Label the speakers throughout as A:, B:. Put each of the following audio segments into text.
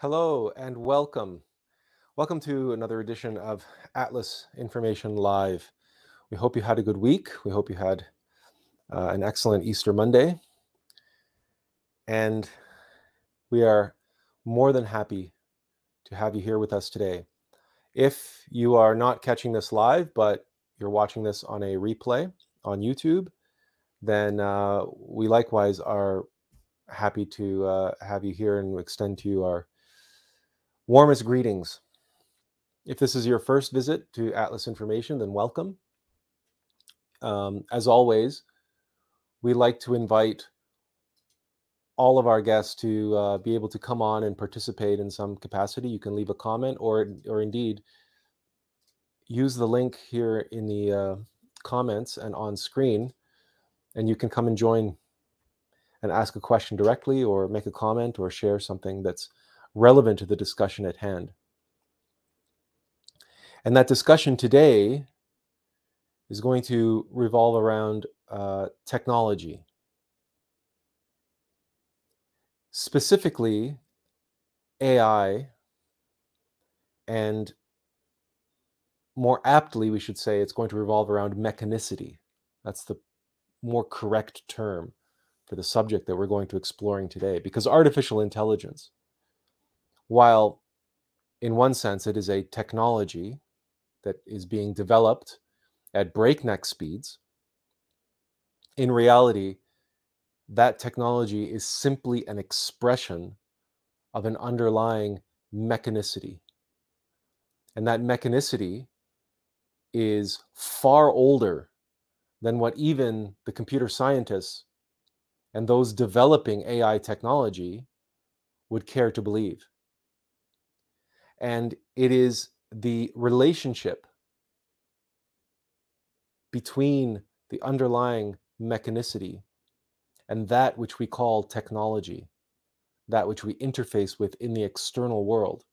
A: Hello and welcome. Welcome to another edition of Atlas Information Live. We hope you had a good week. We hope you had uh, an excellent Easter Monday. And we are more than happy to have you here with us today. If you are not catching this live, but you're watching this on a replay on YouTube, then uh, we likewise are happy to uh, have you here and extend to you our Warmest greetings. If this is your first visit to Atlas Information, then welcome. Um, as always, we like to invite all of our guests to uh, be able to come on and participate in some capacity. You can leave a comment or, or indeed use the link here in the uh, comments and on screen, and you can come and join and ask a question directly or make a comment or share something that's relevant to the discussion at hand. And that discussion today is going to revolve around uh, technology. Specifically, AI, and more aptly, we should say it's going to revolve around mechanicity. That's the more correct term for the subject that we're going to exploring today, because artificial intelligence while in one sense it is a technology that is being developed at breakneck speeds, in reality, that technology is simply an expression of an underlying mechanicity. And that mechanicity is far older than what even the computer scientists and those developing AI technology would care to believe. And it is the relationship between the underlying mechanicity and that which we call technology, that which we interface with in the external world,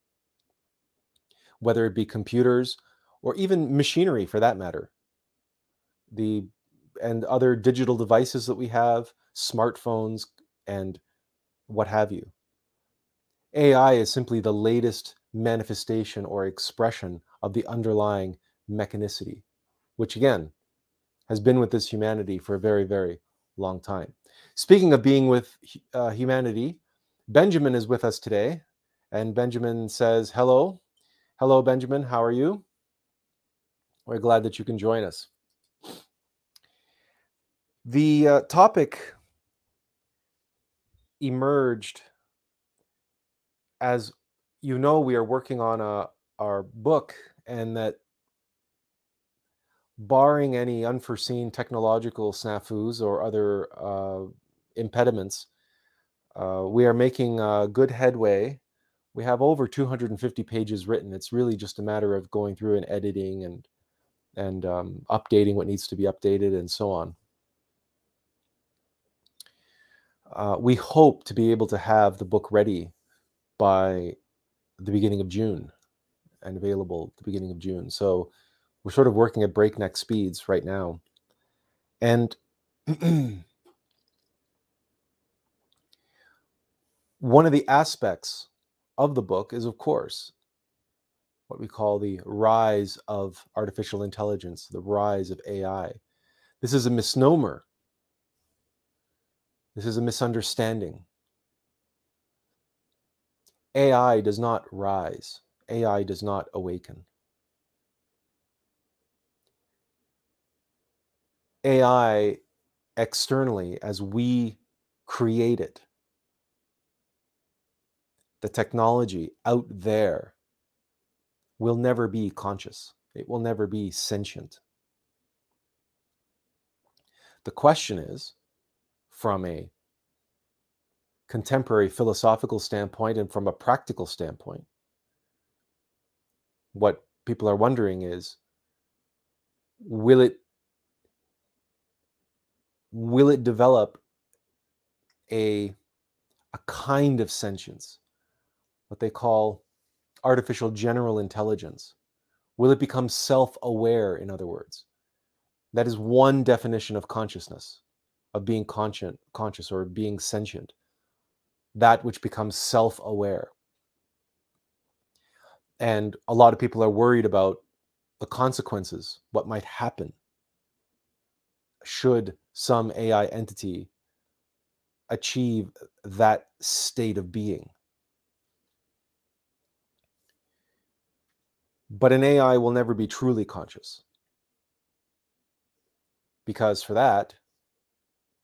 A: whether it be computers or even machinery for that matter, the and other digital devices that we have, smartphones and what have you. AI is simply the latest manifestation or expression of the underlying mechanicity, which again has been with this humanity for a very, very long time. Speaking of being with uh, humanity, Benjamin is with us today. And Benjamin says, Hello. Hello, Benjamin. How are you? We're glad that you can join us. The uh, topic emerged as you know we are working on a our book and that barring any unforeseen technological snafus or other uh, impediments uh, we are making uh, good headway. We have over 250 pages written. It's really just a matter of going through and editing and and um, updating what needs to be updated and so on. Uh, we hope to be able to have the book ready by the beginning of June and available the beginning of June. So we're sort of working at breakneck speeds right now. And one of the aspects of the book is, of course, what we call the rise of artificial intelligence, the rise of AI. This is a misnomer. This is a misunderstanding. AI does not rise, AI does not awaken. AI externally as we create it, the technology out there will never be conscious. It will never be sentient. The question is from a contemporary philosophical standpoint and from a practical standpoint, what people are wondering is will it will it develop a a kind of sentience what they call artificial general intelligence? Will it become self-aware in other words? That is one definition of consciousness of being conscious conscious or being sentient that which becomes self-aware and a lot of people are worried about the consequences, what might happen should some AI entity achieve that state of being. But an AI will never be truly conscious. Because for that,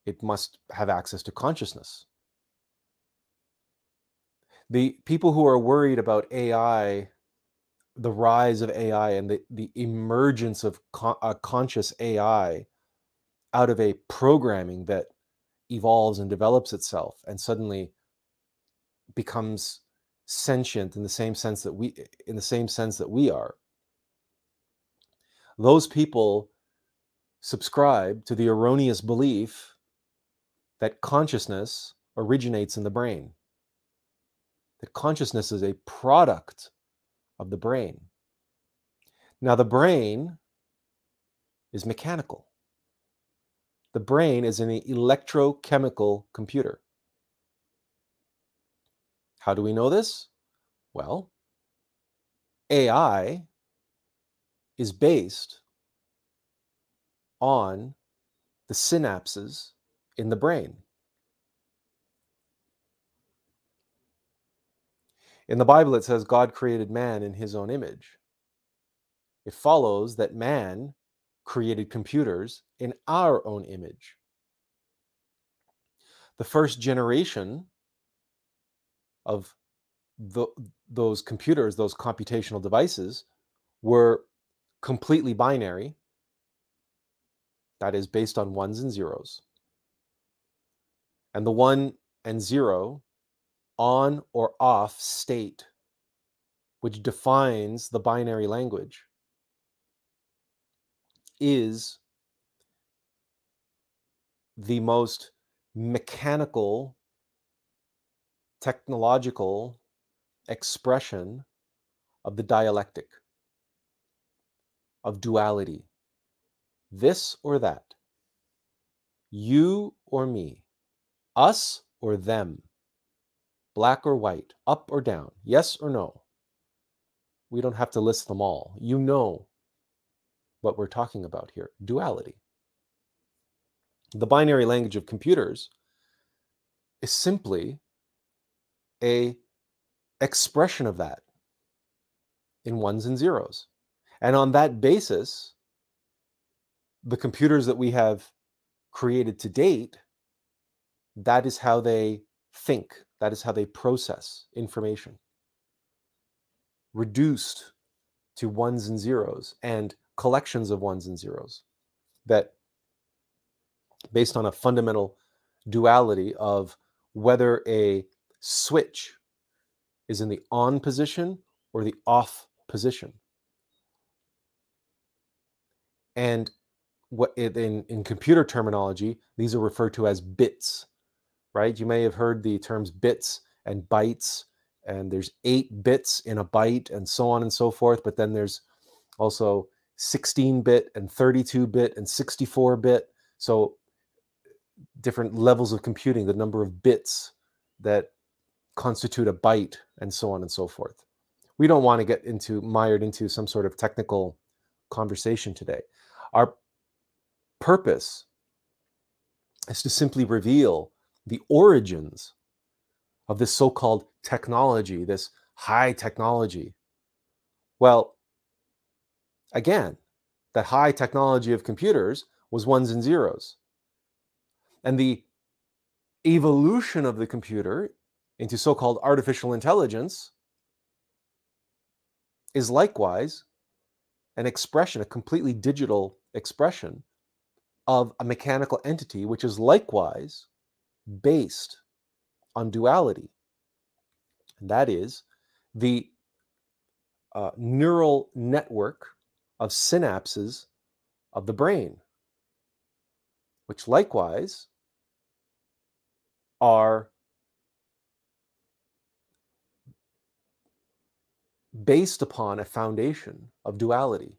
A: it must have access to consciousness. The people who are worried about AI the rise of AI and the, the emergence of con- a conscious AI out of a programming that evolves and develops itself and suddenly becomes sentient in the same sense that we in the same sense that we are. Those people subscribe to the erroneous belief that consciousness originates in the brain that consciousness is a product of the brain. Now, the brain is mechanical. The brain is an electrochemical computer. How do we know this? Well, AI is based on the synapses in the brain. In the Bible, it says God created man in his own image. It follows that man created computers in our own image. The first generation of the, those computers, those computational devices, were completely binary, that is, based on ones and zeros. And the one and zero on or off state, which defines the binary language, is the most mechanical, technological expression of the dialectic, of duality. This or that, you or me, us or them black or white, up or down, yes or no. We don't have to list them all. You know what we're talking about here duality. The binary language of computers is simply a expression of that in ones and zeros. And on that basis, the computers that we have created to date, that is how they think, that is how they process information. Reduced to ones and zeros and collections of ones and zeros that based on a fundamental duality of whether a switch is in the on position or the off position. And what in, in computer terminology, these are referred to as bits right? You may have heard the terms bits and bytes, and there's eight bits in a byte, and so on and so forth. But then there's also 16 bit and 32 bit and 64 bit. So different levels of computing, the number of bits that constitute a byte, and so on and so forth. We don't want to get into mired into some sort of technical conversation today. Our purpose is to simply reveal the origins of this so called technology, this high technology. Well, again, that high technology of computers was ones and zeros. And the evolution of the computer into so called artificial intelligence is likewise an expression, a completely digital expression of a mechanical entity, which is likewise based on duality. And that is the uh, neural network of synapses of the brain, which likewise are based upon a foundation of duality.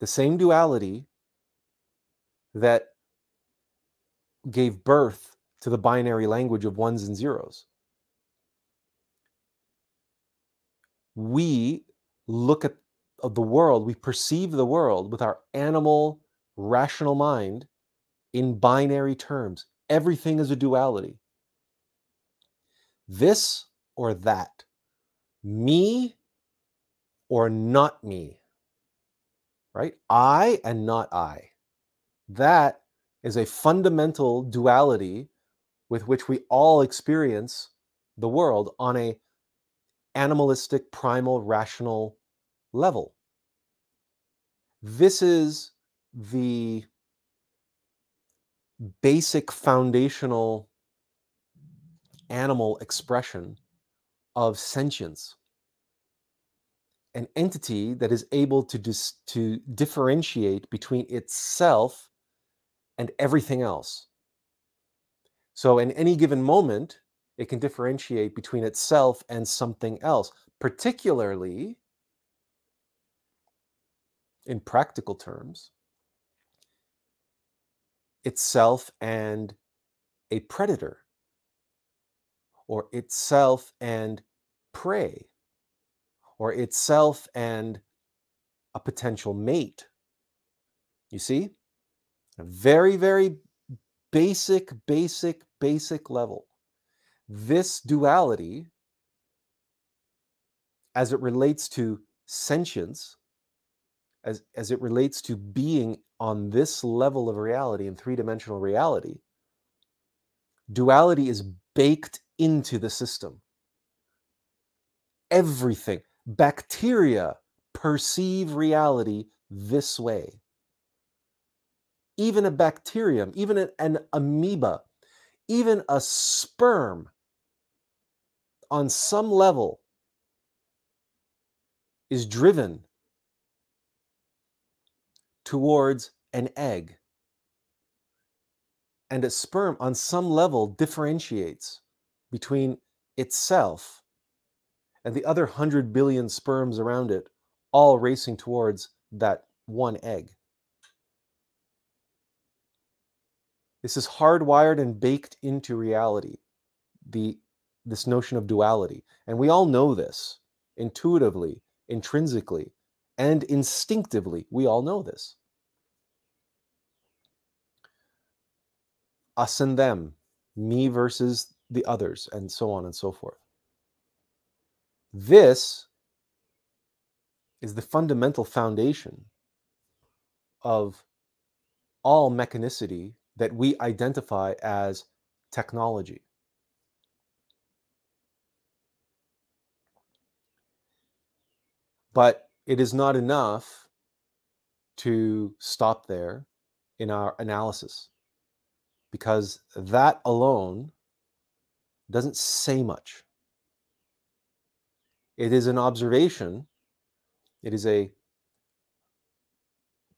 A: The same duality that gave birth to the binary language of ones and zeros. We look at the world, we perceive the world with our animal, rational mind in binary terms. Everything is a duality. This or that me or not me, right? I and not I. That is a fundamental duality with which we all experience the world on a animalistic, primal, rational level. This is the basic foundational animal expression of sentience an entity that is able to dis- to differentiate between itself and everything else so in any given moment it can differentiate between itself and something else particularly in practical terms itself and a predator or itself and prey or itself and a potential mate. You see? Very, very basic, basic, basic level. This duality, as it relates to sentience, as, as it relates to being on this level of reality, in three dimensional reality, duality is baked into the system. Everything, bacteria perceive reality this way. Even a bacterium, even an, an amoeba, even a sperm on some level is driven towards an egg. And a sperm, on some level, differentiates between itself and the other 100 billion sperms around it, all racing towards that one egg. This is hardwired and baked into reality, the, this notion of duality. And we all know this intuitively, intrinsically, and instinctively. We all know this. Us and them, me versus the others, and so on and so forth. This is the fundamental foundation of all mechanicity that we identify as technology. But it is not enough to stop there in our analysis because that alone doesn't say much. It is an observation, it is a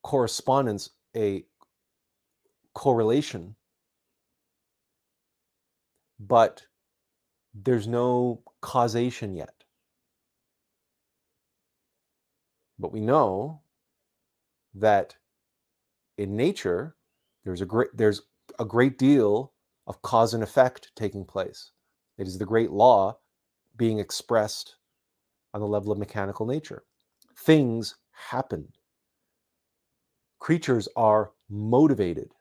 A: correspondence, a correlation, but there's no causation yet. But we know that in nature, there's a great there's a great deal of cause and effect taking place. It is the great law being expressed on the level of mechanical nature. Things happen. Creatures are motivated.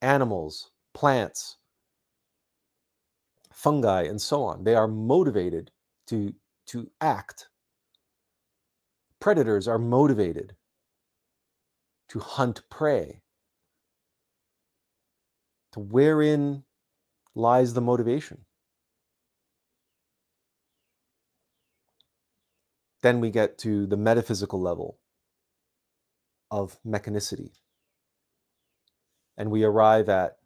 A: Animals, plants, fungi, and so on. They are motivated to, to act. Predators are motivated to hunt prey. to wherein lies the motivation. Then we get to the metaphysical level of mechanicity. And we arrive at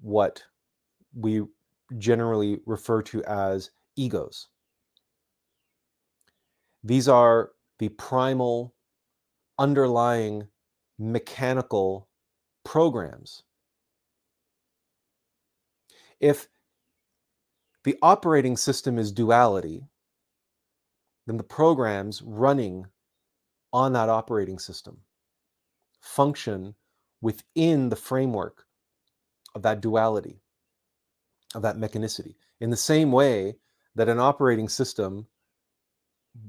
A: what we generally refer to as egos. These are the primal underlying mechanical programs. If the operating system is duality, then the programs running on that operating system function within the framework of that duality, of that mechanicity. In the same way that an operating system,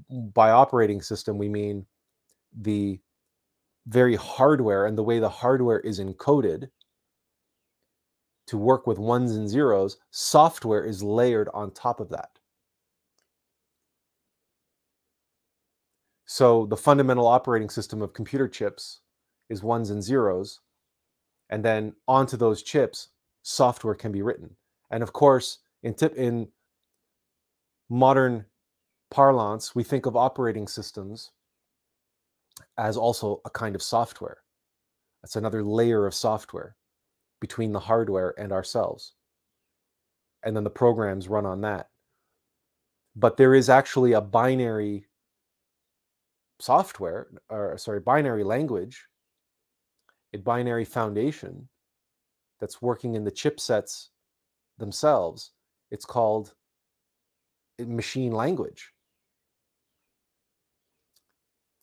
A: by operating system, we mean the very hardware and the way the hardware is encoded to work with ones and zeros, software is layered on top of that. So the fundamental operating system of computer chips is ones and zeros. And then onto those chips, software can be written. And of course, in tip in modern parlance, we think of operating systems as also a kind of software. That's another layer of software between the hardware and ourselves. And then the programs run on that. But there is actually a binary software, or sorry, binary language, a binary foundation that's working in the chipsets themselves. It's called machine language.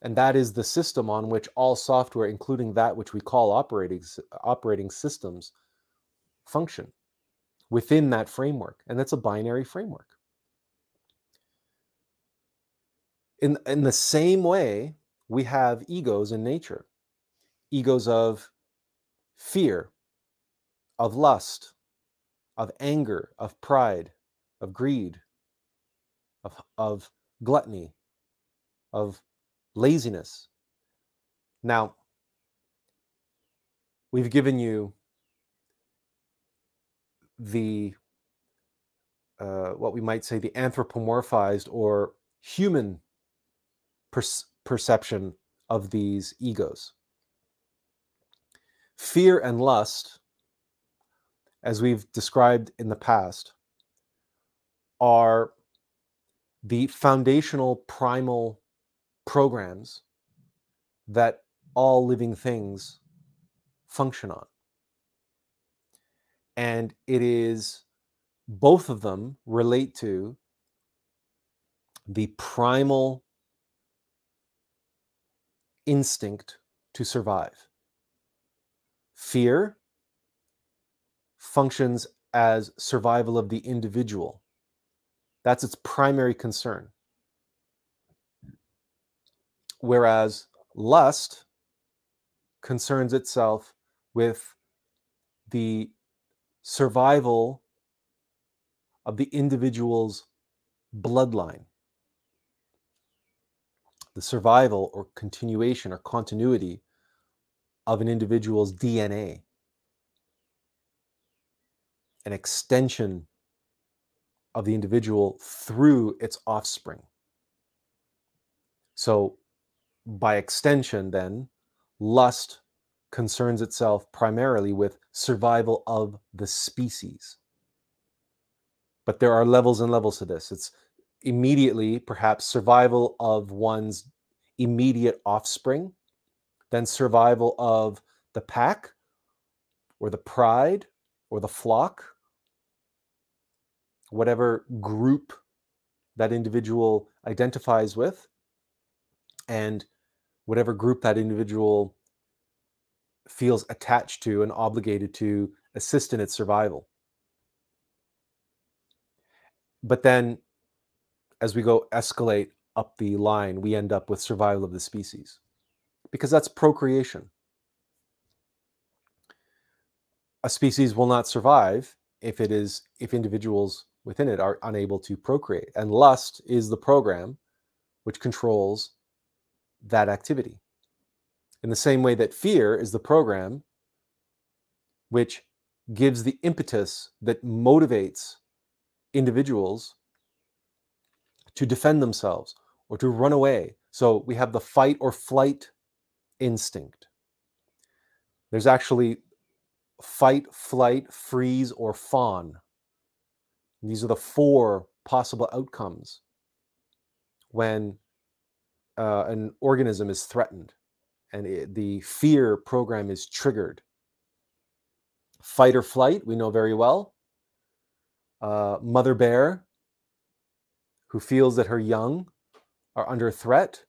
A: And that is the system on which all software, including that which we call operating, operating systems, function within that framework. And that's a binary framework. In, in the same way, we have egos in nature egos of fear, of lust, of anger, of pride, of greed, of, of gluttony, of laziness. Now, we've given you the uh, what we might say the anthropomorphized or human per- perception of these egos. Fear and lust, as we've described in the past, are the foundational primal programs that all living things function on. And it is both of them relate to the primal instinct to survive. Fear functions as survival of the individual. That's its primary concern. Whereas lust concerns itself with the survival of the individual's bloodline, the survival or continuation or continuity of an individual's DNA, an extension of the individual through its offspring. So, by extension, then, lust concerns itself primarily with survival of the species. But there are levels and levels to this. It's immediately, perhaps, survival of one's immediate offspring, then survival of the pack or the pride or the flock, whatever group that individual identifies with, and whatever group that individual feels attached to and obligated to assist in its survival. But then, as we go escalate up the line, we end up with survival of the species because that's procreation. A species will not survive if it is if individuals within it are unable to procreate. And lust is the program which controls that activity. In the same way that fear is the program which gives the impetus that motivates individuals to defend themselves or to run away. So we have the fight or flight instinct. There's actually fight, flight, freeze, or fawn. These are the four possible outcomes when uh, an organism is threatened and it, the fear program is triggered. Fight or flight, we know very well. Uh, mother bear, who feels that her young are under threat,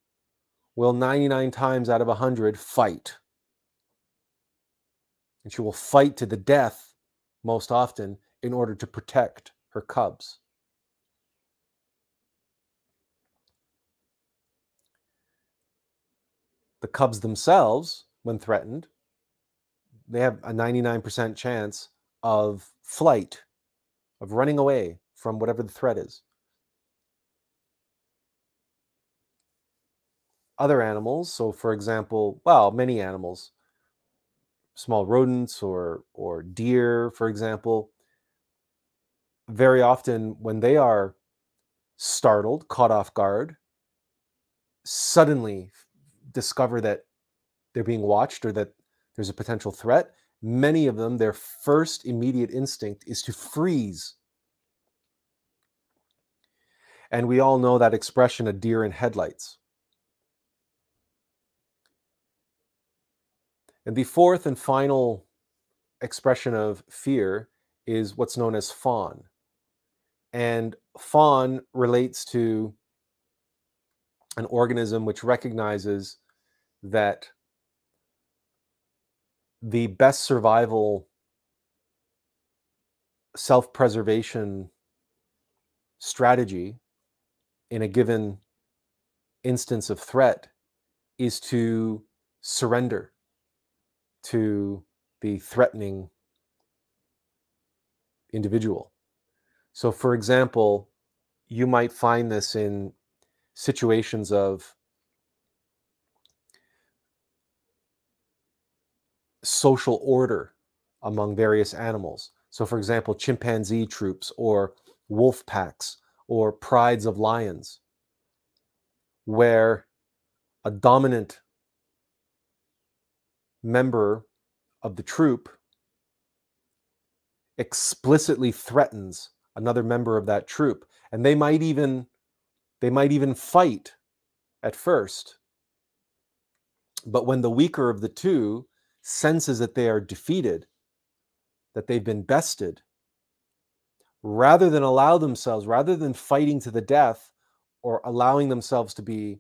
A: will 99 times out of 100 fight. And she will fight to the death most often in order to protect her cubs. The cubs themselves, when threatened, they have a 99% chance of flight, of running away from whatever the threat is. Other animals, so for example, well, many animals, small rodents or or deer, for example, very often when they are startled, caught off guard, suddenly discover that they're being watched or that there's a potential threat, many of them, their first immediate instinct is to freeze. And we all know that expression, a deer in headlights. And the fourth and final expression of fear is what's known as fawn. And fawn relates to an organism which recognizes that the best survival self preservation strategy in a given instance of threat is to surrender to the threatening individual. So, for example, you might find this in situations of social order among various animals. So, for example, chimpanzee troops or wolf packs or prides of lions, where a dominant member of the troop explicitly threatens another member of that troop. And they might even they might even fight at first. But when the weaker of the two senses that they are defeated that they've been bested rather than allow themselves rather than fighting to the death or allowing themselves to be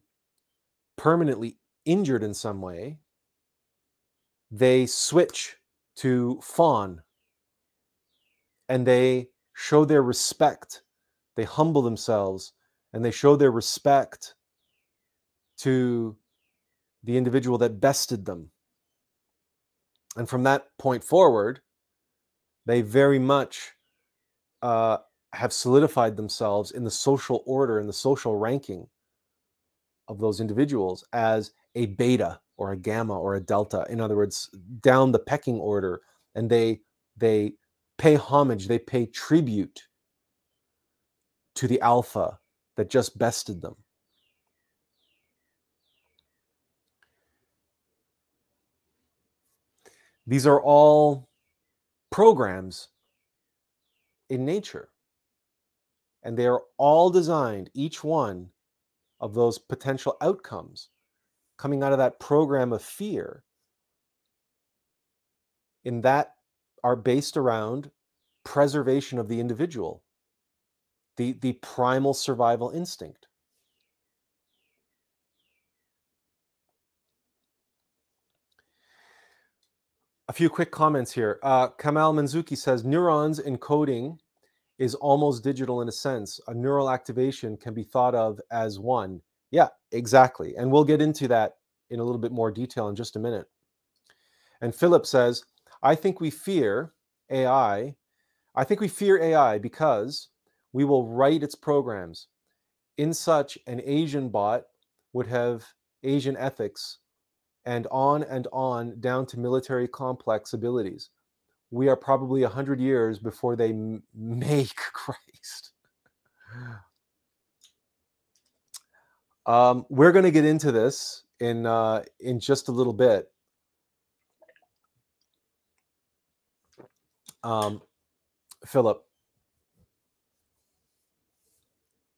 A: permanently injured in some way they switch to fawn and they show their respect. They humble themselves and they show their respect to the individual that bested them. And from that point forward, they very much uh, have solidified themselves in the social order and the social ranking of those individuals as a beta or a gamma or a delta in other words down the pecking order and they they pay homage they pay tribute to the alpha that just bested them. These are all programs in nature and they are all designed each one of those potential outcomes coming out of that program of fear in that are based around preservation of the individual the the primal survival instinct. A few quick comments here. Uh, kamal manzuki says neurons encoding is almost digital in a sense. A neural activation can be thought of as one yeah, exactly. And we'll get into that in a little bit more detail in just a minute. And Philip says, I think we fear AI. I think we fear AI because we will write its programs. In such, an Asian bot would have Asian ethics and on and on down to military complex abilities. we are probably 100 years before they m- make Christ. Um, we're going to get into this in uh, in just a little bit. Um, Philip,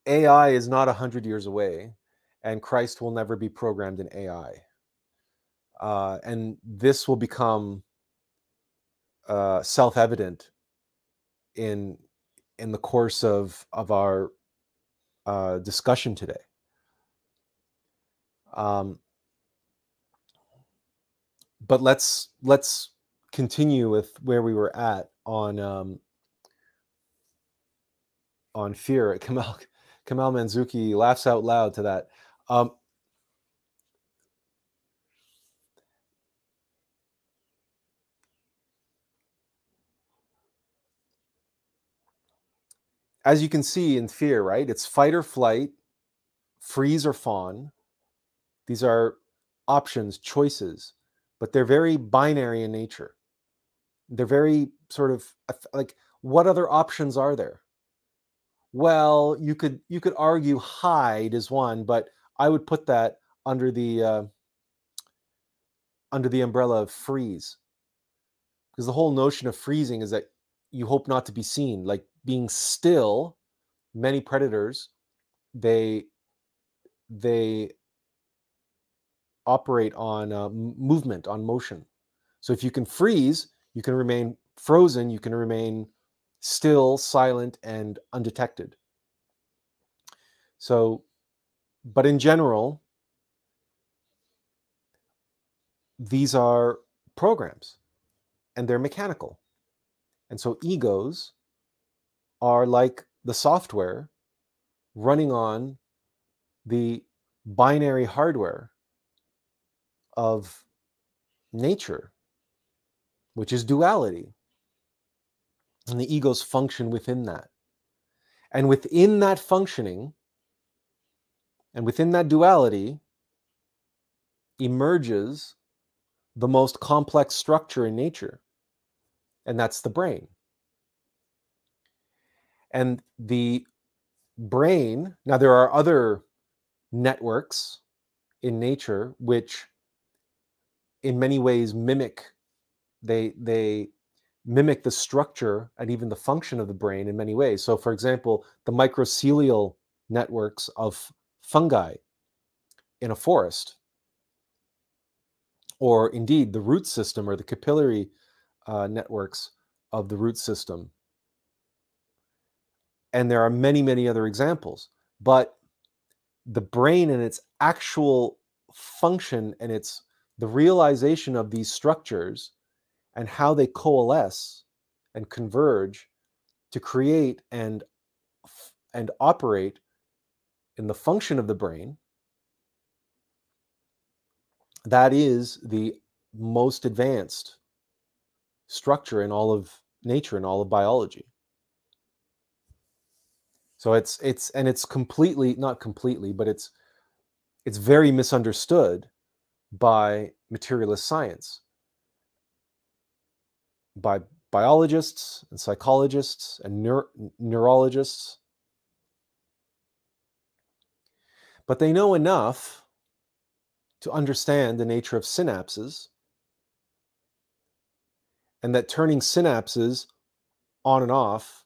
A: AI is not 100 years away, and Christ will never be programmed in AI. Uh, and this will become uh, self-evident in in the course of of our uh, discussion today. Um, but let's let's continue with where we were at on um, on fear. Kamal Kamal Manzuki laughs out loud to that. Um, as you can see in fear, right? It's fight or flight, freeze or fawn. These are options, choices, but they're very binary in nature. They're very sort of like what other options are there? Well, you could you could argue hide is one, but I would put that under the uh, under the umbrella of freeze, because the whole notion of freezing is that you hope not to be seen, like being still. Many predators, they they operate on uh, movement, on motion. So if you can freeze, you can remain frozen, you can remain still, silent, and undetected. So, but in general, these are programs and they're mechanical. And so egos are like the software running on the binary hardware of nature, which is duality. And the egos function within that. And within that functioning, and within that duality, emerges the most complex structure in nature, and that's the brain. And the brain, now there are other networks in nature which in many ways mimic they they mimic the structure and even the function of the brain in many ways. So for example, the mycelial networks of fungi in a forest or indeed the root system or the capillary uh, networks of the root system and there are many, many other examples. But the brain and its actual function and its the realization of these structures and how they coalesce and converge to create and and operate in the function of the brain. That is the most advanced structure in all of nature and all of biology. So it's it's and it's completely not completely, but it's it's very misunderstood by materialist science, by biologists and psychologists and neuro- neurologists. But they know enough to understand the nature of synapses and that turning synapses on and off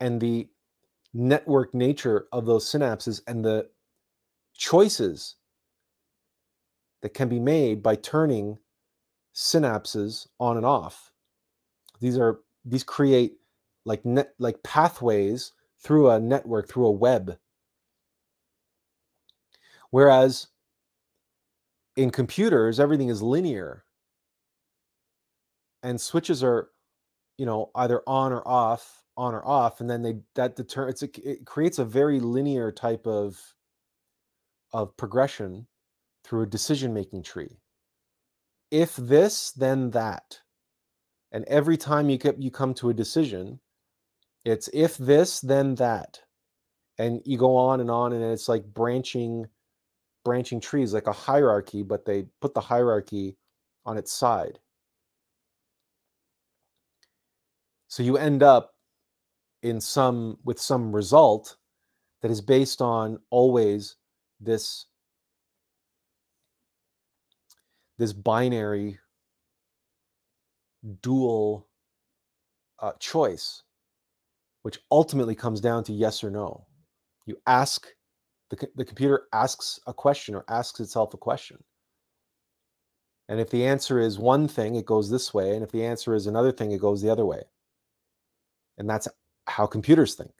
A: and the network nature of those synapses and the choices that can be made by turning synapses on and off. These are these create like net like pathways through a network through a web. Whereas in computers everything is linear. And switches are you know either on or off on or off and then they that deter it's a, it creates a very linear type of of progression through a decision making tree. If this then that. And every time you you come to a decision it's if this then that. And you go on and on and it's like branching branching trees like a hierarchy but they put the hierarchy on its side. So you end up in some with some result that is based on always this this binary dual uh, choice which ultimately comes down to yes or no. You ask the, the computer asks a question or asks itself a question. And if the answer is one thing it goes this way and if the answer is another thing it goes the other way. And that's how computers think.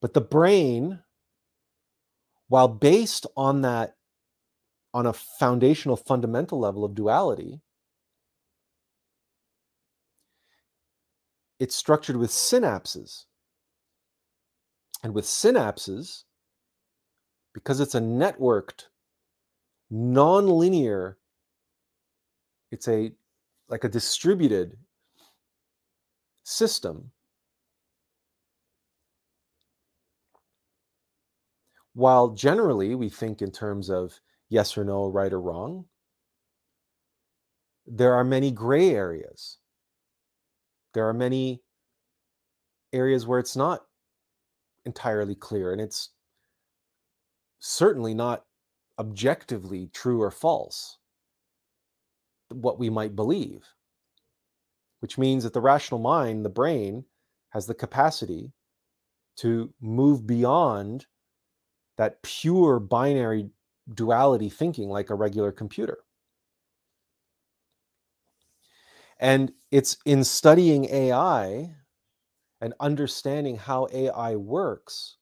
A: But the brain, while based on that, on a foundational, fundamental level of duality, it's structured with synapses. And with synapses, because it's a networked, non-linear, it's a like a distributed system while generally we think in terms of yes or no, right or wrong, there are many gray areas. There are many areas where it's not entirely clear and it's certainly not objectively true or false what we might believe which means that the rational mind the brain has the capacity to move beyond that pure binary duality thinking like a regular computer. And it's in studying AI and understanding how AI works,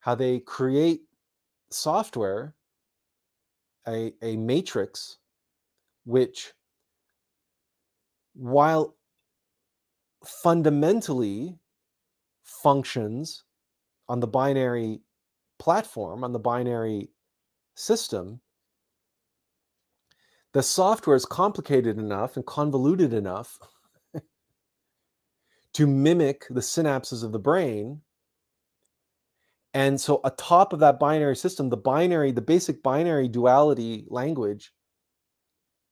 A: how they create software, a, a matrix, which, while fundamentally functions on the binary platform, on the binary system, the software is complicated enough and convoluted enough to mimic the synapses of the brain. And so, atop of that binary system, the binary, the basic binary duality language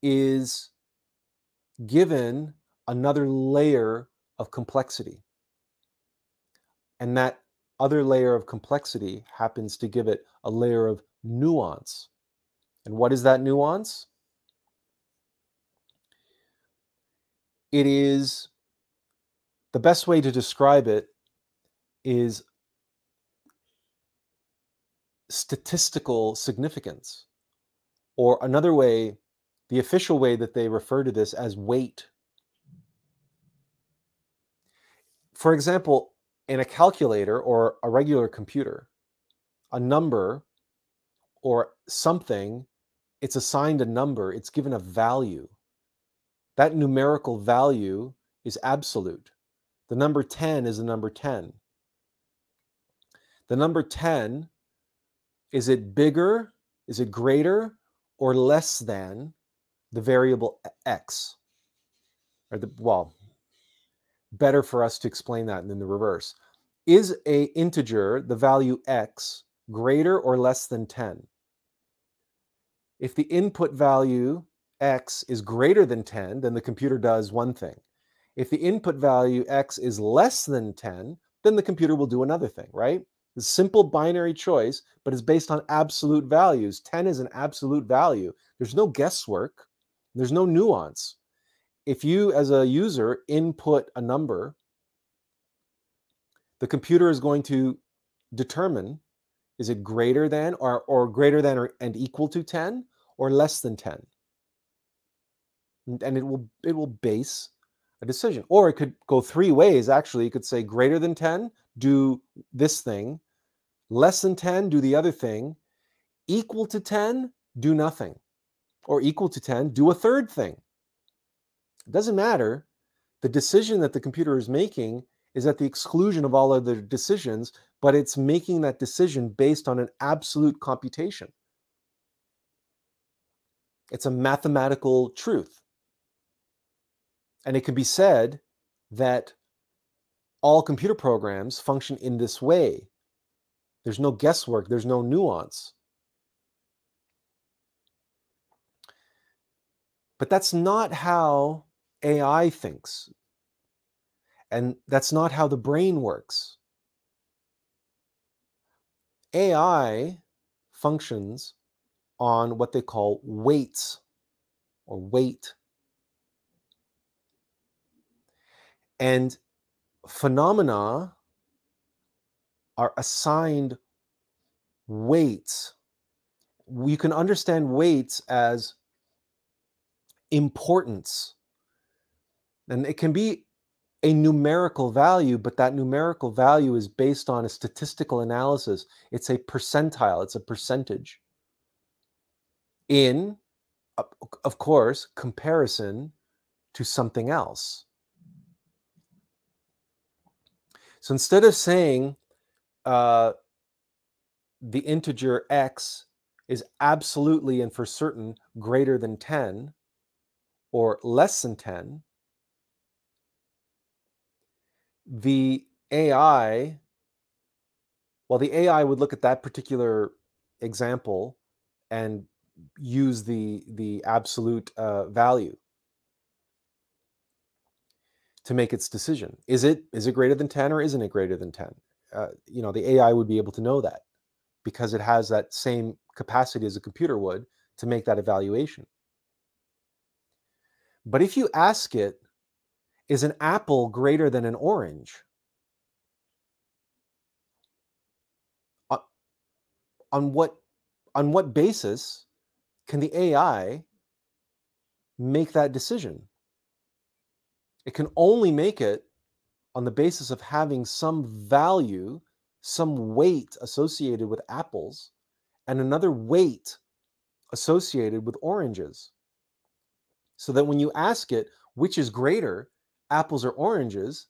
A: is given another layer of complexity. And that other layer of complexity happens to give it a layer of nuance. And what is that nuance? It is the best way to describe it is statistical significance. Or another way, the official way that they refer to this as weight. For example, in a calculator or a regular computer, a number or something, it's assigned a number, it's given a value. That numerical value is absolute. The number 10 is the number 10. The number 10, is it bigger, is it greater, or less than the variable x? Or the, well, better for us to explain that than the reverse. Is a integer, the value x, greater or less than 10? If the input value x is greater than 10, then the computer does one thing. If the input value x is less than 10, then the computer will do another thing, right? It's simple binary choice, but it's based on absolute values. 10 is an absolute value. There's no guesswork. There's no nuance if you as a user input a number, the computer is going to determine is it greater than or, or greater than or, and equal to 10 or less than 10 and it will it will base a decision. Or it could go three ways actually. You could say greater than 10 do this thing. Less than 10 do the other thing. Equal to 10 do nothing. Or equal to 10 do a third thing. It doesn't matter. The decision that the computer is making is at the exclusion of all other decisions, but it's making that decision based on an absolute computation. It's a mathematical truth. And it can be said that all computer programs function in this way. There's no guesswork, there's no nuance. But that's not how AI thinks. And that's not how the brain works. AI functions on what they call weights or weight. And phenomena are assigned weights. We can understand weights as importance. And it can be a numerical value, but that numerical value is based on a statistical analysis. It's a percentile, it's a percentage. In, of course, comparison to something else. So instead of saying uh, the integer x is absolutely and for certain greater than 10 or less than 10, the AI, well, the AI would look at that particular example and use the the absolute uh, value to make its decision. Is it is it greater than 10 or isn't it greater than 10? Uh, you know, the AI would be able to know that because it has that same capacity as a computer would to make that evaluation. But if you ask it is an apple greater than an orange? On, what on what basis can the AI make that decision? It can only make it on the basis of having some value, some weight associated with apples, and another weight associated with oranges. So that when you ask it which is greater, apples or oranges,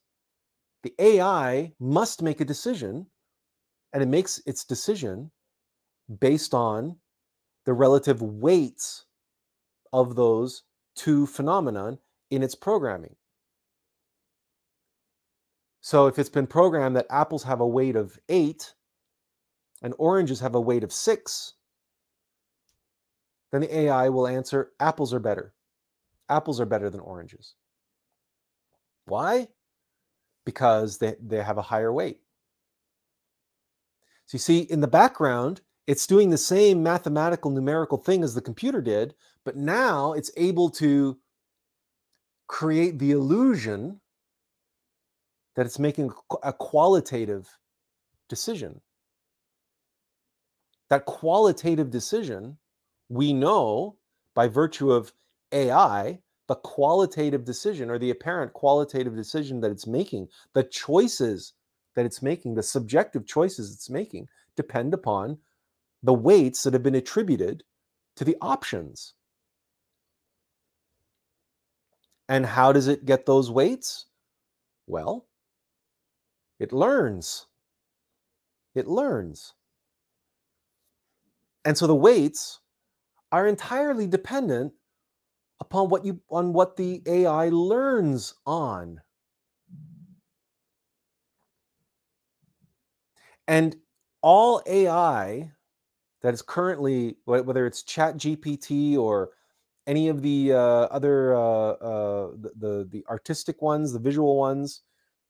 A: the AI must make a decision, and it makes its decision based on the relative weights of those two phenomenon in its programming. So if it's been programmed that apples have a weight of eight and oranges have a weight of six, then the AI will answer apples are better. Apples are better than oranges. Why? Because they, they have a higher weight. So you see, in the background, it's doing the same mathematical numerical thing as the computer did, but now it's able to create the illusion that it's making a qualitative decision. That qualitative decision, we know by virtue of AI, the qualitative decision or the apparent qualitative decision that it's making, the choices that it's making, the subjective choices it's making depend upon the weights that have been attributed to the options. And how does it get those weights? Well, it learns. It learns. And so the weights are entirely dependent upon what you on what the AI learns on. And all AI that is currently, whether it's Chat GPT or any of the uh, other uh, uh, the, the, the artistic ones, the visual ones,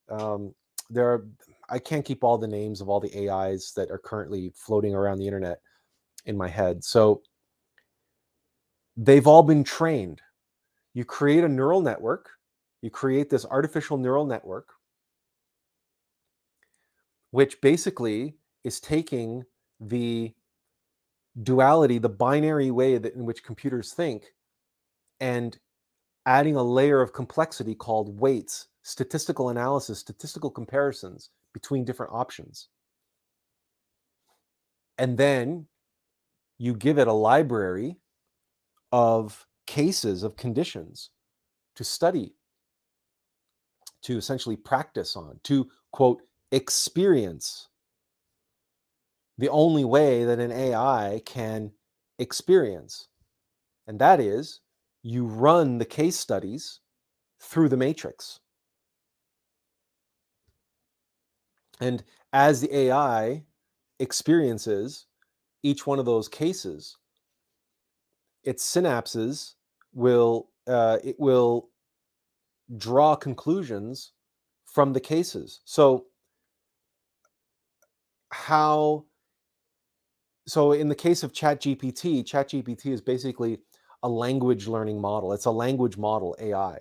A: um, there are. I can't keep all the names of all the AIs that are currently floating around the internet in my head. So they've all been trained. You create a neural network, you create this artificial neural network, which basically is taking the duality, the binary way that in which computers think, and adding a layer of complexity called weights, statistical analysis, statistical comparisons between different options. And then you give it a library of cases of conditions to study, to essentially practice on, to quote, experience. The only way that an AI can experience. And that is you run the case studies through the matrix. And as the AI experiences each one of those cases, its synapses will uh, it will draw conclusions from the cases. So, how so in the case of ChatGPT, ChatGPT is basically a language learning model. It's a language model AI.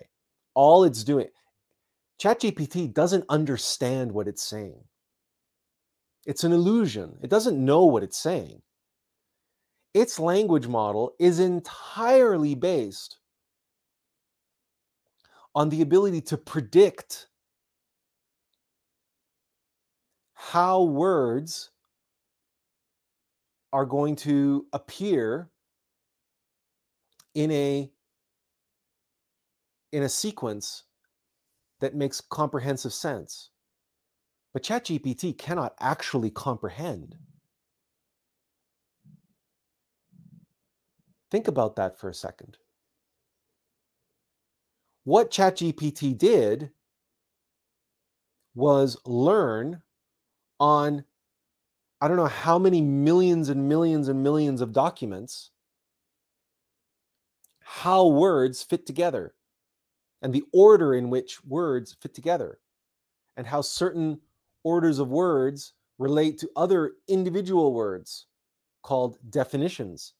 A: All it's doing, ChatGPT doesn't understand what it's saying. It's an illusion. It doesn't know what it's saying. Its language model is entirely based on the ability to predict how words are going to appear in a in a sequence that makes comprehensive sense. But ChatGPT cannot actually comprehend. Think about that for a second. What ChatGPT did was learn on I don't know how many millions and millions and millions of documents how words fit together and the order in which words fit together and how certain orders of words relate to other individual words called definitions.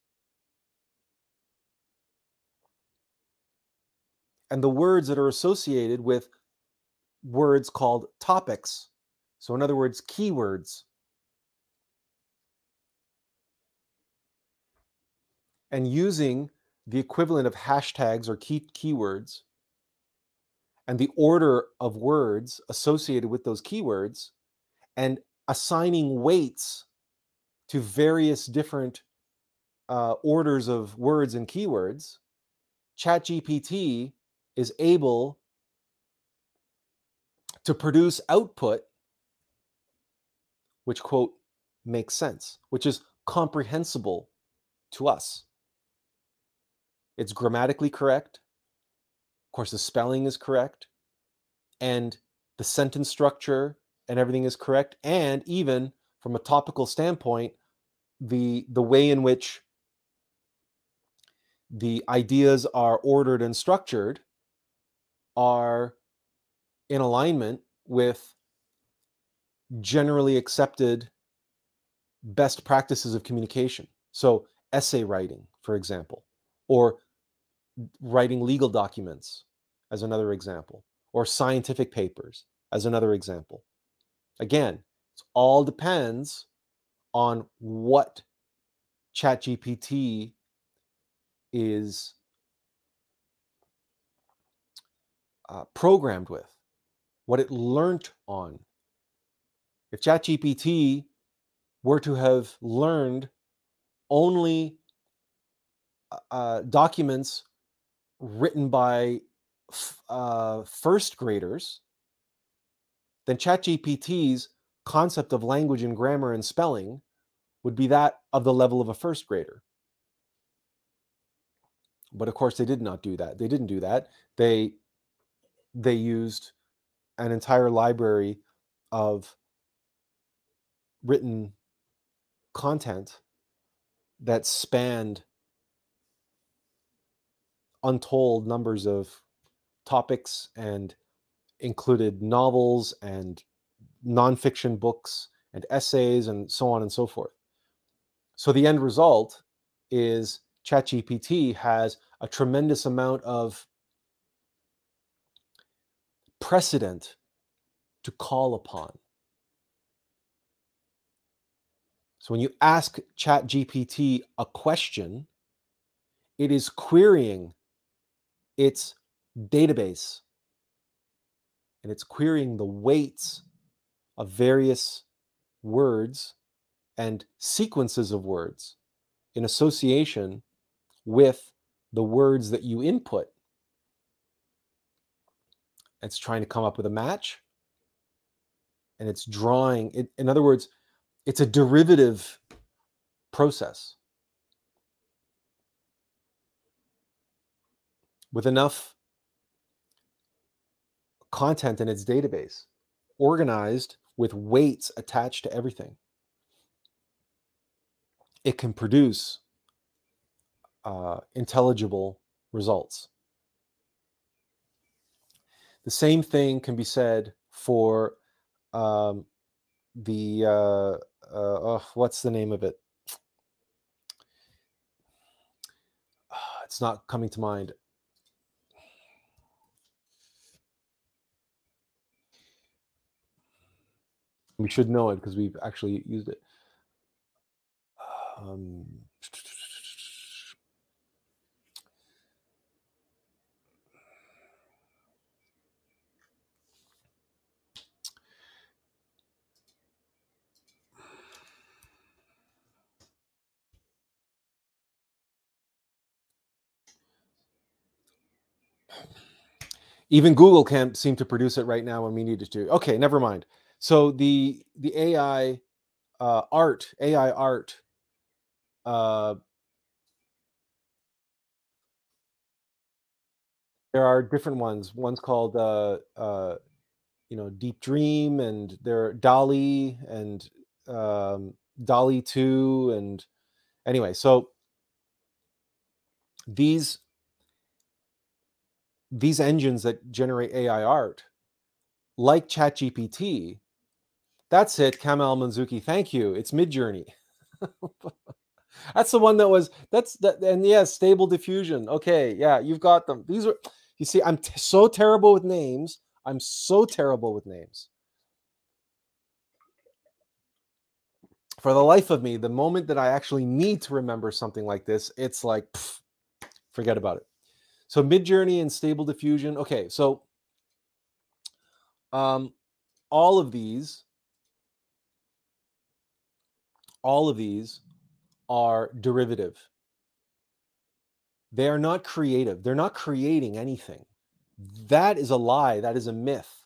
A: And the words that are associated with words called topics. So, in other words, keywords. and using the equivalent of hashtags or key keywords and the order of words associated with those keywords and assigning weights to various different uh, orders of words and keywords, ChatGPT is able to produce output which, quote, makes sense, which is comprehensible to us. It's grammatically correct. Of course, the spelling is correct. And the sentence structure and everything is correct. And even from a topical standpoint, the the way in which the ideas are ordered and structured are in alignment with generally accepted best practices of communication. So, essay writing, for example, or writing legal documents as another example, or scientific papers as another example. Again, it all depends on what ChatGPT is uh, programmed with, what it learned on. If ChatGPT were to have learned only uh, uh documents written by uh, first graders, then ChatGPT's concept of language and grammar and spelling would be that of the level of a first grader. But of course, they did not do that. They didn't do that. They they used an entire library of written content that spanned untold numbers of topics and included novels and nonfiction books and essays and so on and so forth. So the end result is ChatGPT has a tremendous amount of precedent to call upon. So when you ask ChatGPT a question, it is querying its database and it's querying the weights of various words and sequences of words in association with the words that you input. It's trying to come up with a match and it's drawing it, in other words, it's a derivative process. with enough content in its database, organized with weights attached to everything, it can produce uh, intelligible results. The same thing can be said for um, the uh, uh, oh, what's the name of it? It's not coming to mind. We should know it because we've actually used it. Um, even Google can't seem to produce it right now when we need it to. Okay, never mind. So the the AI uh, art, AI art, uh, there are different ones. One's called uh, uh, you know Deep Dream, and there DALL-E and um, DALL-E Two, and anyway, so these these engines that generate AI art, like ChatGPT, that's it, Kamal Manzuki. Thank you. It's Midjourney. that's the one that was that's that and yeah, stable diffusion. Okay, yeah, you've got them. These are you see, I'm t- so terrible with names. I'm so terrible with names. For the life of me, the moment that I actually need to remember something like this, it's like pff, forget about it. So Midjourney and Stable Diffusion. Okay, so um, all of these, all of these are derivative. They are not creative. They're not creating anything. That is a lie. That is a myth.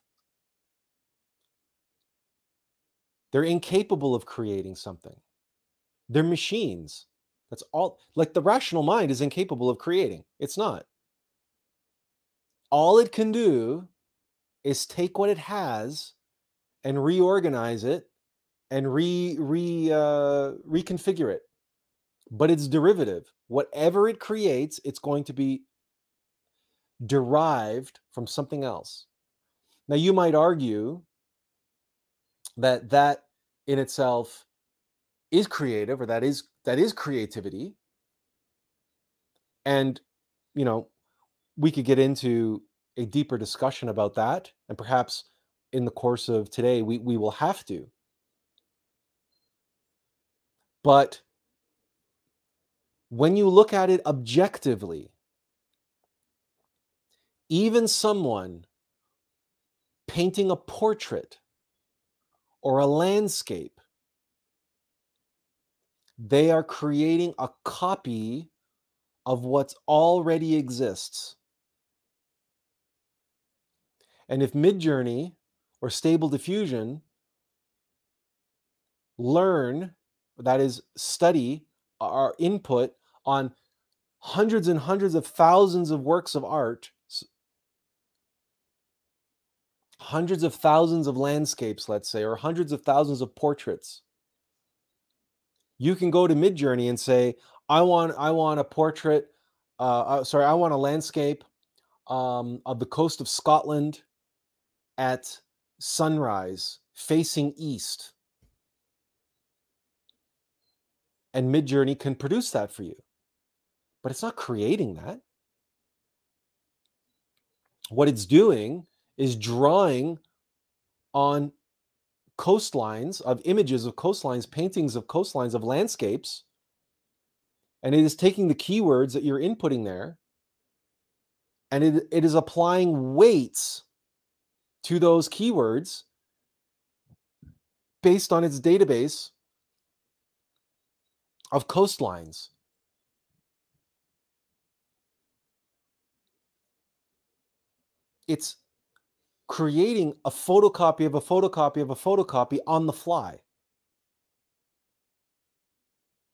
A: They're incapable of creating something. They're machines. That's all. Like the rational mind is incapable of creating. It's not all it can do is take what it has and reorganize it and re re uh, reconfigure it. But it's derivative. Whatever it creates it's going to be derived from something else. Now you might argue that that in itself is creative or that is that is creativity. And you know we could get into a deeper discussion about that. And perhaps in the course of today, we, we will have to. But when you look at it objectively, even someone painting a portrait or a landscape, they are creating a copy of what already exists. And if Midjourney or Stable Diffusion learn, that is, study our input on hundreds and hundreds of thousands of works of art, hundreds of thousands of landscapes, let's say, or hundreds of thousands of portraits. You can go to Midjourney and say, "I want, I want a portrait. Uh, uh, sorry, I want a landscape um, of the coast of Scotland at sunrise facing east. And Midjourney can produce that for you. But it's not creating that. What it's doing is drawing on coastlines of images of coastlines, paintings of coastlines, of landscapes. And it is taking the keywords that you're inputting there and it, it is applying weights to those keywords based on its database of coastlines. It's creating a photocopy of a photocopy of a photocopy on the fly.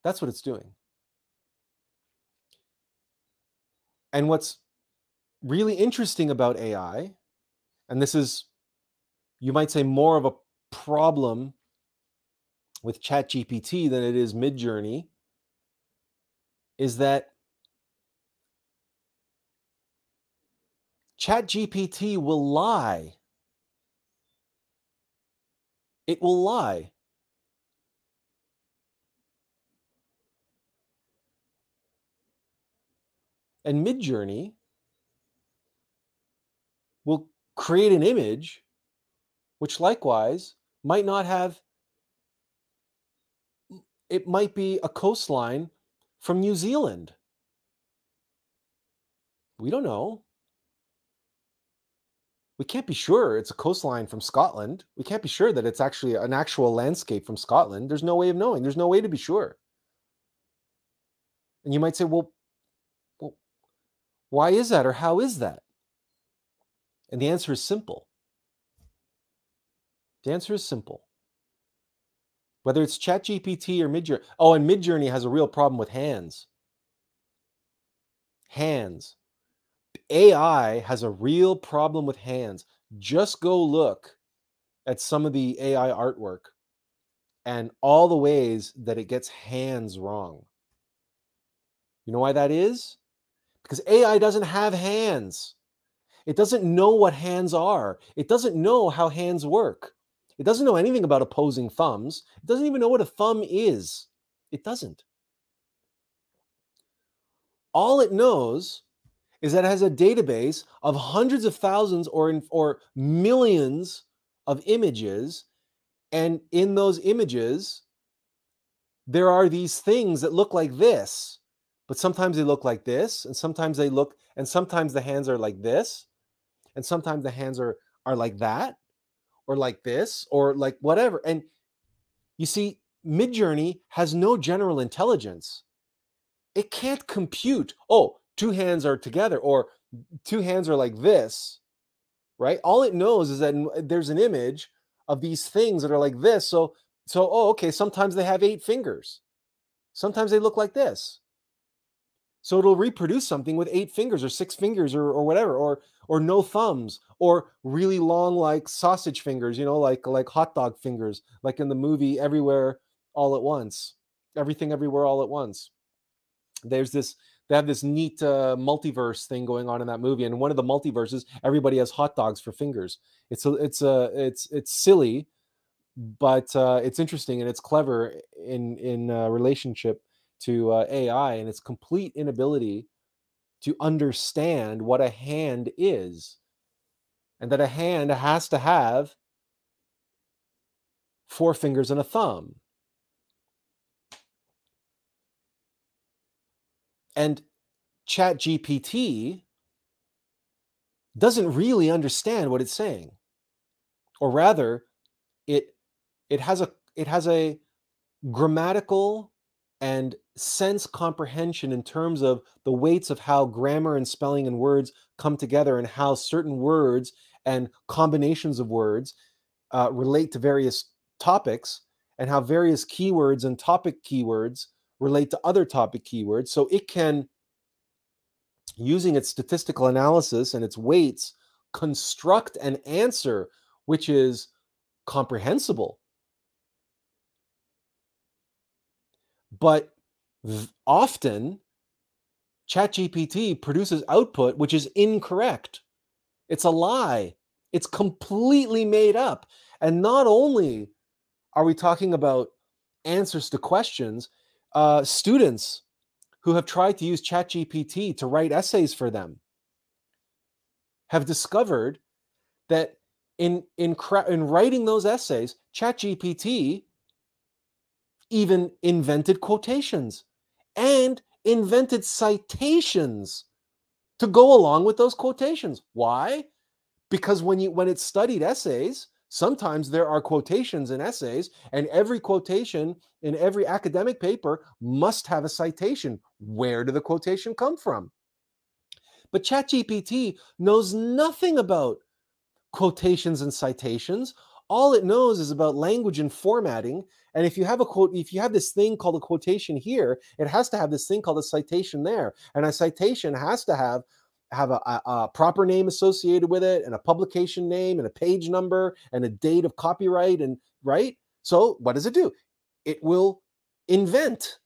A: That's what it's doing. And what's really interesting about AI and this is you might say more of a problem with ChatGPT than it is Midjourney, is that ChatGPT will lie it will lie. And Midjourney create an image which likewise might not have it might be a coastline from New Zealand. We don't know. We can't be sure it's a coastline from Scotland. We can't be sure that it's actually an actual landscape from Scotland. There's no way of knowing. There's no way to be sure. And you might say, well, well why is that or how is that? And the answer is simple. The answer is simple. Whether it's ChatGPT or Midjourney. Oh, and Midjourney has a real problem with hands. Hands. AI has a real problem with hands. Just go look at some of the AI artwork and all the ways that it gets hands wrong. You know why that is? Because AI doesn't have hands. It doesn't know what hands are. It doesn't know how hands work. It doesn't know anything about opposing thumbs. It doesn't even know what a thumb is. It doesn't. All it knows is that it has a database of hundreds of thousands or, in, or millions of images. And in those images, there are these things that look like this, but sometimes they look like this, and sometimes they look, and sometimes the hands are like this, and sometimes the hands are, are like that or like this or like whatever. And you see, Midjourney has no general intelligence. It can't compute, oh, two hands are together or two hands are like this, right? All it knows is that there's an image of these things that are like this. So, so oh, okay, sometimes they have eight fingers. Sometimes they look like this. So it'll reproduce something with eight fingers or six fingers or, or whatever, or or no thumbs, or really long like sausage fingers, you know, like like hot dog fingers, like in the movie Everywhere All at Once, Everything Everywhere All at Once. There's this they have this neat uh, multiverse thing going on in that movie, and one of the multiverses, everybody has hot dogs for fingers. It's a, it's a, it's it's silly, but uh, it's interesting and it's clever in in uh, relationship to uh, AI and its complete inability to understand what a hand is and that a hand has to have four fingers and a thumb. And ChatGPT doesn't really understand what it's saying. Or rather, it it has a it has a grammatical and sense comprehension in terms of the weights of how grammar and spelling and words come together and how certain words and combinations of words uh, relate to various topics and how various keywords and topic keywords relate to other topic keywords. So it can, using its statistical analysis and its weights, construct an answer which is comprehensible But often, ChatGPT produces output which is incorrect. It's a lie. It's completely made up. And not only are we talking about answers to questions, uh, students who have tried to use ChatGPT to write essays for them have discovered that in in, in writing those essays, ChatGPT even invented quotations and invented citations to go along with those quotations. Why? Because when you when it studied essays, sometimes there are quotations in essays and every quotation in every academic paper must have a citation. Where did the quotation come from? But ChatGPT knows nothing about quotations and citations. All it knows is about language and formatting. And if you have a quote, if you have this thing called a quotation here, it has to have this thing called a citation there. And a citation has to have have a, a, a, proper name associated with it and a publication name and a page number and a date of copyright and right so what does it do it will invent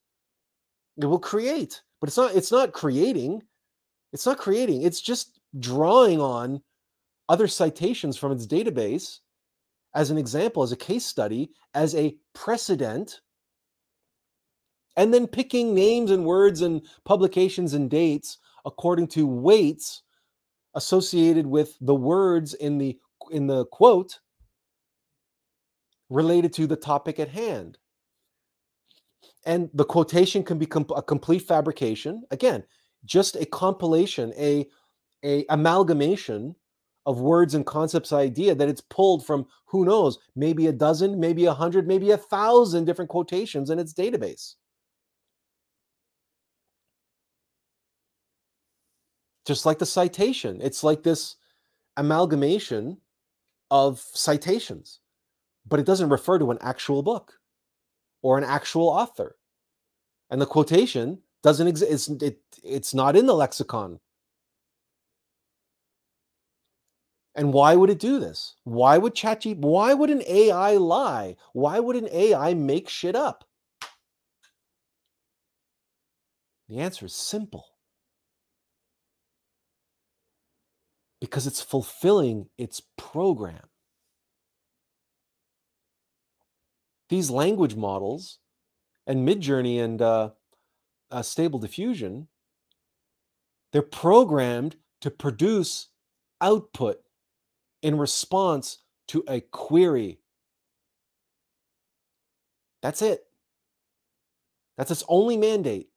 A: it will create but it's not it's not creating it's not creating it's just drawing on other citations from its database as an example, as a case study, as a precedent, and then picking names and words and publications and dates according to weights associated with the words in the in the quote related to the topic at hand. And the quotation can be com- a complete fabrication. Again, just a compilation, a, a amalgamation of words and concepts idea that it's pulled from who knows, maybe a dozen, maybe a hundred, maybe a thousand different quotations in its database. Just like the citation, it's like this amalgamation of citations but it doesn't refer to an actual book or an actual author. And the quotation doesn't exist. It's, it, it's not in the lexicon. And why would it do this? Why would ChatGPT, why would an AI lie? Why would an AI make shit up? The answer is simple. Because it's fulfilling its program. these language models and Midjourney and uh, uh, Stable Diffusion, they're programmed to produce output in response to a query. That's it. That's its only mandate.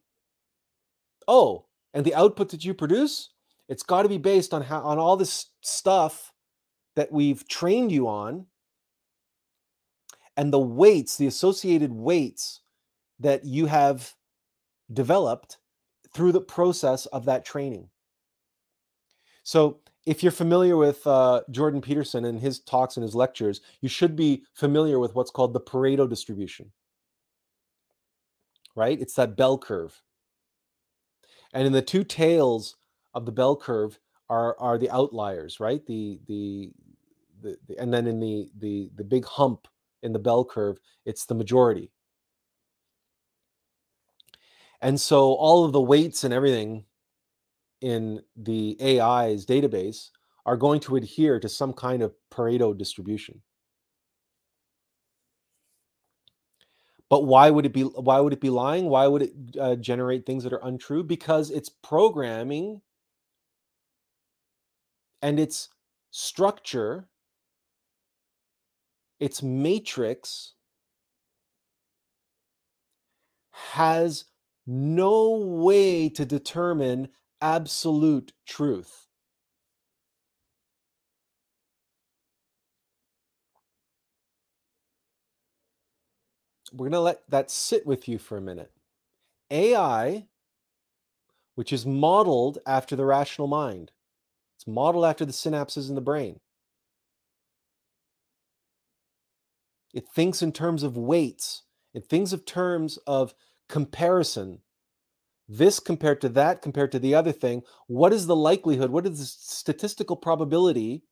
A: Oh, and the output that you produce, it's got to be based on how on all this stuff that we've trained you on and the weights, the associated weights that you have developed through the process of that training. So, if you're familiar with uh, Jordan Peterson and his talks and his lectures, you should be familiar with what's called the Pareto distribution. Right? It's that bell curve. And in the two tails of the bell curve are are the outliers, right? The the the, the and then in the the the big hump in the bell curve, it's the majority. And so all of the weights and everything in the AI's database are going to adhere to some kind of Pareto distribution. But why would it be why would it be lying? Why would it uh, generate things that are untrue? Because it's programming and its structure its matrix has no way to determine absolute truth. We're going to let that sit with you for a minute. AI, which is modeled after the rational mind, it's modeled after the synapses in the brain. It thinks in terms of weights. It thinks of terms of comparison. This compared to that, compared to the other thing. What is the likelihood? What is the statistical probability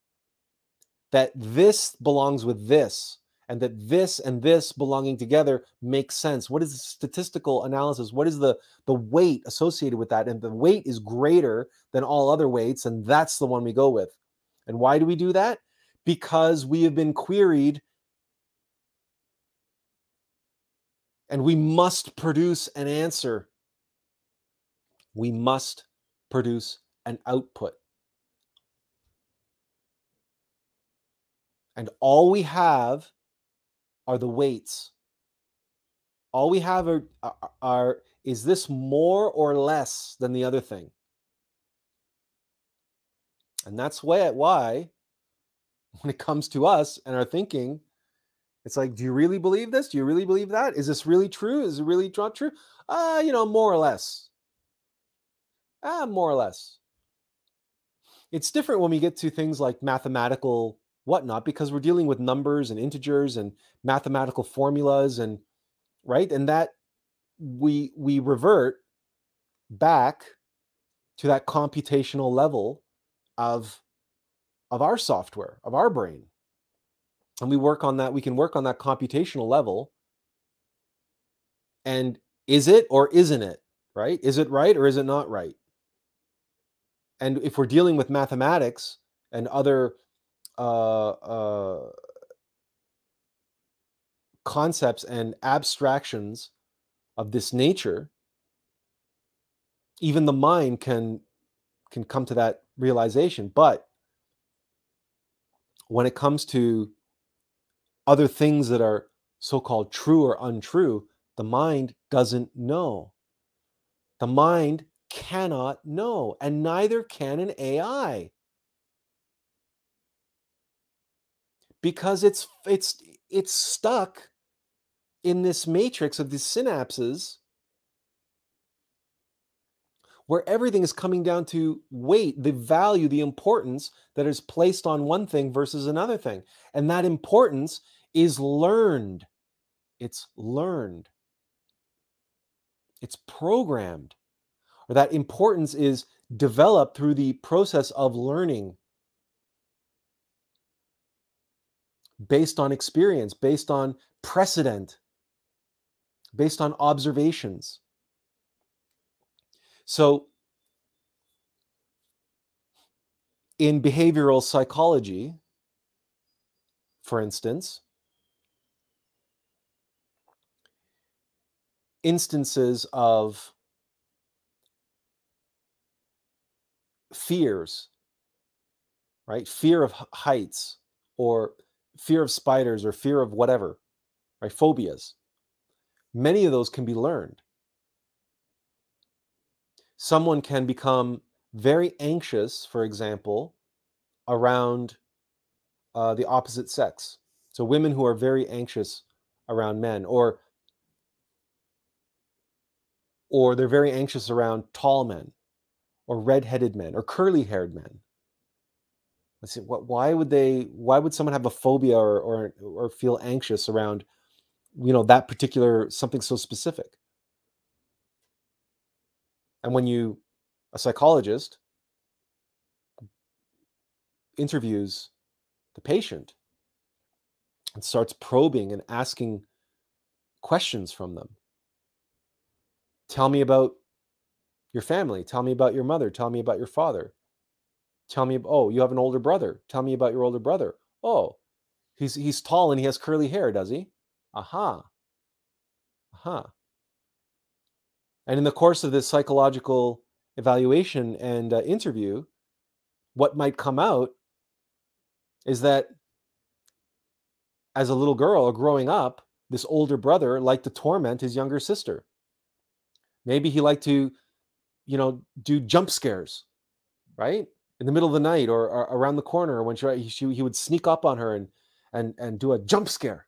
A: that this belongs with this and that this and this belonging together makes sense? What is the statistical analysis? What is the, the weight associated with that? And the weight is greater than all other weights, and that's the one we go with. And why do we do that? Because we have been queried And we must produce an answer. We must produce an output. And all we have are the weights. All we have are, are, are is this more or less than the other thing? And that's why, why when it comes to us and our thinking, it's like, do you really believe this? Do you really believe that? Is this really true? Is it really not true? Uh, you know, more or less. Ah, more or less. It's different when we get to things like mathematical whatnot because we're dealing with numbers and integers and mathematical formulas and right? And that we we revert back to that computational level of of our software of our brain. And we work on that we can work on that computational level. And is it or isn't it right? Is it right or is it not right and if we're dealing with mathematics and other uh, uh, concepts and abstractions of this nature, even the mind can can come to that realization. But when it comes to other things that are so-called true or untrue, the mind doesn't know. The mind cannot know, and neither can an AI. Because it's it's it's stuck in this matrix of these synapses where everything is coming down to weight, the value, the importance that is placed on one thing versus another thing. And that importance is learned. It's learned. It's programmed. Or that importance is developed through the process of learning based on experience, based on precedent, based on observations. So, in behavioral psychology, for instance, instances of fears, right? Fear of heights or fear of spiders or fear of whatever, right? Phobias. Many of those can be learned. Someone can become very anxious, for example, around uh, the opposite sex. So, women who are very anxious around men, or or they're very anxious around tall men, or red-headed men, or curly-haired men. Let's see, what, why would they? Why would someone have a phobia or or or feel anxious around you know that particular something so specific and when you a psychologist interviews the patient and starts probing and asking questions from them tell me about your family tell me about your mother tell me about your father tell me oh you have an older brother tell me about your older brother oh he's he's tall and he has curly hair does he Aha. Aha. And in the course of this psychological evaluation and uh, interview, what might come out is that as a little girl or growing up, this older brother liked to torment his younger sister. Maybe he liked to, you know, do jump scares, right? In the middle of the night or, or around the corner when she, she, he would sneak up on her and and and do a jump scare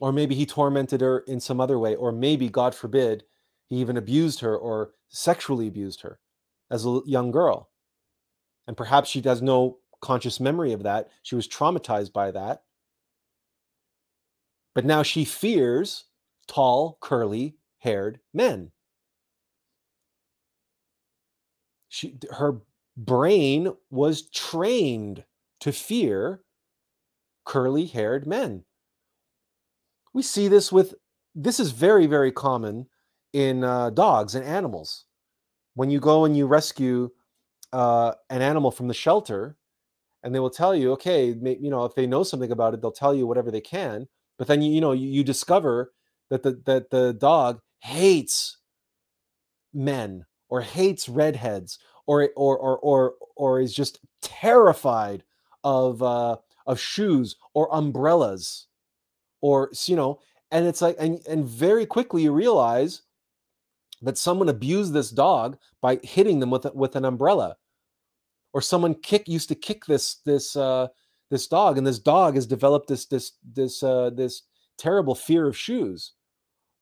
A: or maybe he tormented her in some other way, or maybe, God forbid, he even abused her or sexually abused her as a young girl. And perhaps she has no conscious memory of that. She was traumatized by that. But now she fears tall, curly haired men. She, her brain was trained to fear curly haired men. We see this with this is very very common in uh, dogs and animals. When you go and you rescue uh, an animal from the shelter and they will tell you okay you know if they know something about it they'll tell you whatever they can. But then you, you know you, you discover that the that the dog hates men or hates redheads or or or or, or is just terrified of uh, of shoes or umbrellas or you know and it's like and and very quickly you realize that someone abused this dog by hitting them with with an umbrella or someone kick used to kick this this uh this dog and this dog has developed this this this uh this terrible fear of shoes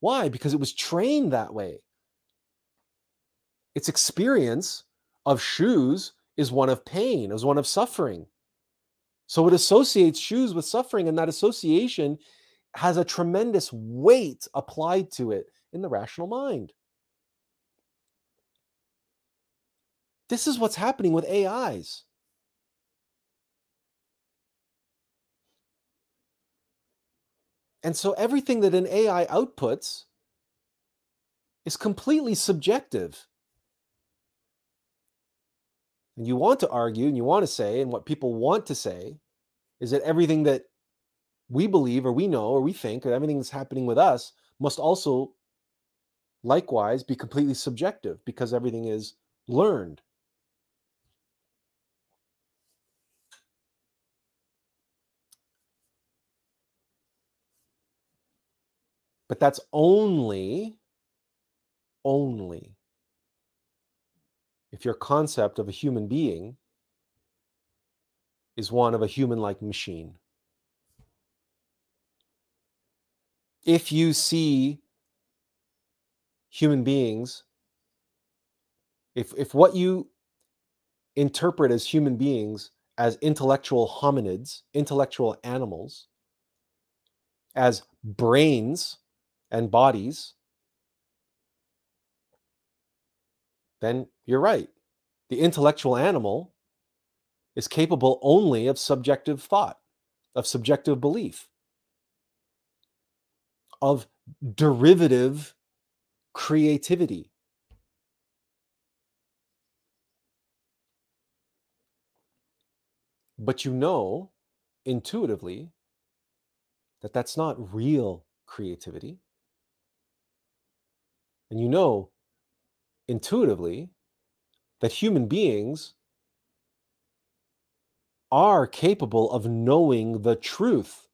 A: why because it was trained that way its experience of shoes is one of pain is one of suffering so it associates shoes with suffering and that association has a tremendous weight applied to it in the rational mind. This is what's happening with AIs. And so everything that an AI outputs is completely subjective. And you want to argue and you want to say, and what people want to say is that everything that we believe or we know or we think or everything that's happening with us must also likewise be completely subjective because everything is learned. But that's only, only if your concept of a human being is one of a human like machine. If you see human beings, if, if what you interpret as human beings as intellectual hominids, intellectual animals, as brains and bodies, then you're right. The intellectual animal is capable only of subjective thought, of subjective belief, of derivative creativity. But you know intuitively that that's not real creativity. And you know intuitively that human beings are capable of knowing the truth.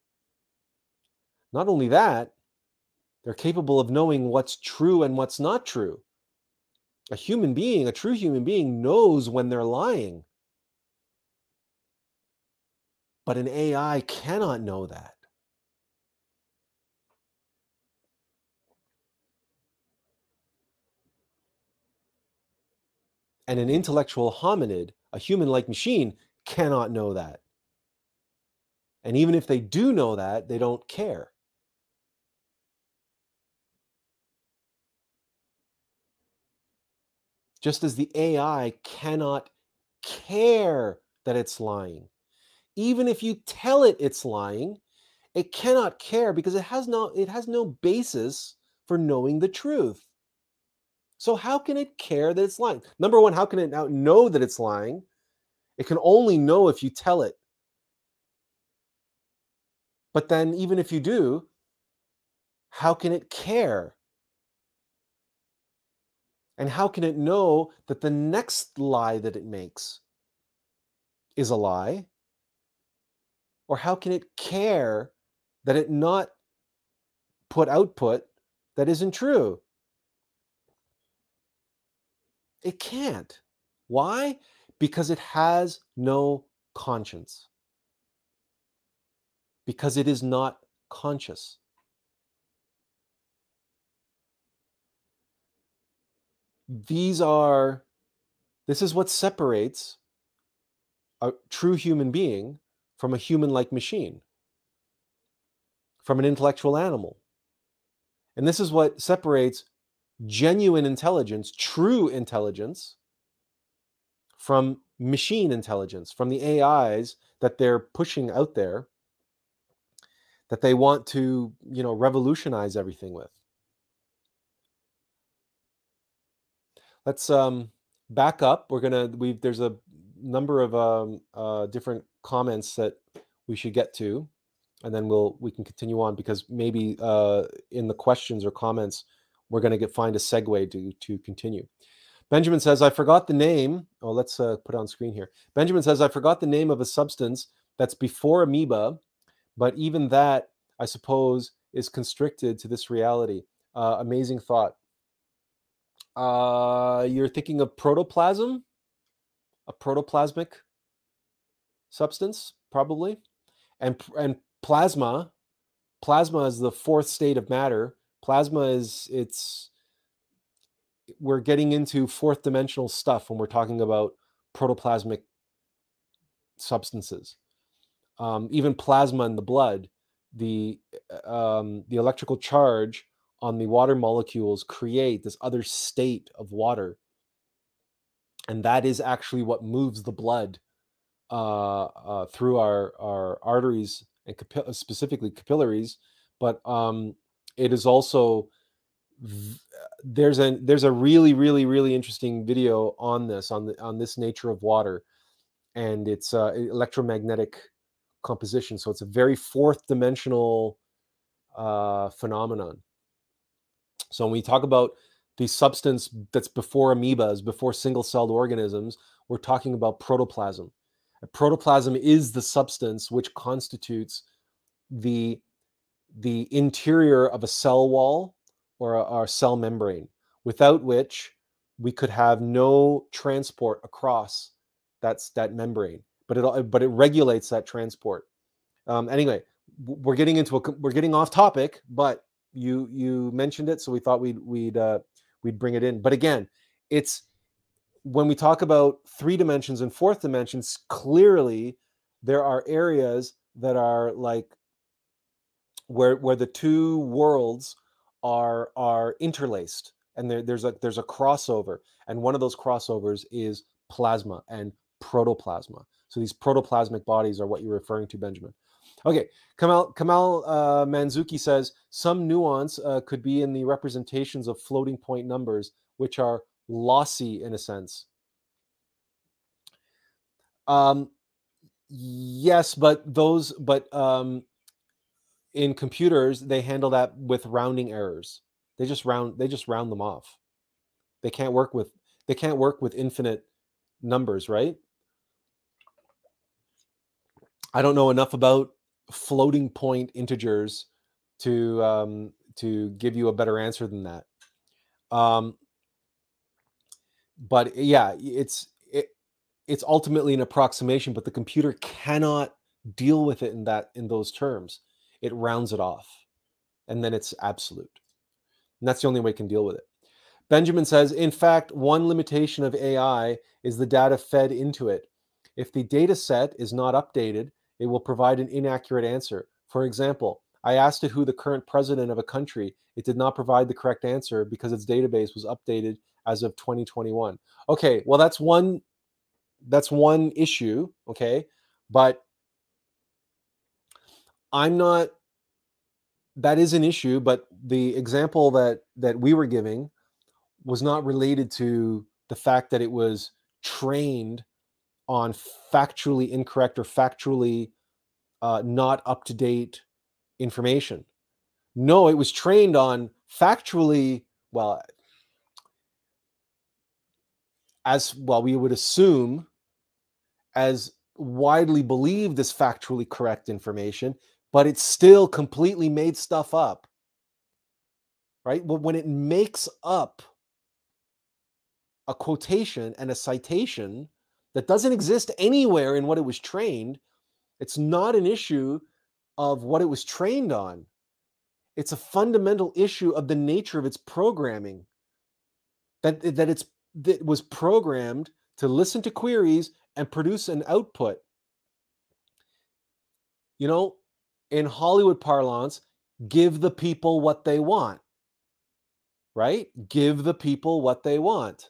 A: Not only that, they're capable of knowing what's true and what's not true. A human being, a true human being, knows when they're lying. But an AI cannot know that. And an intellectual hominid, a human like machine, cannot know that. And even if they do know that, they don't care. Just as the AI cannot care that it's lying. Even if you tell it it's lying, it cannot care because it has no it has no basis for knowing the truth. So how can it care that it's lying? Number one, how can it now know that it's lying? It can only know if you tell it. But then, even if you do, how can it care? And how can it know that the next lie that it makes is a lie? Or how can it care that it not put output that isn't true? It can't. Why? Because it has no conscience. Because it is not conscious. These are, this is what separates a true human being from a human like machine, from an intellectual animal. And this is what separates genuine intelligence, true intelligence, from machine intelligence, from the AIs that they're pushing out there that they want to, you know, revolutionize everything with. Let's um, back up. We're gonna we've there's a number of um, uh, different comments that we should get to, and then we'll we can continue on because maybe uh, in the questions or comments we're going to get find a segue to to continue. Benjamin says, I forgot the name. Oh, let's uh, put on screen here. Benjamin says, I forgot the name of a substance that's before amoeba, but even that, I suppose, is constricted to this reality. Uh, amazing thought. Uh, you're thinking of protoplasm, a protoplasmic substance, probably, and and plasma. Plasma is the fourth state of matter plasma is it's we're getting into fourth dimensional stuff when we're talking about protoplasmic substances. Um, even plasma in the blood the uh, um, the electrical charge on the water molecules create this other state of water. And that is actually what moves the blood uh, uh, through our our arteries and capi- specifically capillaries. But um, it is also there's a there's a really really really interesting video on this on the on this nature of water and it's uh, electromagnetic composition. So it's a very fourth dimensional uh, phenomenon. So when we talk about the substance that's before amoebas, before single celled organisms, we're talking about protoplasm. Protoplasm is the substance which constitutes the, the interior of a cell wall or a, cell membrane, without which we could have no transport across that's that membrane but it but it regulates that transport. Um, anyway we're getting into a we're getting off topic but you you mentioned it so we thought we'd we'd uh, we'd bring it in. But again it's when we talk about three dimensions and fourth dimensions clearly there are areas that are like where where the two worlds are are interlaced and there, there's a there's a crossover and one of those crossovers is plasma and protoplasma. So these protoplasmic bodies are what you're referring to benjamin. Okay kamal kamal uh, manzuki says some nuance uh, could be in the representations of floating point numbers which are lossy in a sense. Um yes but those but um in computers they handle that with rounding errors. They just round they just round them off. They can't work with they can't work with infinite numbers right? I don't know enough about floating point integers to um, to give you a better answer than that. Um, but yeah it's it, it's ultimately an approximation but the computer cannot deal with it in that in those terms it rounds it off and then it's absolute and that's the only way it can deal with it. Benjamin says, in fact, one limitation of AI is the data fed into it. If the data set is not updated, it will provide an inaccurate answer. For example, I asked it who the current president of a country. It did not provide the correct answer because its database was updated as of 2021. Okay, well that's one that's one issue, okay? But I'm not that is an issue, but the example that that we were giving was not related to the fact that it was trained on factually incorrect or factually uh, not up to date information. No, it was trained on factually, well, as well, we would assume as widely believed as factually correct information but it still completely made stuff up. Right? But when it makes up a quotation and a citation that doesn't exist anywhere in what it was trained, it's not an issue of what it was trained on. It's a fundamental issue of the nature of its programming. That, that it's that was programmed to listen to queries and produce an output. You know, in Hollywood parlance, give the people what they want. Right? Give the people what they want.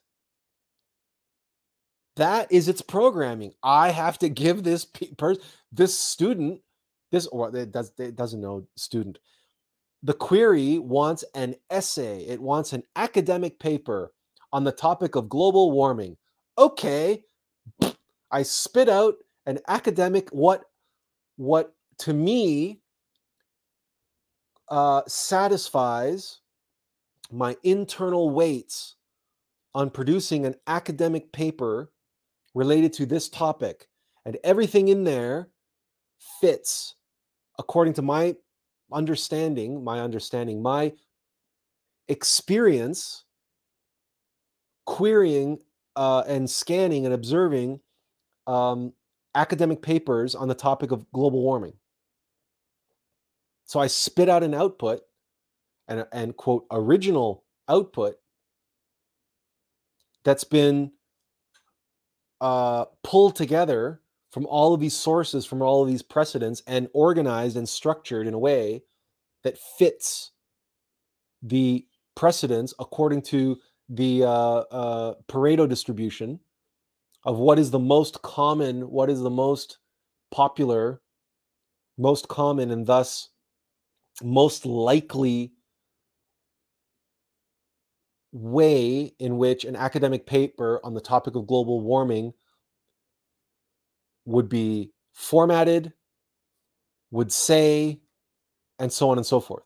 A: That is its programming. I have to give this person, this student, this or it, does, it doesn't know student. The query wants an essay. It wants an academic paper on the topic of global warming. Okay, I spit out an academic what what to me uh, satisfies my internal weights on producing an academic paper related to this topic and everything in there fits according to my understanding my understanding my experience querying uh, and scanning and observing um, academic papers on the topic of global warming so I spit out an output and, and quote, original output that's been uh, pulled together from all of these sources, from all of these precedents, and organized and structured in a way that fits the precedents according to the uh, uh, Pareto distribution of what is the most common, what is the most popular, most common, and thus most likely way in which an academic paper on the topic of global warming would be formatted, would say, and so on and so forth.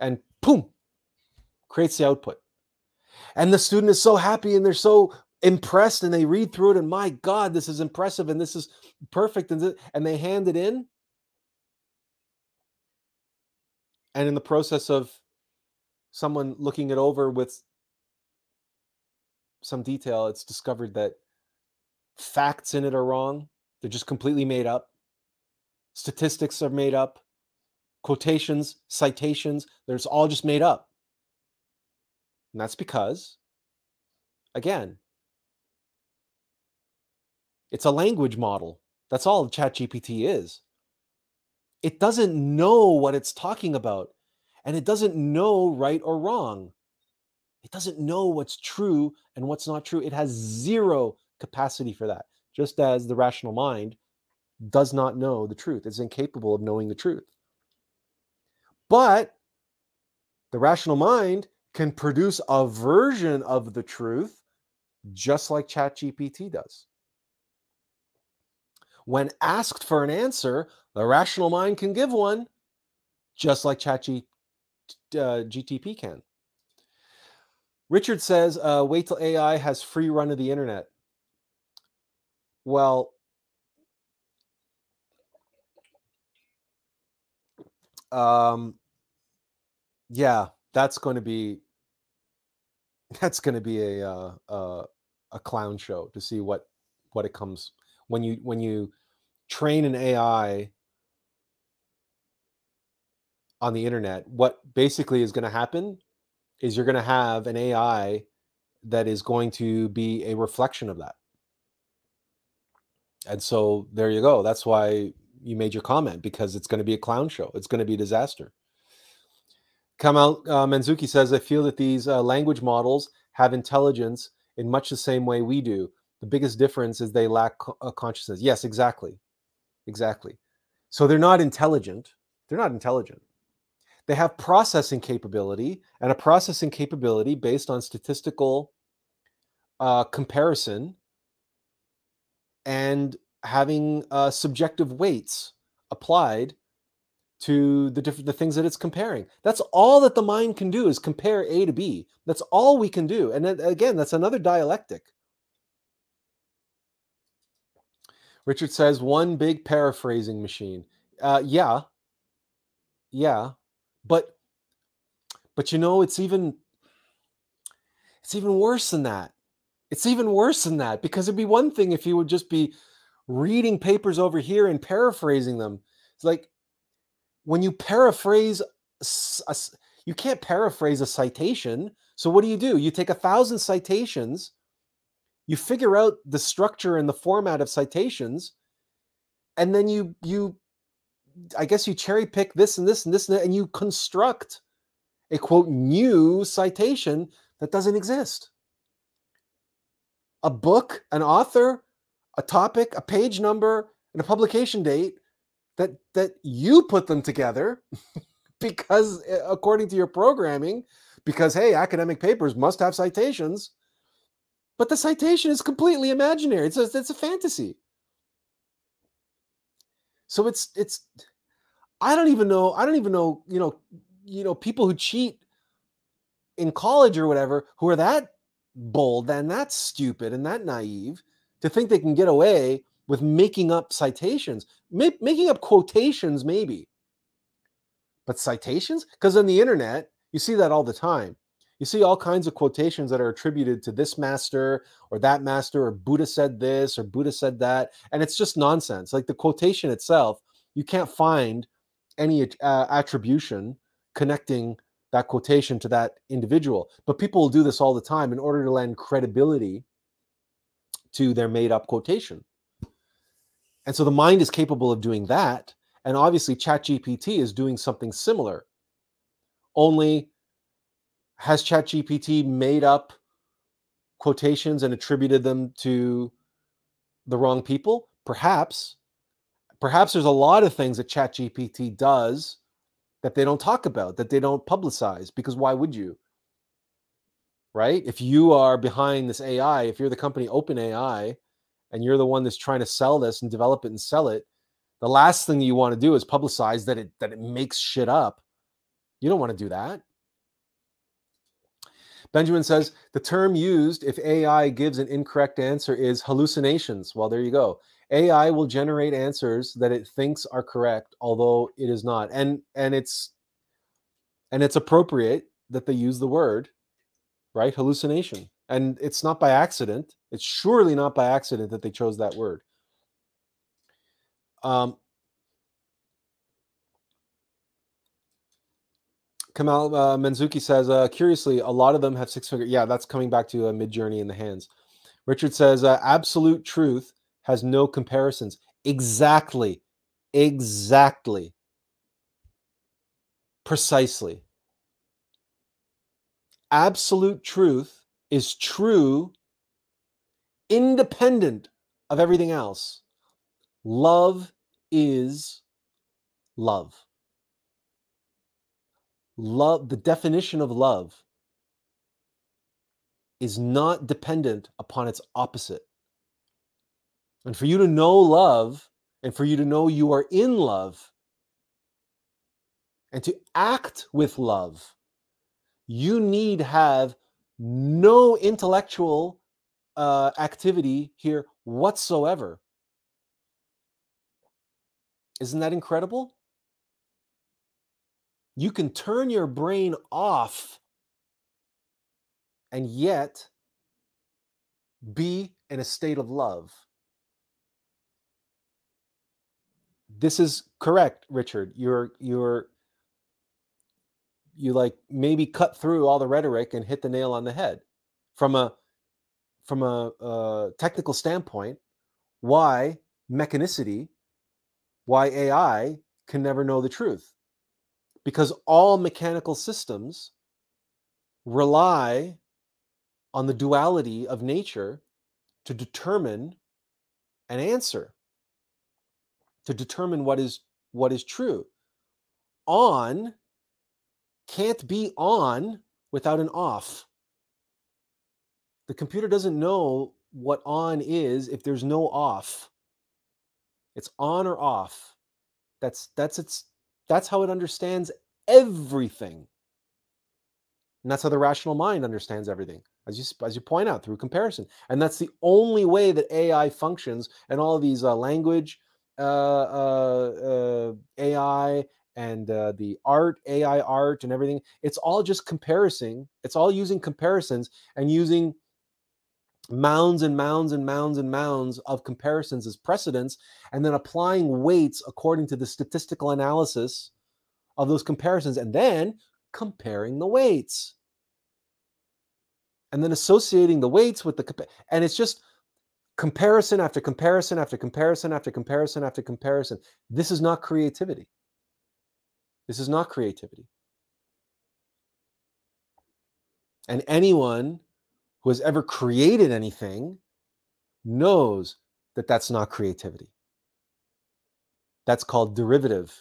A: And boom, creates the output. And the student is so happy and they're so impressed and they read through it and my God, this is impressive and this is perfect. And, th- and they hand it in. And in the process of someone looking it over with some detail, it's discovered that facts in it are wrong. They're just completely made up. Statistics are made up. Quotations, citations, there's all just made up. And that's because, again, it's a language model. That's all ChatGPT is. It doesn't know what it's talking about, and it doesn't know right or wrong. It doesn't know what's true and what's not true. It has zero capacity for that, just as the rational mind does not know the truth. It's incapable of knowing the truth. But the rational mind can produce a version of the truth just like ChatGPT does. When asked for an answer, the rational mind can give one just like ChatGPT uh, can. Richard says, uh, wait till AI has free run of the internet. Well, um, yeah, that's going to be that's going to be a uh, uh, a clown show to see what what it comes when you when you train an AI on the internet. What basically is going to happen is you're going to have an AI that is going to be a reflection of that. And so there you go. That's why you made your comment because it's going to be a clown show. It's going to be a disaster. Kamal uh, Manzuki says, I feel that these uh, language models have intelligence in much the same way we do. The biggest difference is they lack co- uh, consciousness. Yes, exactly. Exactly. So they're not intelligent. They're not intelligent. They have processing capability and a processing capability based on statistical uh, comparison and having uh, subjective weights applied to the different the things that it's comparing. That's all that the mind can do is compare A to B. That's all we can do. And then, again, that's another dialectic. Richard says one big paraphrasing machine. Uh, yeah, yeah, but but you know it's even it's even worse than that. It's even worse than that because it'd be one thing if you would just be reading papers over here and paraphrasing them. It's like when you paraphrase, a, you can't paraphrase a citation. So what do you do? You take a thousand citations, you figure out the structure and the format of citations, and then you you I guess you cherry pick this and this and this and, that, and you construct a quote new citation that doesn't exist. A book, an author, a topic, a page number, and a publication date that that you put them together because according to your programming because hey academic papers must have citations but the citation is completely imaginary it's a, it's a fantasy so it's it's i don't even know i don't even know you know you know people who cheat in college or whatever who are that bold and that stupid and that naive to think they can get away with making up citations, making up quotations, maybe. But citations? Because on the internet, you see that all the time. You see all kinds of quotations that are attributed to this master or that master, or Buddha said this or Buddha said that. And it's just nonsense. Like the quotation itself, you can't find any uh, attribution connecting that quotation to that individual. But people will do this all the time in order to lend credibility to their made up quotation. And so the mind is capable of doing that. And obviously, ChatGPT is doing something similar. Only has ChatGPT made up quotations and attributed them to the wrong people? Perhaps. Perhaps there's a lot of things that ChatGPT does that they don't talk about, that they don't publicize, because why would you? Right? If you are behind this AI, if you're the company OpenAI, and you're the one that's trying to sell this and develop it and sell it, The last thing you want to do is publicize that it that it makes shit up. You don't want to do that. Benjamin says the term used if AI gives an incorrect answer is hallucinations. Well, there you go. AI will generate answers that it thinks are correct, although it is not. And and it's and it's appropriate that they use the word, right? Hallucination. And it's not by accident. It's surely not by accident that they chose that word. Um, Kamal uh, Menzuki says, uh, curiously, a lot of them have six finger. Yeah, that's coming back to a Midjourney in the hands. Richard says, uh, absolute truth has no comparisons. Exactly. Exactly. Precisely. Absolute truth is true independent of everything else. Love is love love the definition of love is not dependent upon its opposite. And for you to know love and for you to know you are in love and to act with love you need have no intellectual uh, activity here whatsoever. Isn't that incredible you can turn your brain off and yet be in a state of love. This is correct, Richard. You're you're you like maybe cut through all the rhetoric and hit the nail on the head from a from a, a technical standpoint why mechanicity why ai can never know the truth because all mechanical systems rely on the duality of nature to determine an answer to determine what is what is true. On can't be on without an off. The computer doesn't know what on is if there's no off. It's on or off. That's that's its that's how it understands everything. And that's how the rational mind understands everything, as you as you point out through comparison. And that's the only way that AI functions, and all these uh, language uh, uh, uh AI and uh, the art AI art and everything. It's all just comparing. It's all using comparisons and using mounds and mounds and mounds and mounds of comparisons as precedents, and then applying weights according to the statistical analysis of those comparisons, and then comparing the weights. And then associating the weights with the, and it's just comparison after comparison after comparison after comparison after comparison. This is not creativity. This is not creativity. And anyone who has ever created anything knows that that's not creativity. That's called derivative.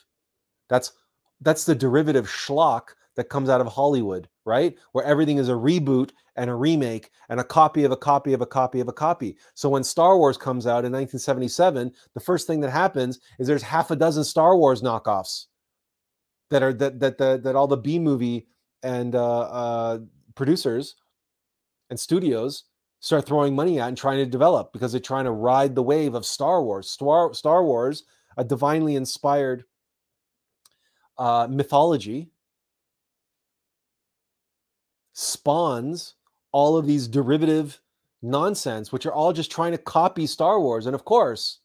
A: That's that's the derivative schlock that comes out of Hollywood, right? Where everything is a reboot and a remake and a copy of a copy of a copy of a copy. So when Star Wars comes out in 1977, the first thing that happens is there's half a dozen Star Wars knockoffs that are that that that, that all the B movie and uh, uh, producers and studios start throwing money at and trying to develop because they're trying to ride the wave of Star Wars. Star, Star Wars, a divinely inspired uh, mythology, spawns all of these derivative nonsense, which are all just trying to copy Star Wars. And of course,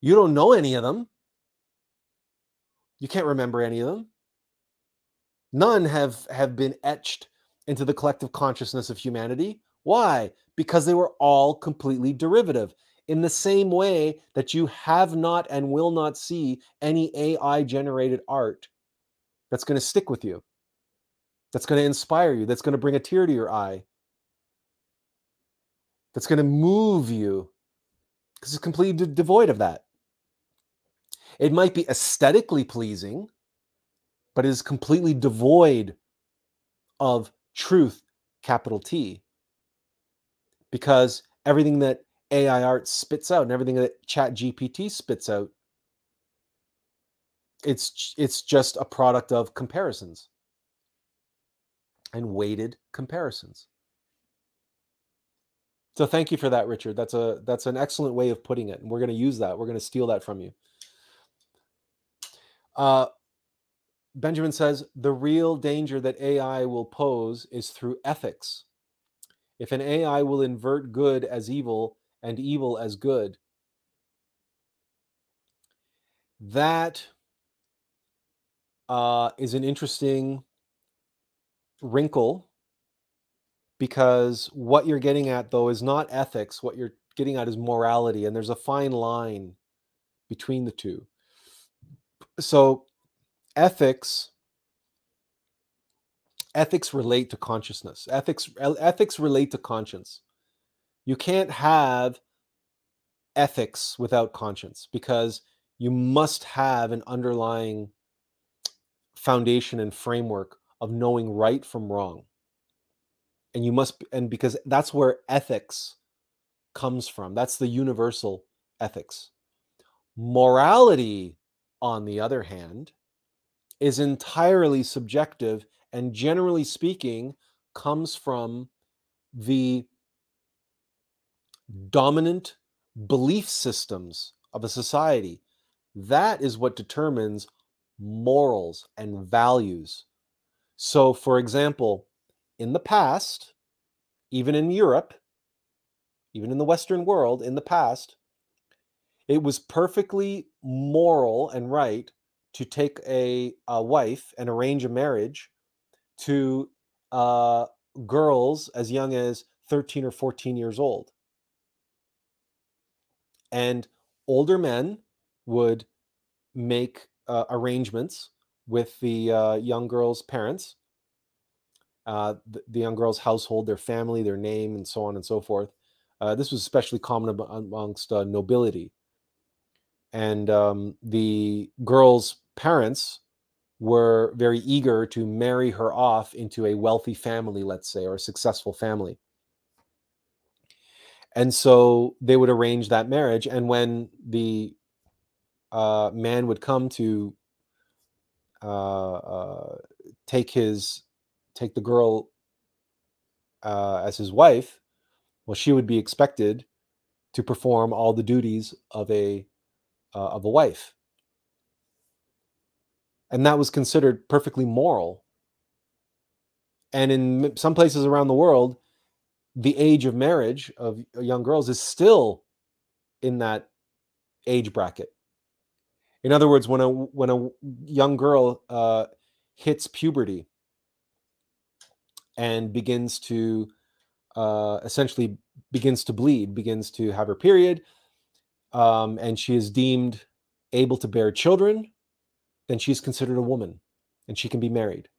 A: you don't know any of them. You can't remember any of them. None have have been etched into the collective consciousness of humanity. Why? Because they were all completely derivative. In the same way that you have not and will not see any AI generated art that's going to stick with you, that's going to inspire you, that's going to bring a tear to your eye, that's going to move you, because it's completely de- devoid of that. It might be aesthetically pleasing, but it is completely devoid of truth, capital T. Because everything that AI art spits out and everything that ChatGPT spits out, it's it's just a product of comparisons and weighted comparisons. So thank you for that, Richard. That's a that's an excellent way of putting it, and we're going to use that. We're going to steal that from you. Uh, Benjamin says the real danger that AI will pose is through ethics. If an AI will invert good as evil and evil as good, that uh, is an interesting wrinkle because what you're getting at though is not ethics what you're getting at is morality and there's a fine line between the two so ethics ethics relate to consciousness. Ethics ethics relate to conscience. You can't have ethics without conscience because you must have an underlying foundation and framework of knowing right from wrong. And you must and because that's where ethics comes from. That's the universal ethics. Morality on the other hand is entirely subjective and generally speaking comes from the dominant belief systems of a society. That is what determines morals and values. So for example in the past, even in Europe, even in the Western world, in the past, it was perfectly moral and right to take a, a wife and arrange a marriage to uh, girls as young as 13 or 14 years old. And older men would make uh, arrangements with the uh, young girl's parents uh, the, the, young girl's household, their family, their name, and so on and so forth. Uh, this was especially common amongst uh, nobility. And um, the girl's parents were very eager to marry her off into a wealthy family, let's say, or a successful family. And so they would arrange that marriage. And when the uh, man would come to uh, uh, take his take the girl uh, as his wife, well, she would be expected to perform all the duties of a uh, of a wife, and that was considered perfectly moral. And in some places around the world, the age of marriage of young girls is still in that age bracket. In other words, when a when a young girl uh, hits puberty, and begins to uh, essentially begins to bleed, begins to have her period, um, and she is deemed able to bear children, then she's considered a woman and she can be married.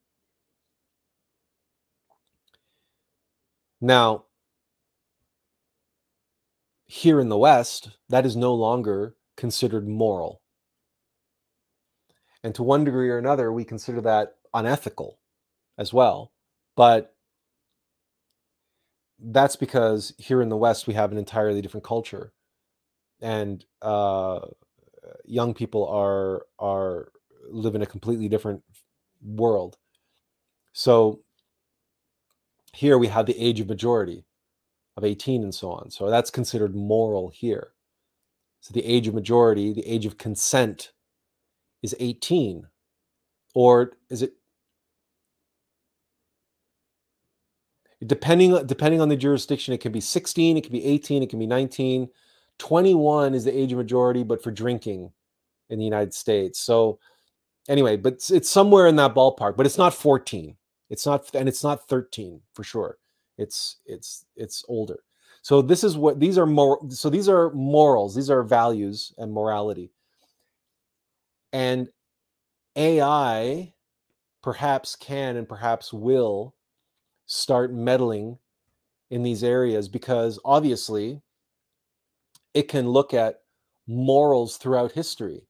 A: Now, here in the West, that is no longer considered moral. And to one degree or another, we consider that unethical as well. But that's because here in the West, we have an entirely different culture. And uh, young people are are live in a completely different world. So here we have the age of majority of 18 and so on. So that's considered moral here. So the age of majority, the age of consent is 18. Or is it depending depending on the jurisdiction it can be 16 it can be 18 it can be 19 21 is the age of majority but for drinking in the united states so anyway but it's, it's somewhere in that ballpark but it's not 14 it's not and it's not 13 for sure. It's it's it's older. So this is what these are more so these are morals these are values and morality. And ai perhaps can and perhaps will start meddling in these areas because obviously it can look at morals throughout history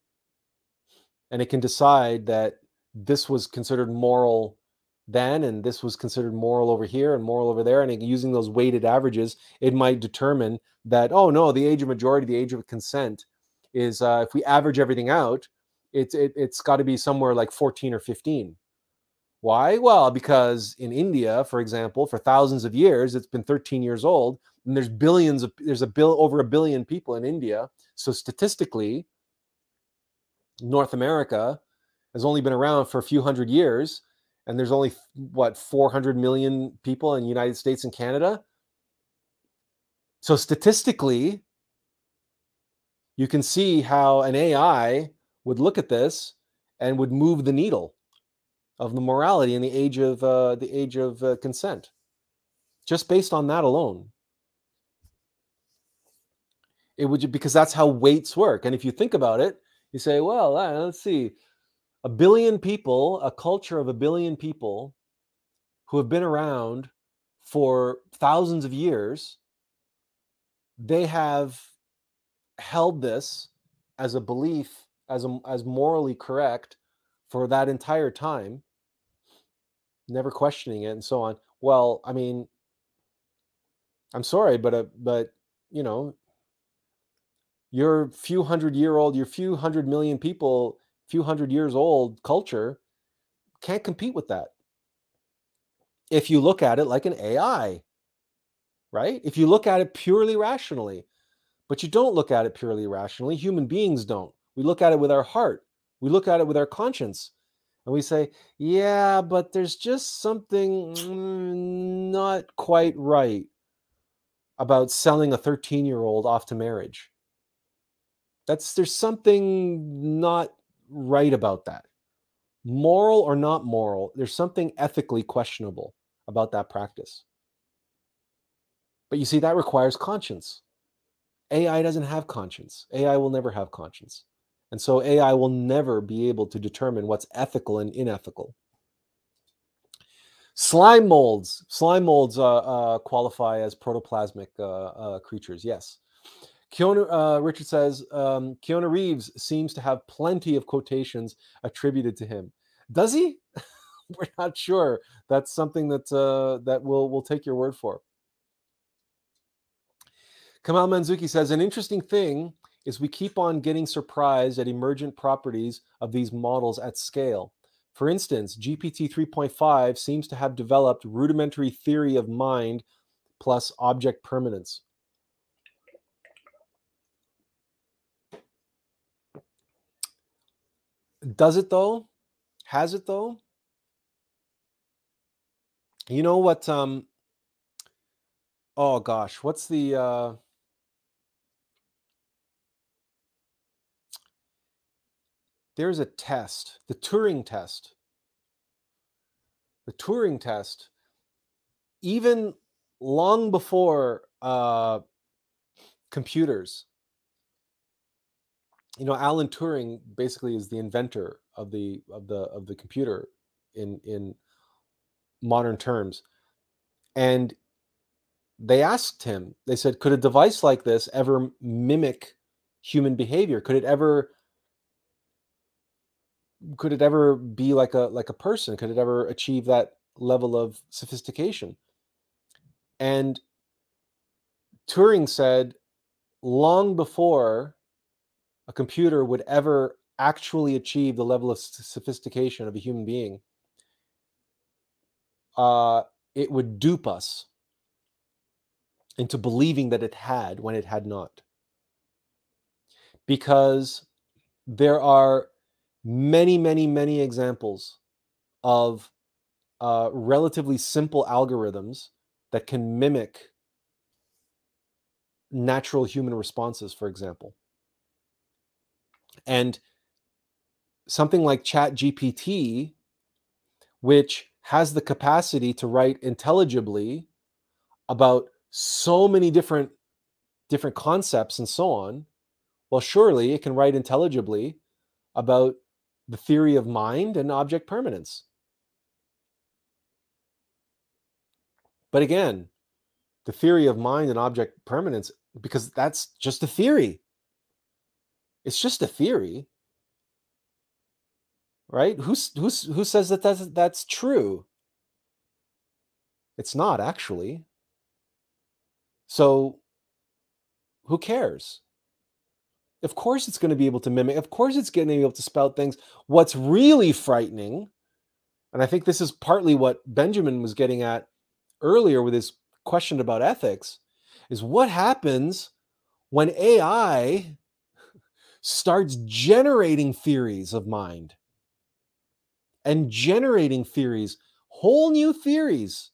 A: and it can decide that this was considered moral then and this was considered moral over here and moral over there and using those weighted averages it might determine that oh no the age of majority the age of consent is uh, if we average everything out it's it, it's got to be somewhere like 14 or 15 why? Well because in india for example for thousands of years it's been 13 years old and there's billions of there's a bill over a billion people in india. So statistically north america has only been around for a few hundred years and there's only what 400 million people in the United States and Canada. So statistically, you can see how an AI would look at this and would move the needle of the morality in the age of uh, the age of uh, consent, just based on that alone. It would because that's how weights work. And if you think about it, you say, well, let's see, a billion people, a culture of a billion people who have been around for thousands of years, they have held this as a belief, as a, as morally correct for that entire time, never questioning it and so on. Well, I mean, I'm sorry, but uh, but you know, your few hundred year old, your few hundred million people few hundred years old culture can't compete with that. If you look at it like an AI, right? If you look at it purely rationally, but you don't look at it purely rationally, human beings don't. We look at it with our heart, we look at it with our conscience, and we say, yeah, but there's just something mm, not quite right about selling a 13 year old off to marriage. That's there's something not right about that. Moral or not moral, there's something ethically questionable about that practice. But you see, that requires conscience. AI doesn't have conscience. AI will never have conscience. And so AI will never be able to determine what's ethical and unethical. Slime molds. Slime molds uh, uh, qualify as protoplasmic uh, uh creatures, yes. Keanu, uh, Richard says um, Keanu Reeves seems to have plenty of quotations attributed to him. Does he? We're not sure. That's something that uh, that we'll we'll take your word for. Kamal Manzuki says an interesting thing is we keep on getting surprised at emergent properties of these models at scale. For instance, GPT 3.5 seems to have developed rudimentary theory of mind plus object permanence. Does it though? Has it though? You know what? Um, oh gosh, what's the uh, there's a test, the Turing test. The Turing test, even long before uh, computers you know alan turing basically is the inventor of the of the of the computer in in modern terms and they asked him they said could a device like this ever mimic human behavior? Could it ever could it ever be like a like a person? Could it ever achieve that level of sophistication? And turing said long before a computer would ever actually achieve the level of sophistication of a human being, uh, it would dupe us into believing that it had when it had not. Because there are many, many, many examples of uh, relatively simple algorithms that can mimic natural human responses, for example. And something like ChatGPT, which has the capacity to write intelligibly about so many different different concepts and so on, well, surely it can write intelligibly about the theory of mind and object permanence. But again, the theory of mind and object permanence, because that's just a theory. It's just a theory, right? Who's who's who says that that's that's true? It's not actually. So who cares? Of course, it's going to be able to mimic. Of course, it's going to be able to spout things. What's really frightening, and I think this is partly what Benjamin was getting at earlier with his question about ethics, is what happens when AI starts generating theories of mind and generating theories, whole new theories.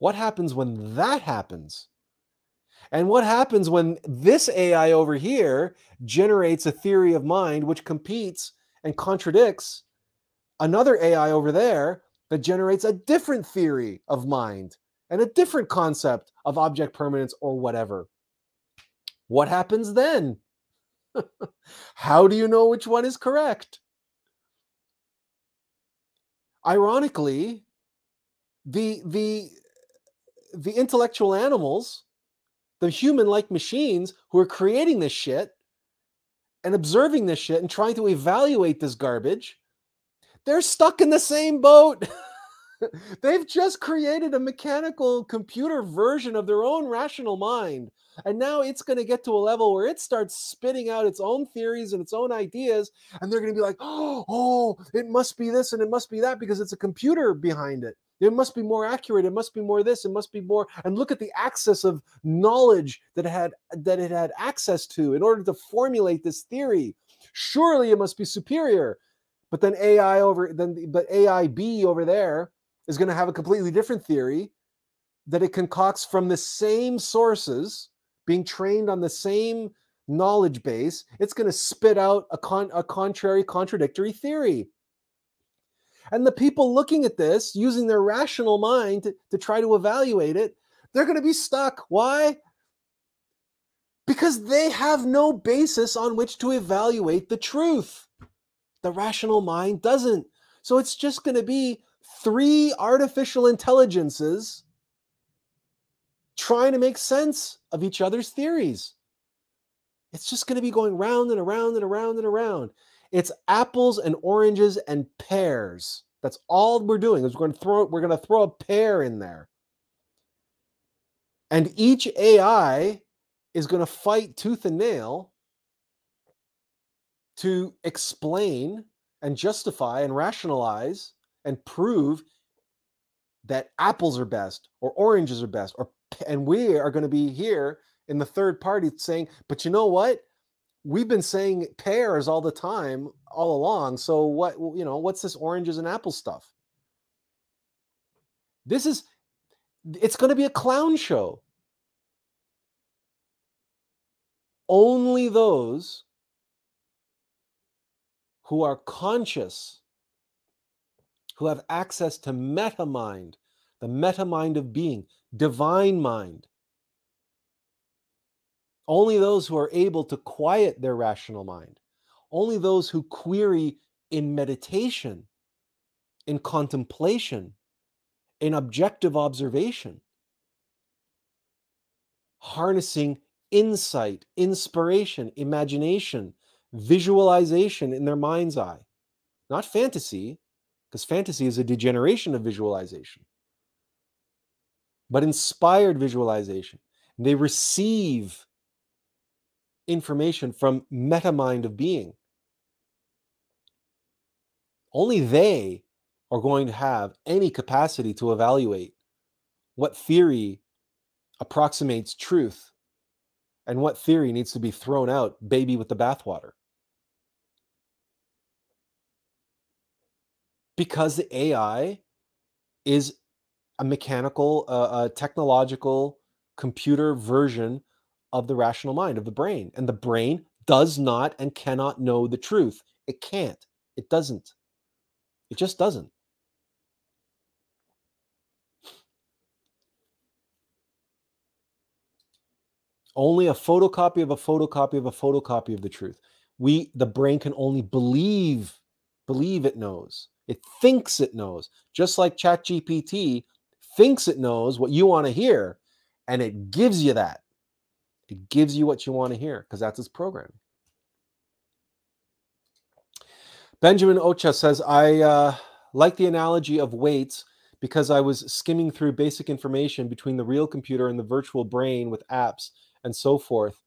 A: What happens when that happens? And what happens when this AI over here generates a theory of mind which competes and contradicts another AI over there that generates a different theory of mind and a different concept of object permanence or whatever? What happens then? How do you know which one is correct? Ironically, the the the intellectual animals the human like machines who are creating this shit and observing this shit and trying to evaluate this garbage, they're stuck in the same boat. They've just created a mechanical computer version of their own rational mind. And now it's going to get to a level where it starts spitting out its own theories and its own ideas. And they're going to be like, oh, oh, it must be this and it must be that because it's a computer behind it. It must be more accurate. It must be more this. It must be more. And look at the access of knowledge that it had that it had access to in order to formulate this theory. Surely it must be superior. But then AI over then but AI B over there is going to have a completely different theory that it concocts from the same sources, being trained on the same knowledge base. It's going to spit out a, con- a contrary, contradictory theory. And the people looking at this, using their rational mind to, to try to evaluate it, they're going to be stuck. Why? Because they have no basis on which to evaluate the truth. The rational mind doesn't. So it's just going to be three artificial intelligences trying to make sense of each other's theories. It's just going to be going round and around and around and around. It's apples and oranges and pears. That's all we're doing. Is we're going to throw we're going to throw a pear in there. And each AI is going to fight tooth and nail to explain and justify and rationalize and prove that apples are best or oranges are best or and we are going to be here in the third party saying but you know what? We've been saying pears all the time all along so what you know what's this oranges and apple stuff? This is it's going to be a clown show. Only those who are conscious who have access to meta mind the meta mind of being divine mind. Only those who are able to quiet their rational mind, only those who query in meditation, in contemplation, in objective observation, harnessing insight, inspiration, imagination, visualization in their mind's eye. Not fantasy, because fantasy is a degeneration of visualization, but inspired visualization. They receive information from meta mind of being. Only they are going to have any capacity to evaluate what theory approximates truth and what theory needs to be thrown out, baby with the bathwater. Because the AI is a mechanical, uh, a technological computer version of the rational mind, of the brain. And the brain does not and cannot know the truth. It can't. It doesn't. It just doesn't. Only a photocopy of a photocopy of a photocopy of the truth. We, the brain, can only believe, believe it knows. It thinks it knows. Just like ChatGPT thinks it knows what you want to hear, and it gives you that. It gives you what you want to hear because that's its programming. Benjamin Ocha says, I uh, like the analogy of weights because I was skimming through basic information between the real computer and the virtual brain with apps and so forth.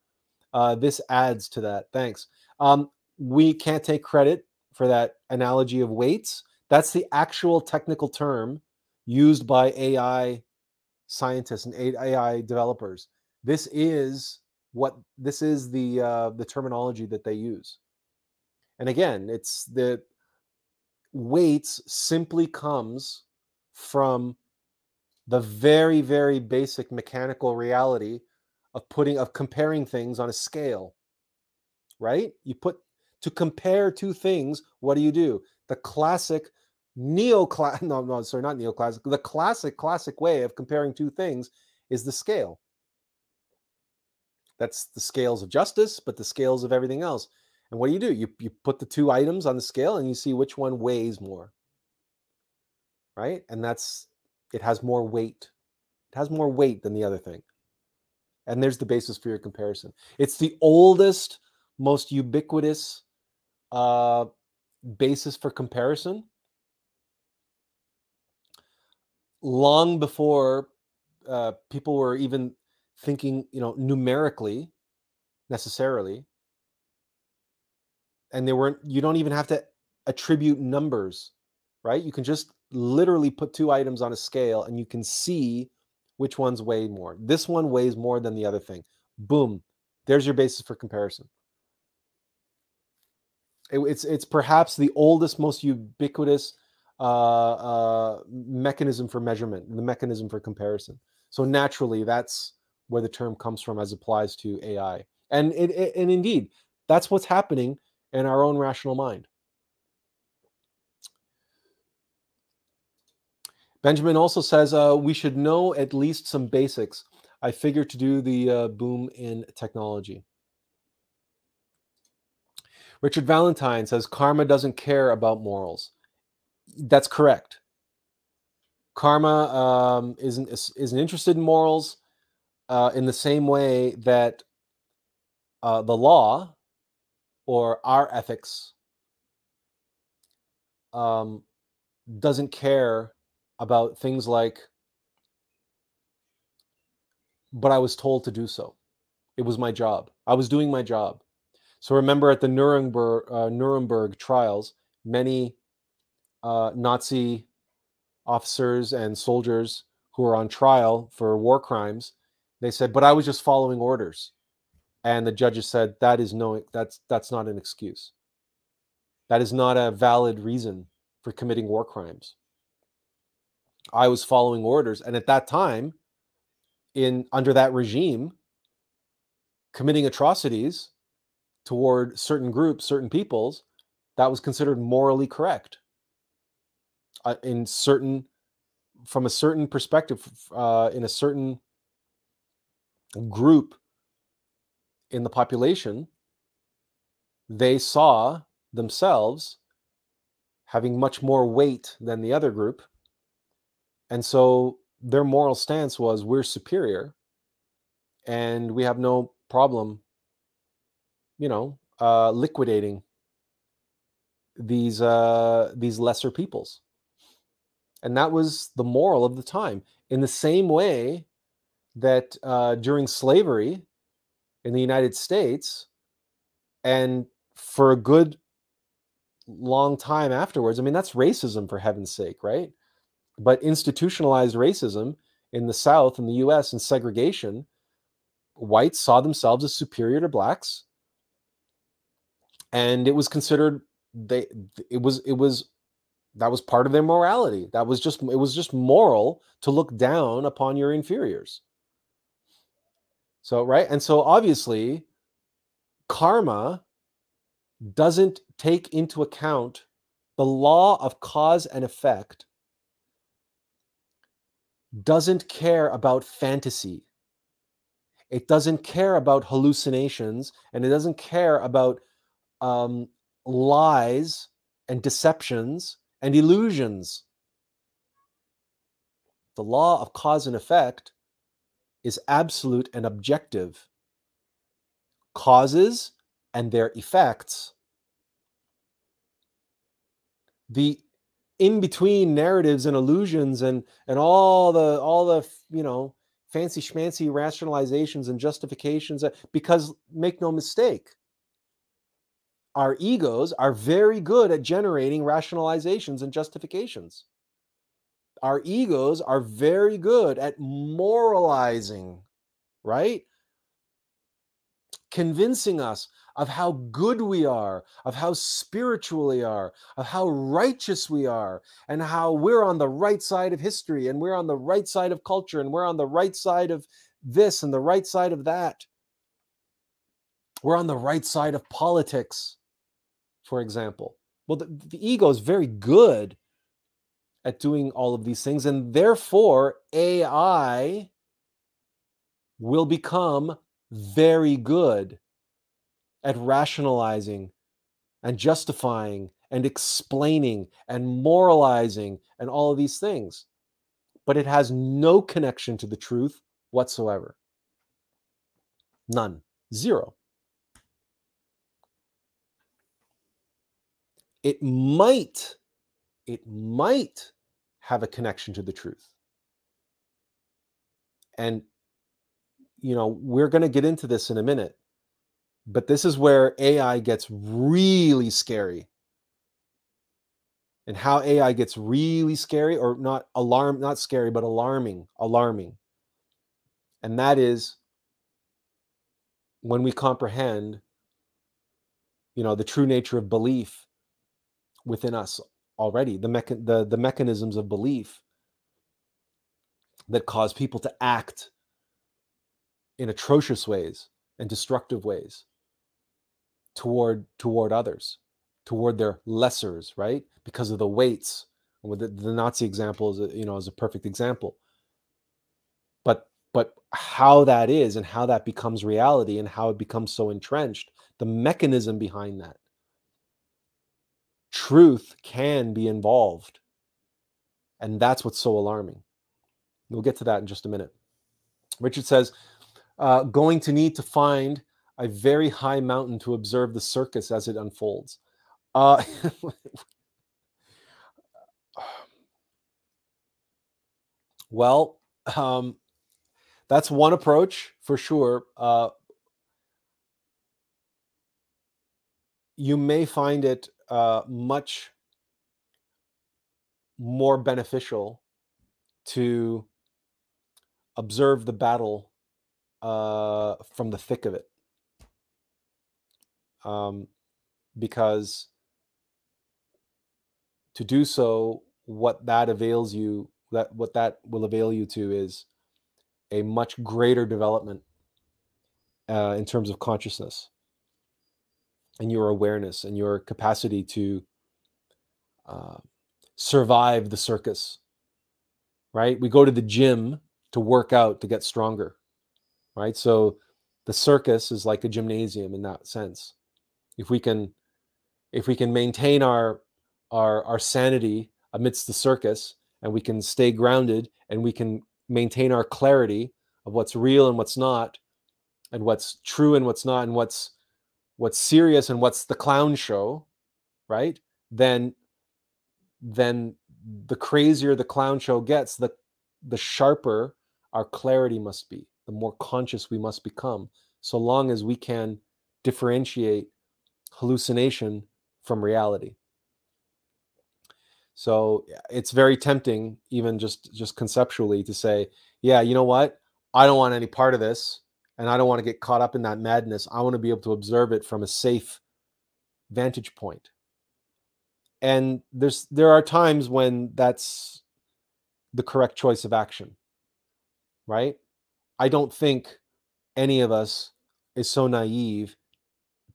A: Uh, this adds to that. Thanks. Um, we can't take credit for that analogy of weights. That's the actual technical term used by AI scientists and AI developers. This is what this is the uh, the terminology that they use. And again, it's the weights simply comes from the very very basic mechanical reality of putting of comparing things on a scale right you put to compare two things what do you do the classic neoclass no no sorry not neoclassic the classic classic way of comparing two things is the scale. That's the scales of justice but the scales of everything else. And what do you do? You, you put the two items on the scale and you see which one weighs more. Right? And that's it has more weight. It has more weight than the other thing. And there's the basis for your comparison. It's the oldest most ubiquitous uh, basis for comparison long before uh, people were even thinking, you know, numerically necessarily. And they weren't, you don't even have to attribute numbers, right? You can just literally put two items on a scale and you can see which ones weigh more. This one weighs more than the other thing. Boom. There's your basis for comparison. It, it's it's perhaps the oldest, most ubiquitous uh, uh, mechanism for measurement, the mechanism for comparison. So naturally, that's where the term comes from as applies to AI. And it, it, and indeed, that's what's happening in our own rational mind. Benjamin also says uh, we should know at least some basics. I figure to do the uh, boom in technology. Richard Valentine says karma doesn't care about morals that's correct. Karma um, isn't isn't interested in morals uh, in the same way that uh, the law or our ethics um, doesn't care about things like, but I was told to do so. It was my job. I was doing my job. So remember at the Nuremberg, uh, Nuremberg trials, many uh, Nazi officers and soldiers who were on trial for war crimes. They said, "But I was just following orders," and the judges said, "That is no, that's that's not an excuse. That is not a valid reason for committing war crimes." I was following orders, and at that time, in under that regime, committing atrocities toward certain groups, certain peoples, that was considered morally correct uh, in certain from a certain perspective uh, in a certain group in the population they saw themselves having much more weight than the other group. And so their moral stance was we're superior and we have no problem you know uh, liquidating these uh, these lesser peoples and that was the moral of the time. In the same way that uh, during slavery in the United States, and for a good long time afterwards, I mean, that's racism for heaven's sake, right? But institutionalized racism in the South in the US and segregation, whites saw themselves as superior to blacks. And it was considered they it was it was that was part of their morality. That was just it was just moral to look down upon your inferiors. So right? And so obviously karma doesn't take into account the law of cause and effect doesn't care about fantasy. It doesn't care about hallucinations and it doesn't care about um, lies and deceptions and illusions. The law of cause and effect is absolute and objective. Causes and their effects. The in between narratives and illusions and and all the all the you know fancy schmancy rationalizations and justifications because make no mistake our egos are very good at generating rationalizations and justifications. Our egos are very good at moralizing right? Convincing us of how good we are, of how spiritual we are, of how righteous we are, and how we're on the right side of history, and we're on the right side of culture, and we're on the right side of this and the right side of that. We're on the right side of politics, for example. Well, the, the ego is very good at doing all of these things, and therefore AI will become very good at rationalizing and justifying and explaining and moralizing and all of these things. But it has no connection to the truth whatsoever. None. Zero. It might, it might have a connection to the truth. And, you know, we're going to get into this in a minute but this is where AI gets really scary. And how AI gets really scary, or not alarm, not scary, but alarming, alarming. And that is when we comprehend, you know, the true nature of belief within us already, the mecha- the, the mechanisms of belief that cause people to act in atrocious ways and destructive ways toward toward others, toward their lessers, right? Because of the weights. With the, the Nazi example is a, you know is a perfect example. But but how that is and how that becomes reality and how it becomes so entrenched, the mechanism behind that. Truth can be involved. And that's what's so alarming. We'll get to that in just a minute. Richard says, uh, going to need to find a very high mountain to observe the circus as it unfolds. Uh, well, um, that's one approach for sure. Uh, you may find it uh, much more beneficial to observe the battle uh, from the thick of it. Um, because to do so, what that avails you, that what that will avail you to is a much greater development uh, in terms of consciousness and your awareness and your capacity to uh, survive the circus. Right? We go to the gym to work out to get stronger. Right? So the circus is like a gymnasium in that sense if we can if we can maintain our our our sanity amidst the circus and we can stay grounded and we can maintain our clarity of what's real and what's not and what's true and what's not and what's what's serious and what's the clown show right? Then then the crazier the clown show gets the the sharper our clarity must be the more conscious we must become so long as we can differentiate hallucination from reality. So it's very tempting even just just conceptually to say yeah you know what? I don't want any part of this and i don't want to get caught up in that madness i want to be able to observe it from a safe vantage point. and there's there are times when that's the correct choice of action right i don't think any of us is so naive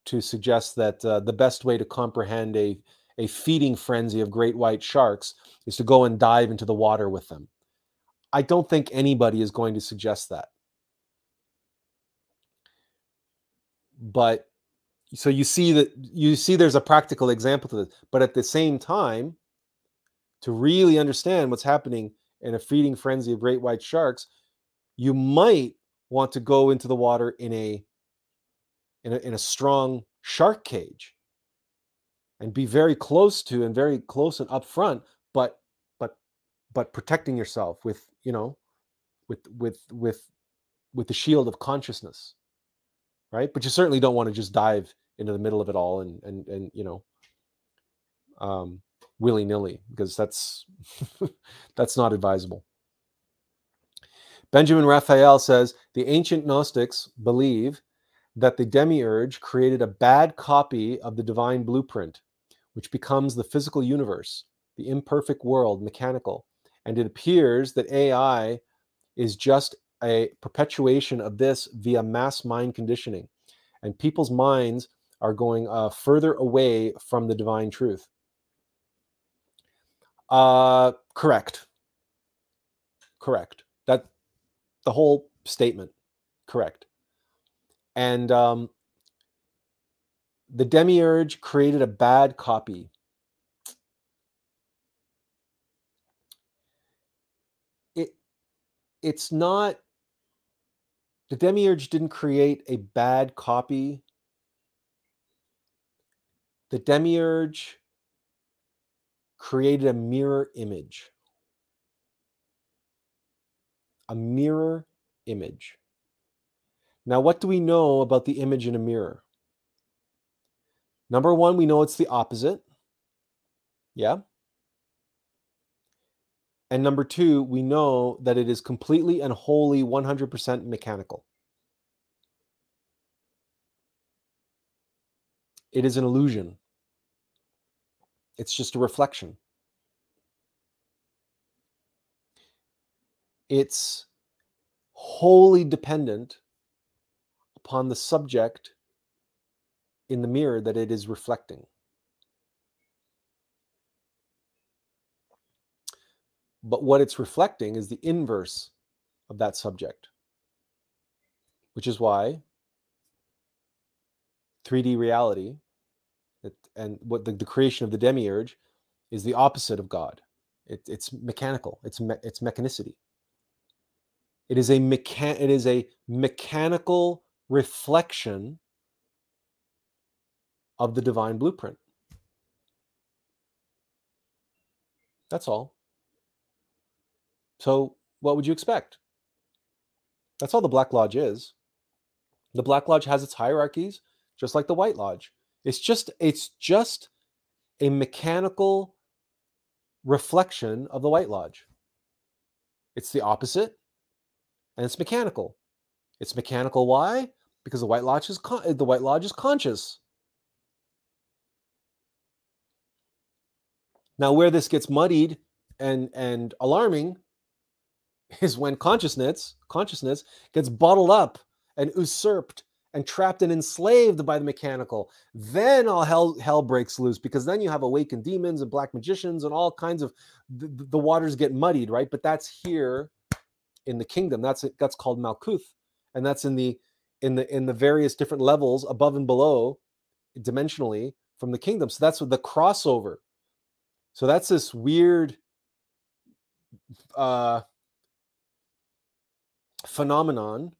A: to suggest that uh, the best way to comprehend a, a feeding frenzy of great white sharks is to go and dive into the water with them. I don't think anybody is going to suggest that. But so you see that you see there's a practical example to this, but at the same time, to really understand what's happening in a feeding frenzy of great white sharks, you might want to go into the water in a in a, in a strong shark cage and be very close to and very close and upfront but but protecting yourself with you know with with with with the shield of consciousness right? But you certainly don't want to just dive into the middle of it all and and and you know um willy-nilly because that's that's not advisable. Benjamin raphael says the ancient gnostics believe that the demiurge created a bad copy of the divine blueprint which becomes the physical universe the imperfect world mechanical and it appears that ai is just a perpetuation of this via mass mind conditioning and people's minds are going uh, further away from the divine truth uh, correct. Correct. That the whole statement. Correct. And um, the demiurge created a bad copy. It it's not the demiurge didn't create a bad copy. The demiurge created a mirror image. A mirror image. Now, what do we know about the image in a mirror? Number one, we know it's the opposite. Yeah. And number two, we know that it is completely and wholly 100% mechanical. It is an illusion. It's just a reflection. It's wholly dependent upon the subject in the mirror that it is reflecting. But what it's reflecting is the inverse of that subject, which is why 3D reality and what the, the creation of the demiurge is the opposite of God. It, it's mechanical. It's me, it's mechanicity. It is a mechan- It is a mechanical reflection of the divine blueprint. That's all. So, what would you expect? That's all the Black Lodge is. The Black Lodge has its hierarchies, just like the White Lodge. It's just it's just a mechanical reflection of the White Lodge. It's the opposite, and it's mechanical. It's mechanical. Why? Because the White Lodge is con- the White Lodge is conscious. Now, where this gets muddied and and alarming is when consciousness consciousness gets bottled up and usurped and trapped and enslaved by the mechanical, then all hell hell breaks loose because then you have awakened demons and black magicians and all kinds of the, the waters get muddied, right? But that's here in the kingdom. That's it, that's called Malkuth, and that's in the in the in the various different levels above and below, dimensionally from the kingdom. So that's the crossover. So that's this weird uh, phenomenon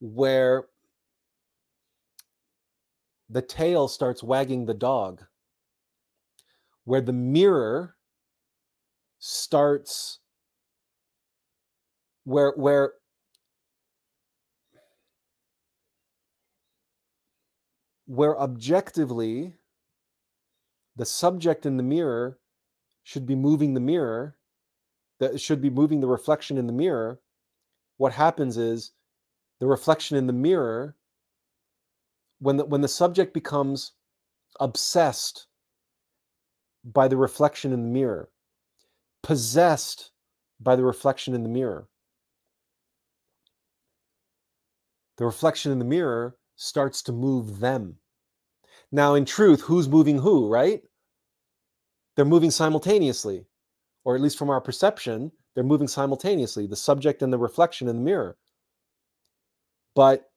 A: where the tail starts wagging the dog, where the mirror starts where where where objectively the subject in the mirror should be moving the mirror that should be moving the reflection in the mirror what happens is the reflection in the mirror when the, when the subject becomes obsessed by the reflection in the mirror possessed by the reflection in the mirror the reflection in the mirror starts to move them. Now in truth who's moving who right? They're moving simultaneously or at least from our perception they're moving simultaneously the subject and the reflection in the mirror. But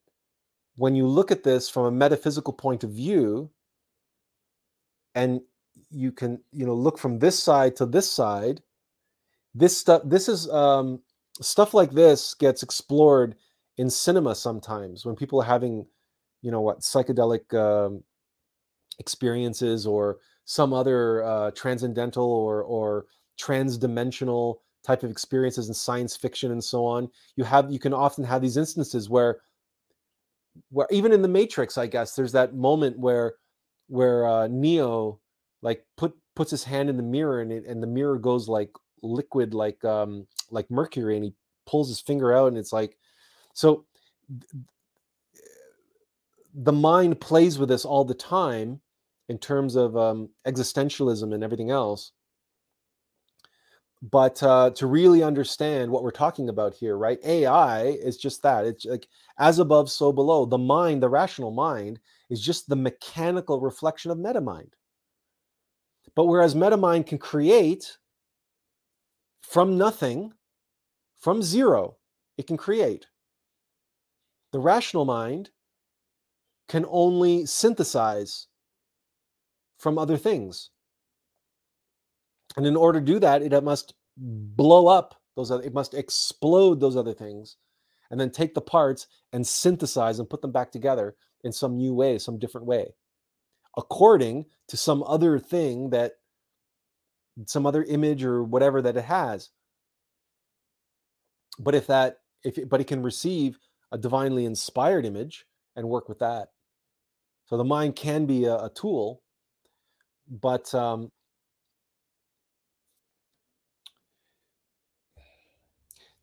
A: when you look at this from a metaphysical point of view, and you can, you know, look from this side to this side, this stuff, this is um, stuff like this gets explored in cinema sometimes when people are having, you know, what psychedelic um, experiences or some other uh, transcendental or or transdimensional type of experiences in science fiction and so on you have you can often have these instances where where even in the matrix i guess there's that moment where where uh, neo like put puts his hand in the mirror and it, and the mirror goes like liquid like um like mercury and he pulls his finger out and it's like so the mind plays with this all the time in terms of um, existentialism and everything else but uh, to really understand what we're talking about here right ai is just that it's like as above so below the mind the rational mind is just the mechanical reflection of metamind. But whereas metamind can create from nothing from zero it can create. The rational mind can only synthesize from other things and in order to do that, it must blow up those other, it must explode those other things and then take the parts and synthesize and put them back together in some new way, some different way, according to some other thing that some other image or whatever that it has. But if that, if but it can receive a divinely inspired image and work with that. So the mind can be a, a tool, but um,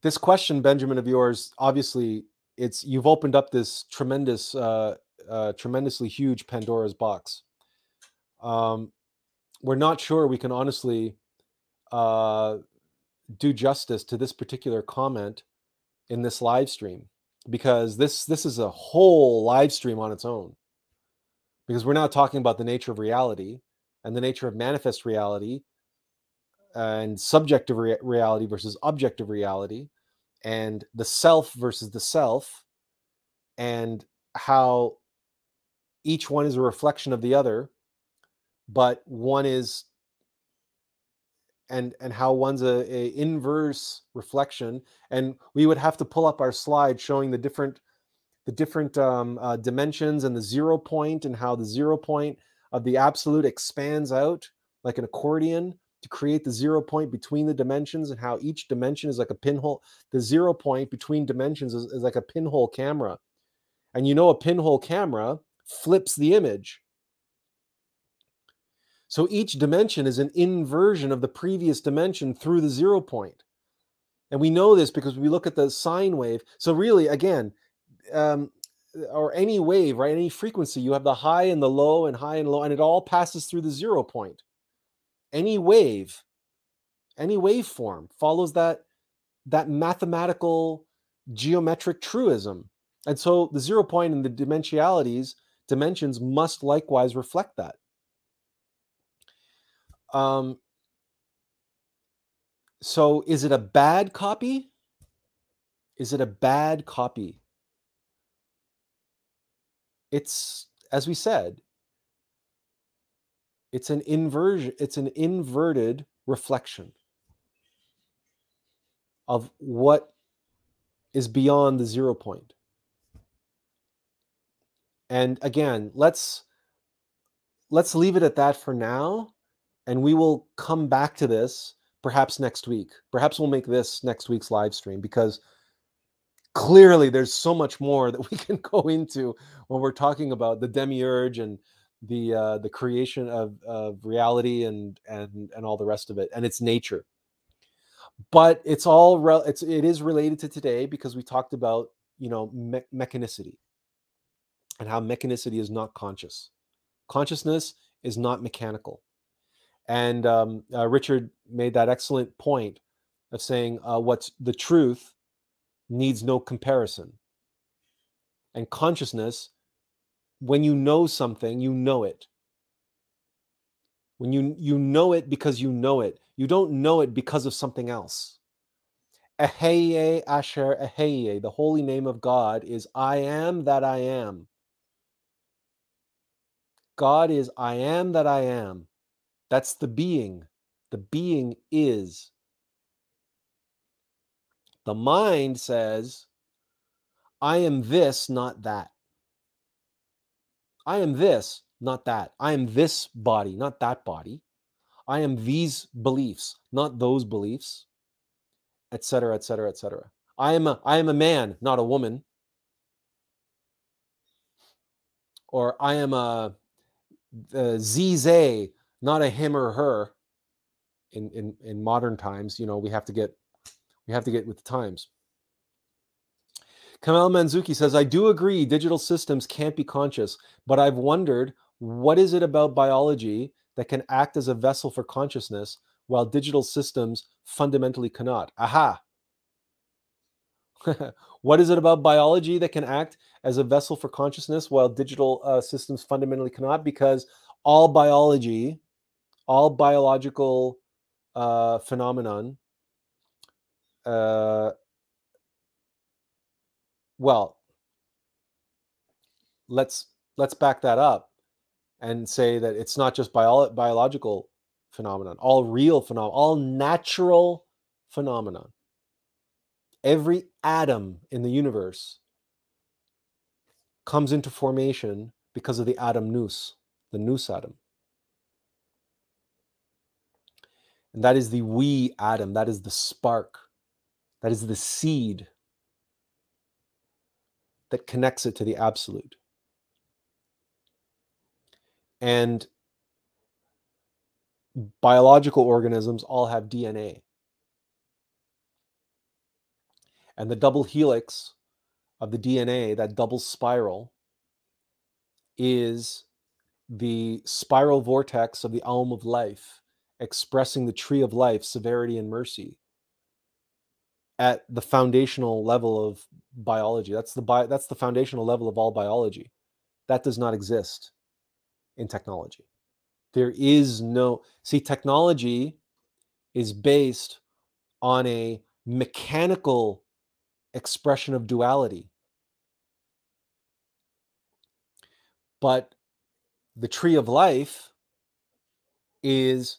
A: this question, Benjamin, of yours, obviously, it's you've opened up this tremendous, uh, uh, tremendously huge Pandora's box. Um, we're not sure we can honestly uh, do justice to this particular comment in this live stream because this this is a whole live stream on its own because we're now talking about the nature of reality and the nature of manifest reality and subjective re- reality versus objective reality and the self versus the self and how each one is a reflection of the other but one is and and how one's a, a inverse reflection and we would have to pull up our slide showing the different the different um, uh, dimensions and the zero point and how the zero point of the absolute expands out like an accordion to create the zero point between the dimensions and how each dimension is like a pinhole. The zero point between dimensions is, is like a pinhole camera. And you know, a pinhole camera flips the image. So each dimension is an inversion of the previous dimension through the zero point. And we know this because we look at the sine wave. So, really, again, um, or any wave, right? Any frequency, you have the high and the low and high and low, and it all passes through the zero point any wave any waveform follows that that mathematical geometric truism. And so the zero point and the dimensionalities dimensions must likewise reflect that. Um so is it a bad copy? Is it a bad copy? It's as we said it's an inversion, it's an inverted reflection of what is beyond the zero point. And again, let's let's leave it at that for now and we will come back to this perhaps next week. Perhaps we'll make this next week's live stream because clearly there's so much more that we can go into when we're talking about the demiurge and the uh, the creation of, of reality and and and all the rest of it and its nature. But it's all re- it's it is related to today because we talked about you know me- mechanicity and how mechanicity is not conscious. Consciousness is not mechanical. And um, uh, richard made that excellent point of saying uh, what's the truth needs no comparison. And consciousness when you know something, you know it. When you you know it because you know it. You don't know it because of something else. Eheye Asher Eheye, the holy name of God is I am that I am. God is I am that I am. That's the being. The being is. The mind says, I am this, not that. I am this, not that. I am this body, not that body. I am these beliefs, not those beliefs, etc., etc., etc. I am a I am a man, not a woman. Or I am a, a Zize, not a him or her. In, in in modern times, you know, we have to get we have to get with the times. Kamal Manzuki says, I do agree digital systems can't be conscious, but I've wondered what is it about biology that can act as a vessel for consciousness while digital systems fundamentally cannot? Aha. what is it about biology that can act as a vessel for consciousness while digital uh, systems fundamentally cannot? Because all biology, all biological uh, phenomenon uh, well, let's let's back that up and say that it's not just bio- biological phenomenon, all real phenomenon, all natural phenomenon. Every atom in the universe comes into formation because of the atom nous, the nous atom. And that is the we atom, that is the spark, that is the seed that connects it to the absolute. And biological organisms all have DNA. And the double helix of the DNA, that double spiral, is the spiral vortex of the Aum of life, expressing the tree of life, severity and mercy at the foundational level of biology. That's the that's the foundational level of all biology. That does not exist in technology. There is no see technology is based on a mechanical expression of duality. But the tree of life is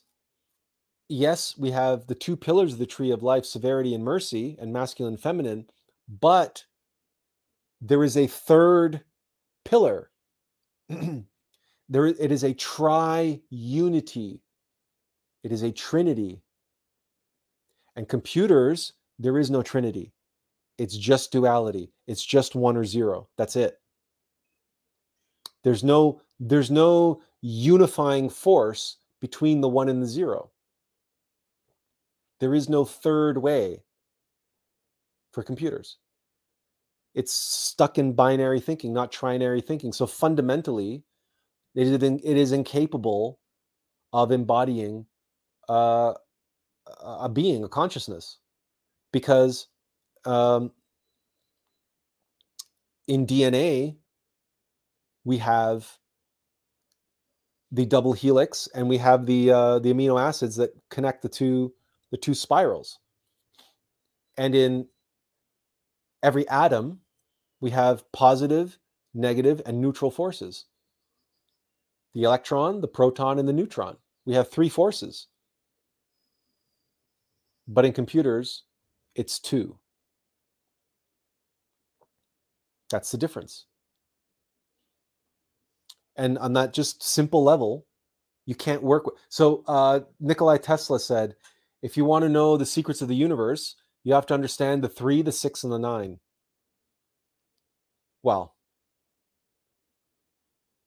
A: yes, we have the two pillars of the tree of life severity and mercy, and masculine and feminine, but there is a third pillar. there, it is a tri unity, it is a trinity. And computers, there is no trinity. It's just duality. It's just one or zero. That's it. There's no there's no unifying force between the one and the zero. There is no third way for computers. It's stuck in binary thinking, not trinary thinking. So fundamentally, it is, it is incapable of embodying uh, a being, a consciousness, because um, in DNA we have the double helix and we have the uh, the amino acids that connect the two the two spirals. And in every atom, we have positive, negative, and neutral forces. The electron, the proton, and the neutron. We have three forces. But in computers, it's two. That's the difference. And on that just simple level, you can't work with. So uh, Nikolai Tesla said, if you want to know the secrets of the universe, you have to understand the three, the six, and the nine. Well,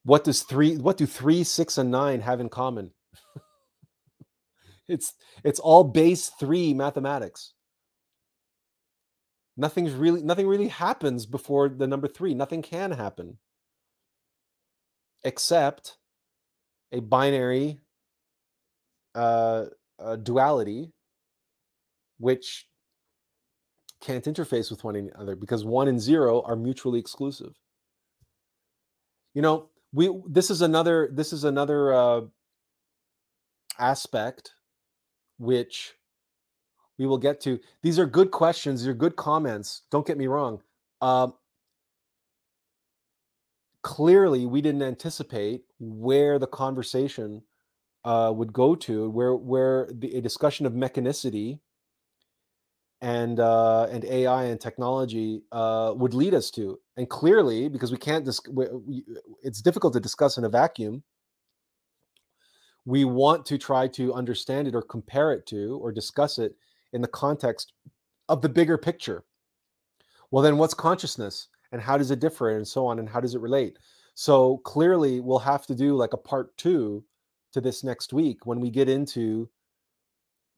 A: what does three, what do three, six, and nine have in common? it's it's all base three mathematics. Nothing's really nothing really happens before the number three. Nothing can happen except a binary uh, a duality which can't interface with one another because one and zero are mutually exclusive. You know we this is another this is another uh, aspect which we will get to. These are good questions these are good comments don't get me wrong um, clearly we didn't anticipate where the conversation uh, would go to, where where the, a discussion of mechanicity and uh, and AI and technology uh, would lead us to. And clearly, because we can't, dis- we, we, it's difficult to discuss in a vacuum. we want to try to understand it or compare it to or discuss it in the context of the bigger picture. Well, then what's consciousness and how does it differ and so on and how does it relate? So clearly, we'll have to do like a part two to this next week when we get into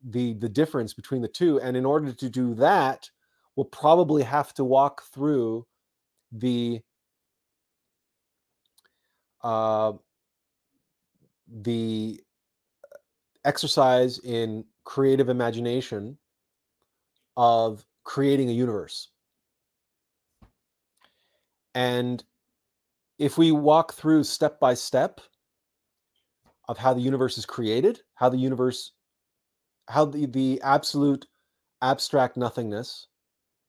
A: the the difference between the two. And in order to do that, we'll probably have to walk through the uh, the exercise in creative imagination of creating a universe. And if we walk through step by step of how the universe is created, how the universe, how the, the absolute abstract nothingness,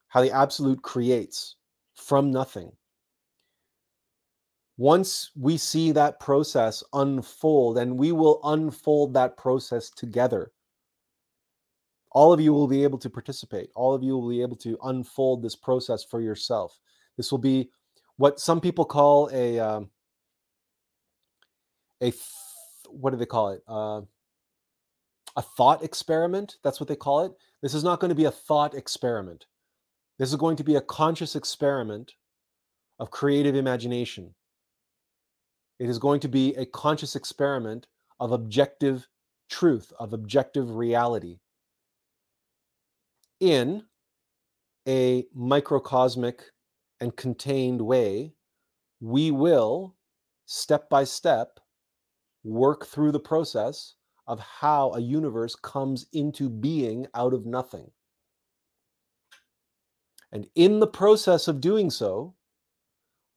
A: how the absolute creates from nothing. Once we see that process unfold, and we will unfold that process together, all of you will be able to participate. All of you will be able to unfold this process for yourself. This will be what some people call a um, a what do they call it? Uh, a thought experiment. That's what they call it. This is not going to be a thought experiment. This is going to be a conscious experiment of creative imagination. It is going to be a conscious experiment of objective truth, of objective reality in a microcosmic and contained way, we will step by step work through the process of how a universe comes into being out of nothing. And in the process of doing so,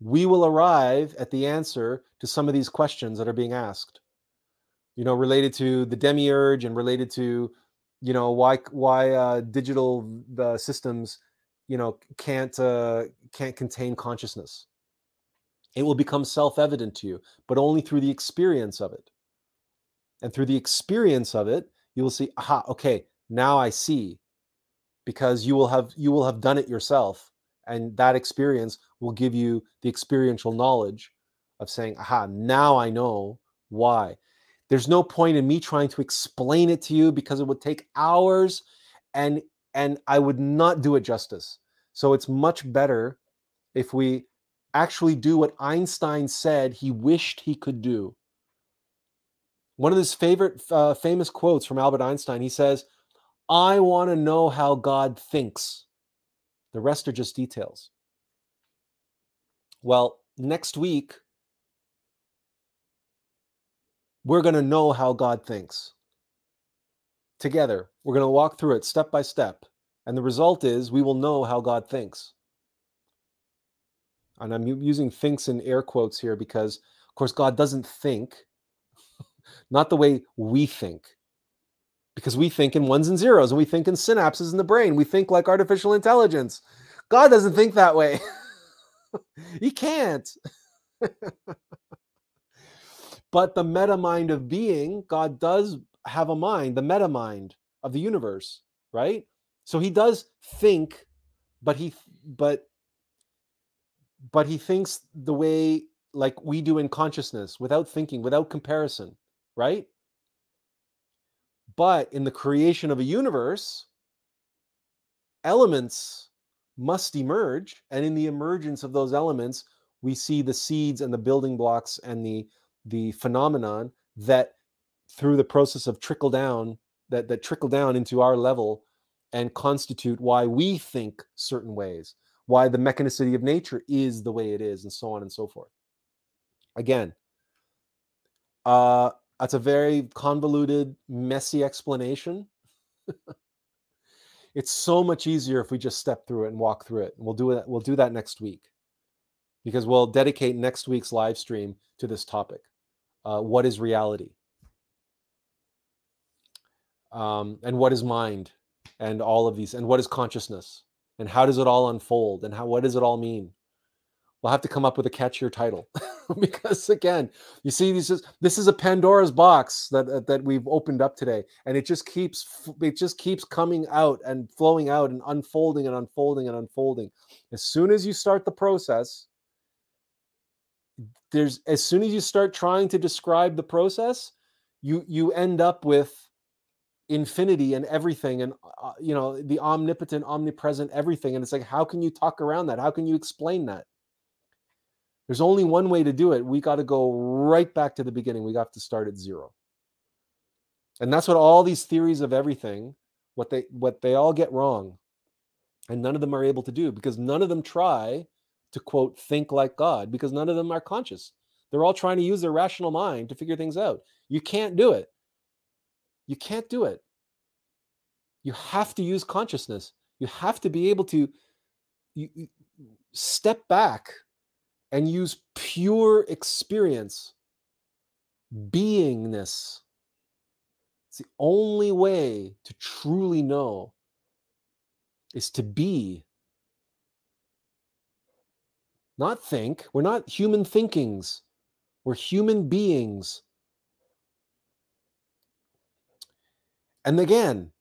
A: we will arrive at the answer to some of these questions that are being asked. You know, related to the demiurge and related to, you know, why why uh, digital uh, systems you know can't uh, can't contain consciousness it will become self-evident to you but only through the experience of it and through the experience of it you will see aha okay now i see because you will have you will have done it yourself and that experience will give you the experiential knowledge of saying aha now i know why there's no point in me trying to explain it to you because it would take hours and and I would not do it justice. So it's much better if we actually do what Einstein said he wished he could do. One of his favorite uh, famous quotes from Albert Einstein, he says, I want to know how God thinks. The rest are just details. Well, next week, we're going to know how God thinks together. We're going to walk through it step by step. And the result is we will know how God thinks. And I'm using thinks in air quotes here because, of course, God doesn't think, not the way we think. Because we think in ones and zeros and we think in synapses in the brain. We think like artificial intelligence. God doesn't think that way. he can't. but the meta mind of being, God does have a mind, the meta mind of the universe, right? So he does think, but he but but he thinks the way like we do in consciousness without thinking, without comparison, right? But in the creation of a universe, elements must emerge, and in the emergence of those elements, we see the seeds and the building blocks and the the phenomenon that through the process of trickle down that that trickle down into our level and constitute why we think certain ways why the mechanicity of nature is the way it is and so on and so forth. Again uh that's a very convoluted messy explanation. It's so much easier if we just step through it and walk through it and we'll do it we'll do that next week. Because we'll dedicate next week's live stream to this topic uh, what is reality? Um, and what is mind? And all of these and what is consciousness and how does it all unfold and how what does it all mean? We'll have to come up with a catchier title because again you see this is this is a pandora's box that that we've opened up today and it just keeps it just keeps coming out and flowing out and unfolding and unfolding and unfolding. As soon as you start the process there's as soon as you start trying to describe the process you you end up with infinity and everything and uh, you know the omnipotent omnipresent everything and it's like how can you talk around that? How can you explain that? There's only one way to do it. We got to go right back to the beginning. We got to start at zero. And that's what all these theories of everything what they what they all get wrong and none of them are able to do because none of them try to quote think like god because none of them are conscious. They're all trying to use their rational mind to figure things out. You can't do it you can't do it. You have to use consciousness. You have to be able to you, you step back and use pure experience beingness. It's the only way to truly know is to be. Not think. We're not human thinkings. We're human beings and again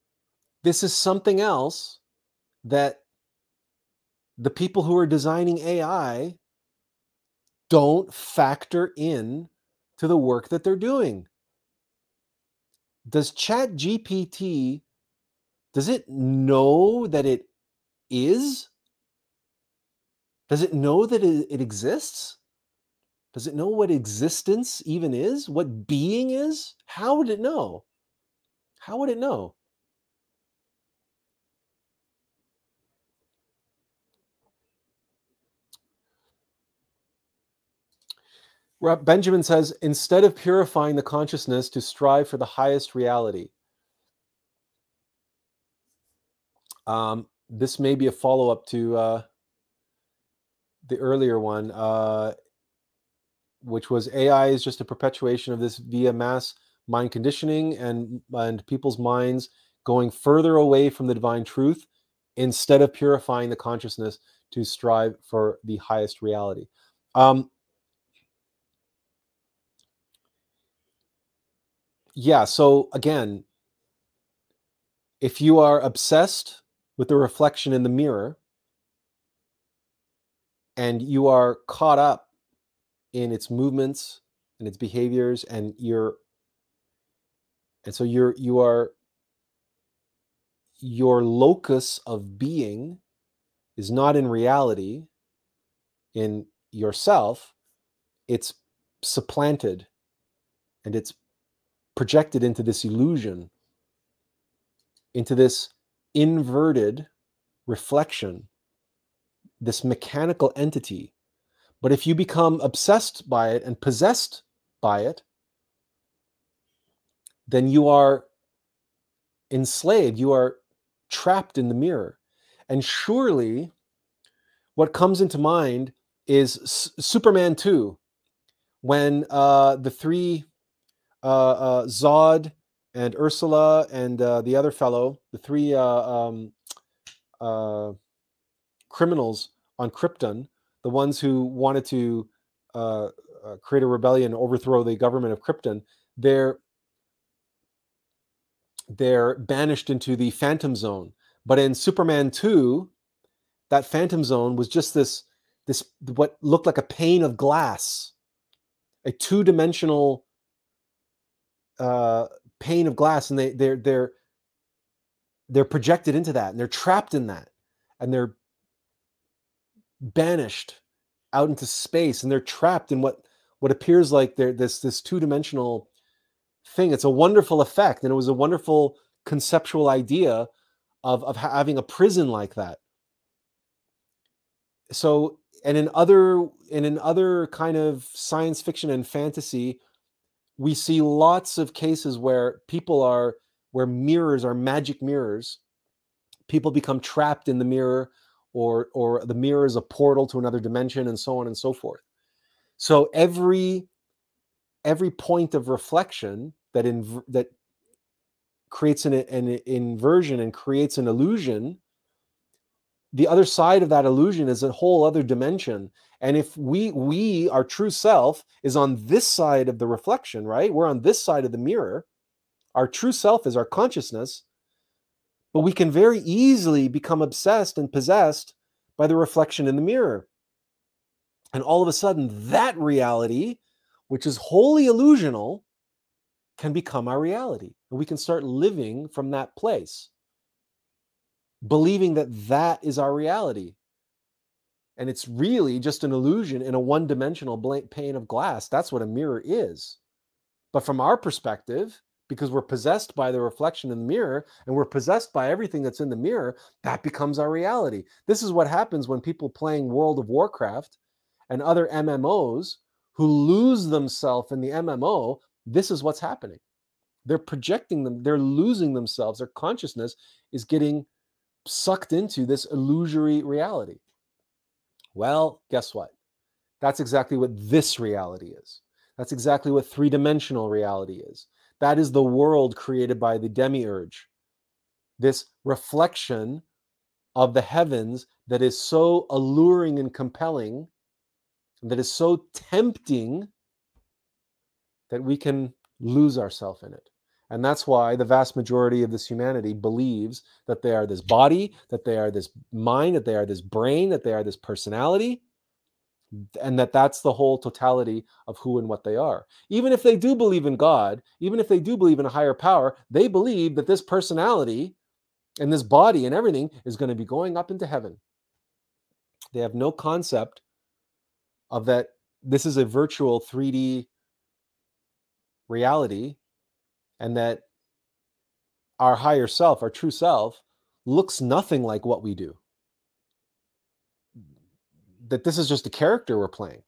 A: this is something else that the people who are designing ai don't factor in to the work that they're doing. Does ChatGPT does it know that it is? Does it know that it, it exists? Does it know what existence even is? What being is? How would it know how would it know Benjamin says, instead of purifying the consciousness to strive for the highest reality. Um, this may be a follow up to uh, the earlier one, uh, which was AI is just a perpetuation of this via mass mind conditioning and, and people's minds going further away from the divine truth instead of purifying the consciousness to strive for the highest reality. Um, yeah so again if you are obsessed with the reflection in the mirror and you are caught up in its movements and its behaviors and you're and so you're you are your locus of being is not in reality in yourself it's supplanted and it's projected into this illusion, into this inverted reflection, this mechanical entity. But if you become obsessed by it and possessed by it, then you are enslaved, you are trapped in the mirror. And surely what comes into mind is S- Superman 2, when uh, the three uh, uh, Zod and Ursula and uh, the other fellow, the three uh, um, uh, criminals on Krypton, the ones who wanted to create a rebellion, overthrow the government of Krypton, they're they're banished into the Phantom Zone. But in Superman 2, that Phantom Zone was just this this what looked like a pane of glass, a two-dimensional uh, pane of glass, and they they're they're they're projected into that, and they're trapped in that, and they're banished out into space, and they're trapped in what what appears like they're this this two dimensional thing. It's a wonderful effect, and it was a wonderful conceptual idea of of having a prison like that. So, and in other and in other kind of science fiction and fantasy, we see lots of cases where people are where mirrors are magic mirrors people become trapped in the mirror or or the mirror is a portal to another dimension and so on and so forth so every every point of reflection that in that creates an, an inversion and creates an illusion the other side of that illusion is a whole other dimension. And if we we our true self is on this side of the reflection right? We're on this side of the mirror. Our true self is our consciousness. But we can very easily become obsessed and possessed by the reflection in the mirror. And all of a sudden that reality which is wholly illusional can become our reality. And we can start living from that place, believing that that is our reality. And it's really just an illusion in a one dimensional blank pane of glass. That's what a mirror is. But from our perspective, because we're possessed by the reflection in the mirror and we're possessed by everything that's in the mirror, that becomes our reality. This is what happens when people playing World of Warcraft and other MMOs who lose themselves in the MMO, this is what's happening. They're projecting them, they're losing themselves. Their consciousness is getting sucked into this illusory reality. Well, guess what? That's exactly what this reality is. That's exactly what three dimensional reality is. That is the world created by the demiurge. This reflection of the heavens that is so alluring and compelling, that is so tempting that we can lose ourselves in it. And that's why the vast majority of this humanity believes that they are this body, that they are this mind, that they are this brain, that they are this personality, and that that's the whole totality of who and what they are. Even if they do believe in God, even if they do believe in a higher power, they believe that this personality and this body and everything is going to be going up into heaven. They have no concept of that this is a virtual 3D reality and that our higher self, our true self, looks nothing like what we do. That this is just a character we're playing.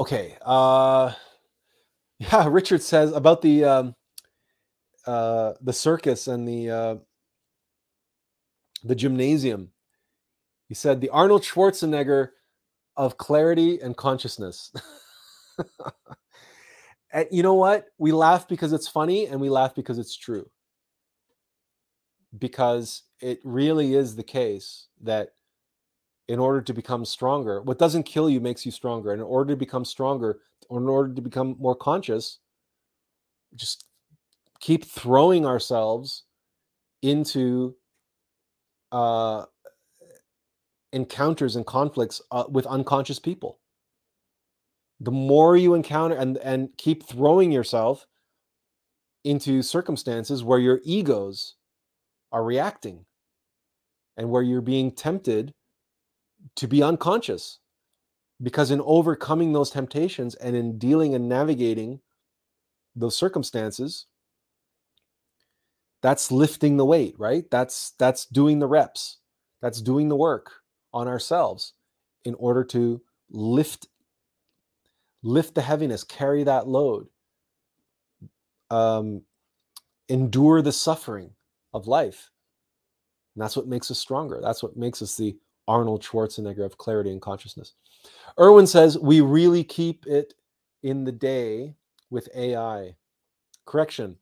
A: Okay. Uh, yeah, Richard says about the um, uh, the circus and the uh, the gymnasium. He said the Arnold Schwarzenegger of clarity and consciousness. and you know what? We laugh because it's funny and we laugh because it's true. Because it really is the case that in order to become stronger, what doesn't kill you makes you stronger. And in order to become stronger, or in order to become more conscious, just keep throwing ourselves into uh, encounters and conflicts uh, with unconscious people. The more you encounter and and keep throwing yourself into circumstances where your egos are reacting and where you're being tempted to be unconscious because in overcoming those temptations and in dealing and navigating those circumstances that's lifting the weight right? That's that's doing the reps. That's doing the work on ourselves in order to lift lift the heaviness carry that load um, endure the suffering of life. And that's what makes us stronger. That's what makes us the arnold schwarzenegger of clarity and consciousness. Erwin says we really keep it in the day with ai correction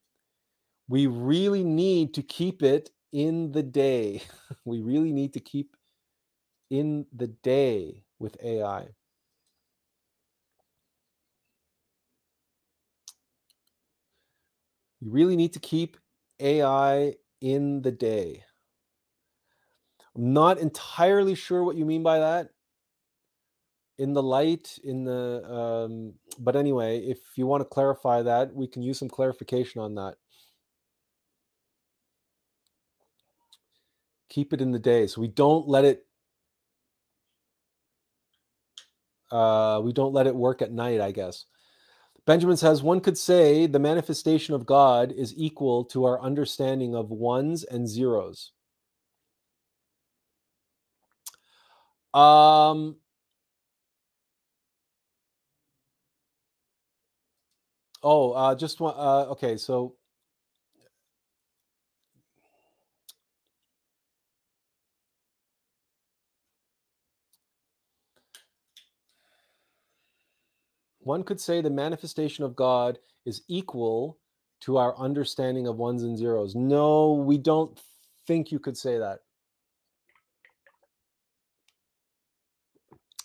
A: we really need to keep it in the day we really need to keep in the day with AI. You really need to keep AI in the day. I'm not entirely sure what you mean by that. In the light, in the, um, but anyway, if you want to clarify that, we can use some clarification on that. Keep it in the day. So we don't let it uh, we don't let it work at night, I guess. Benjamin says one could say the manifestation of God is equal to our understanding of ones and zeros. Um, oh, uh, just one. Uh, okay, so one could say the manifestation of God is equal to our understanding of ones and zeros. No, we don't think you could say that.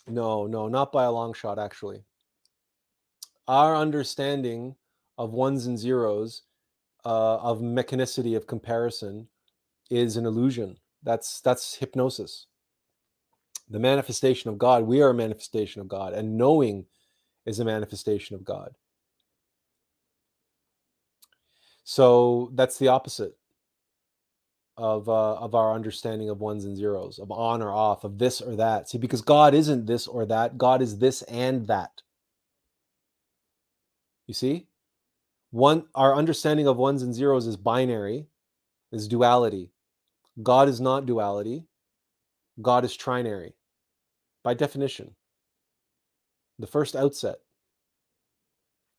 A: No, no, not by a long shot, actually. Our understanding of ones and zeros, uh, of mechanicity of comparison, is an illusion. That's that's hypnosis. the manifestation of God, we are a manifestation of God, and knowing is a manifestation of God. So that's the opposite of uh, of our understanding of ones and zeros, of on or off, of this or that. See, because God isn't this or that, God is this and that. You see, one our understanding of ones and zeros is binary, is duality. God is not duality. God is trinary by definition. The first outset,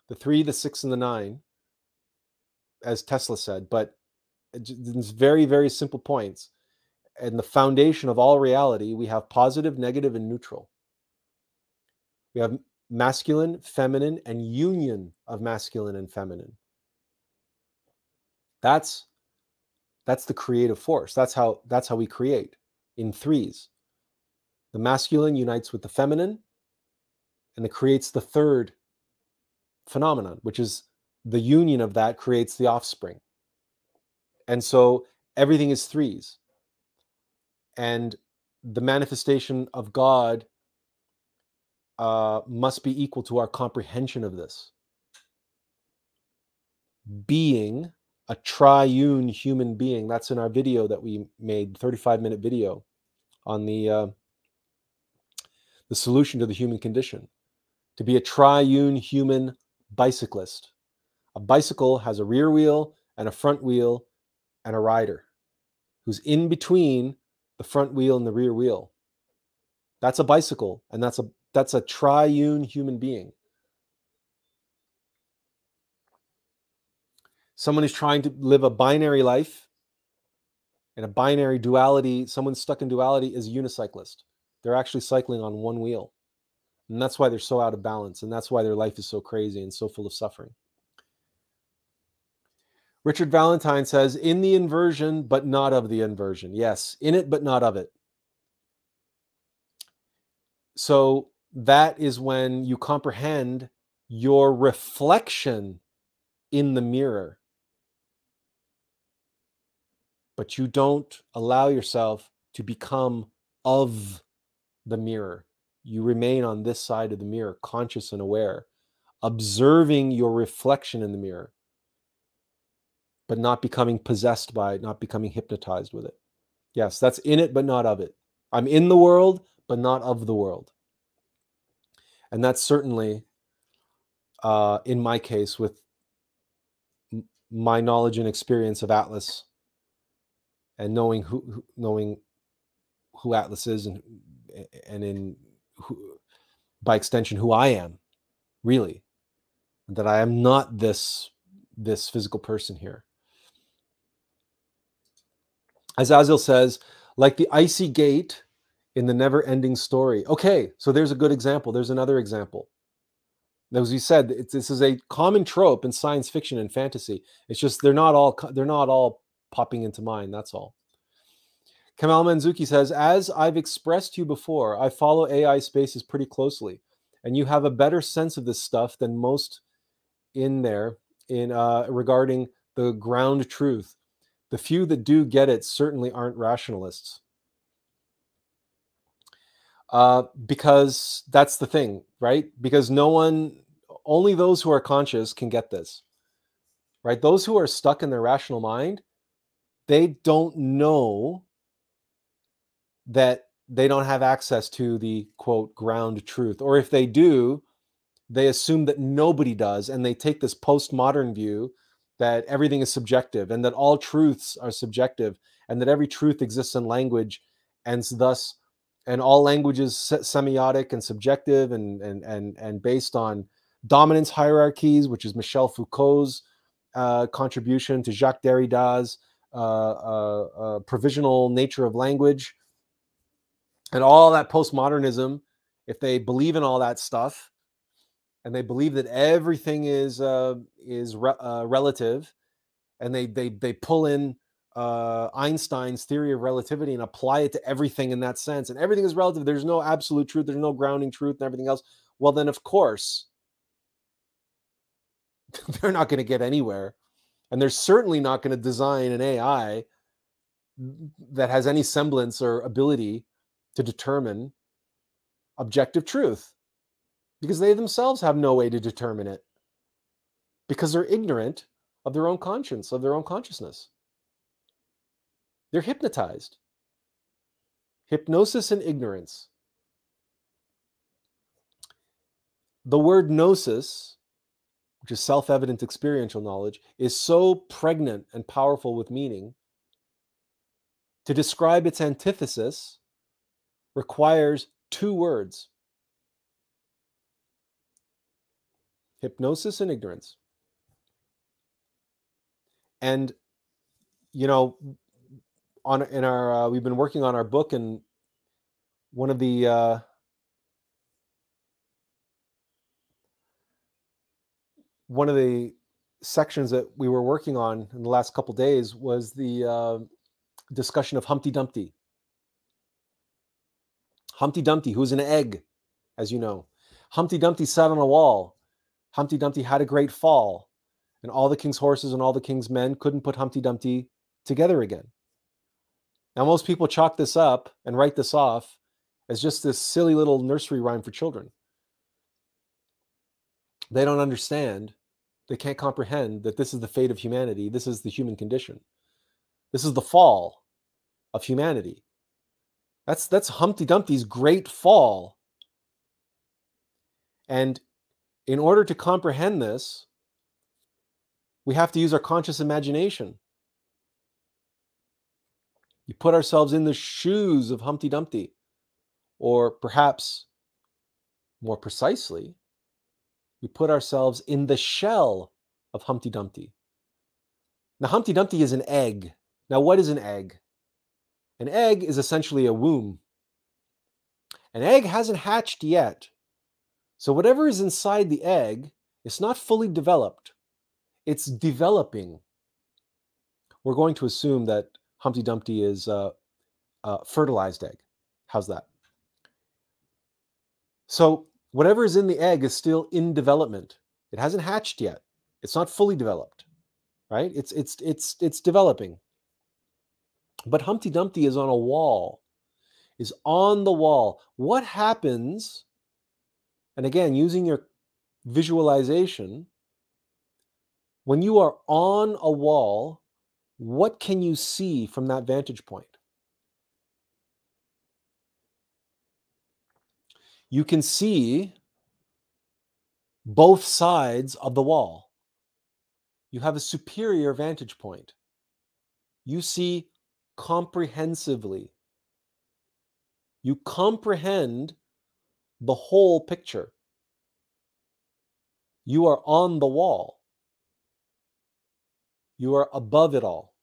A: the three, the six, and the nine, as Tesla said, but it's very, very simple points. And the foundation of all reality, we have positive, negative, and neutral. We have masculine, feminine, and union of masculine and feminine. That's that's the creative force. That's how that's how we create in threes. The masculine unites with the feminine and it creates the third phenomenon, which is the union of that creates the offspring. And so everything is threes. And the manifestation of God uh, must be equal to our comprehension of this. Being a triune human being, that's in our video that we made, 35 minute video on the uh, the solution to the human condition. To be a triune human bicyclist. A bicycle has a rear wheel and a front wheel and a rider who's in between the front wheel and the rear wheel. That's a bicycle, and that's a that's a triune human being. Someone is trying to live a binary life in a binary duality. Someone stuck in duality is a unicyclist. They're actually cycling on one wheel. And that's why they're so out of balance. And that's why their life is so crazy and so full of suffering. Richard Valentine says, in the inversion, but not of the inversion. Yes, in it, but not of it. So that is when you comprehend your reflection in the mirror. But you don't allow yourself to become of the mirror. You remain on this side of the mirror, conscious and aware, observing your reflection in the mirror but not becoming possessed by it, not becoming hypnotized with it. Yes, that's in it, but not of it. I'm in the world, but not of the world. And that's certainly, uh, in my case, with my knowledge and experience of Attlas, and knowing who, knowing who Attlas is, and and in who, by extension, who I am, really, that I am not this this physical person here. Azazel says, like the icy gate in the never ending story. Okay, so there's a good example. There's another example. As you said, this is a common trope in science fiction and fantasy. It's just they're not all they're not all popping into mind. That's all. Kamal Manzuki says, as I've expressed to you before, I follow AI spaces pretty closely, and you have a better sense of this stuff than most in there in uh, regarding the ground truth the few that do get it certainly aren't rationalists. Uh, because that's the thing, right? Because no one, only those who are conscious can get this, right? Those who are stuck in their rational mind, they don't know that they don't have access to the quote ground truth. Or if they do, they assume that nobody does and they take this postmodern view that everything is subjective and that all truths are subjective and that every truth exists in language and thus and all languages semiotic and subjective and and and and based on dominance hierarchies which is michel foucault's uh, contribution to jacques derrida's uh, uh, uh provisional nature of language and all that postmodernism if they believe in all that stuff and they believe that everything is uh, is re- uh, relative, and they they they pull in uh, Einstein's theory of relativity and apply it to everything in that sense, and everything is relative. There's no absolute truth. There's no grounding truth, and everything else. Well, then of course they're not going to get anywhere, and they're certainly not going to design an AI that has any semblance or ability to determine objective truth because they themselves have no way to determine it because they're ignorant of their own conscience, of their own consciousness. They're hypnotized. Hypnosis and ignorance. The word gnosis, which is self evident experiential knowledge, is so pregnant and powerful with meaning. To describe its antithesis requires two words hypnosis and ignorance. And, you know, on in our uh, we've been working on our book and one of the uh, one of the sections that we were working on in the last couple days was the uh, discussion of Humpty Dumpty. Humpty Dumpty, who's an egg, as you know. Humpty Dumpty sat on a wall. Humpty Dumpty had a great fall, and all the king's horses and all the king's men couldn't put Humpty Dumpty together again. Now, most people chalk this up and write this off as just this silly little nursery rhyme for children. They don't understand, they can't comprehend that this is the fate of humanity, this is the human condition. This is the fall of humanity. That's that's Humpty Dumpty's great fall. And in order to comprehend this, we have to use our conscious imagination. You put ourselves in the shoes of Humpty Dumpty, or perhaps more precisely, we put ourselves in the shell of Humpty Dumpty. Now, Humpty Dumpty is an egg. Now, what is an egg? An egg is essentially a womb. An egg hasn't hatched yet. So, whatever is inside the egg is not fully developed, it's developing. We're going to assume that Humpty Dumpty is a, a fertilized egg. How's that? So, whatever is in the egg is still in development. It hasn't hatched yet. It's not fully developed, right? It's it's it's it's developing. But Humpty Dumpty is on a wall, is on the wall. What happens? And again, using your visualization, when you are on a wall, what can you see from that vantage point? You can see both sides of the wall. You have a superior vantage point. You see comprehensively. You comprehend the whole picture. You are on the wall. You are above it all,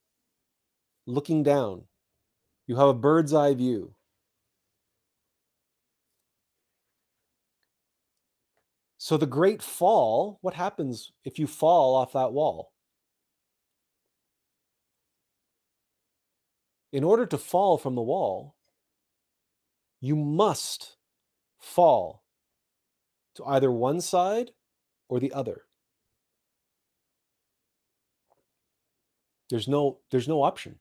A: looking down. You have a bird's eye view. So, the great fall, what happens if you fall off that wall? In order to fall from the wall, you must fall to either one side or the other. There's no there's no option.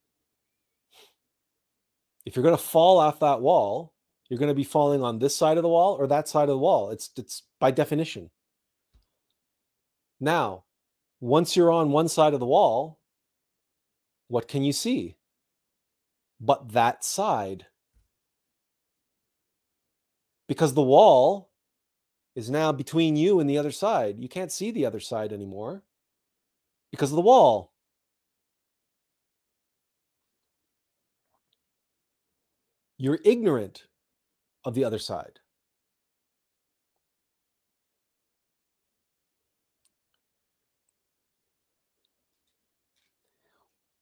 A: If you're going to fall off that wall, you're going to be falling on this side of the wall or that side of the wall. It's it's by definition. Now, once you're on one side of the wall, what can you see? But that side. Because the wall is now between you and the other side. You can't see the other side anymore because of the wall. You're ignorant of the other side.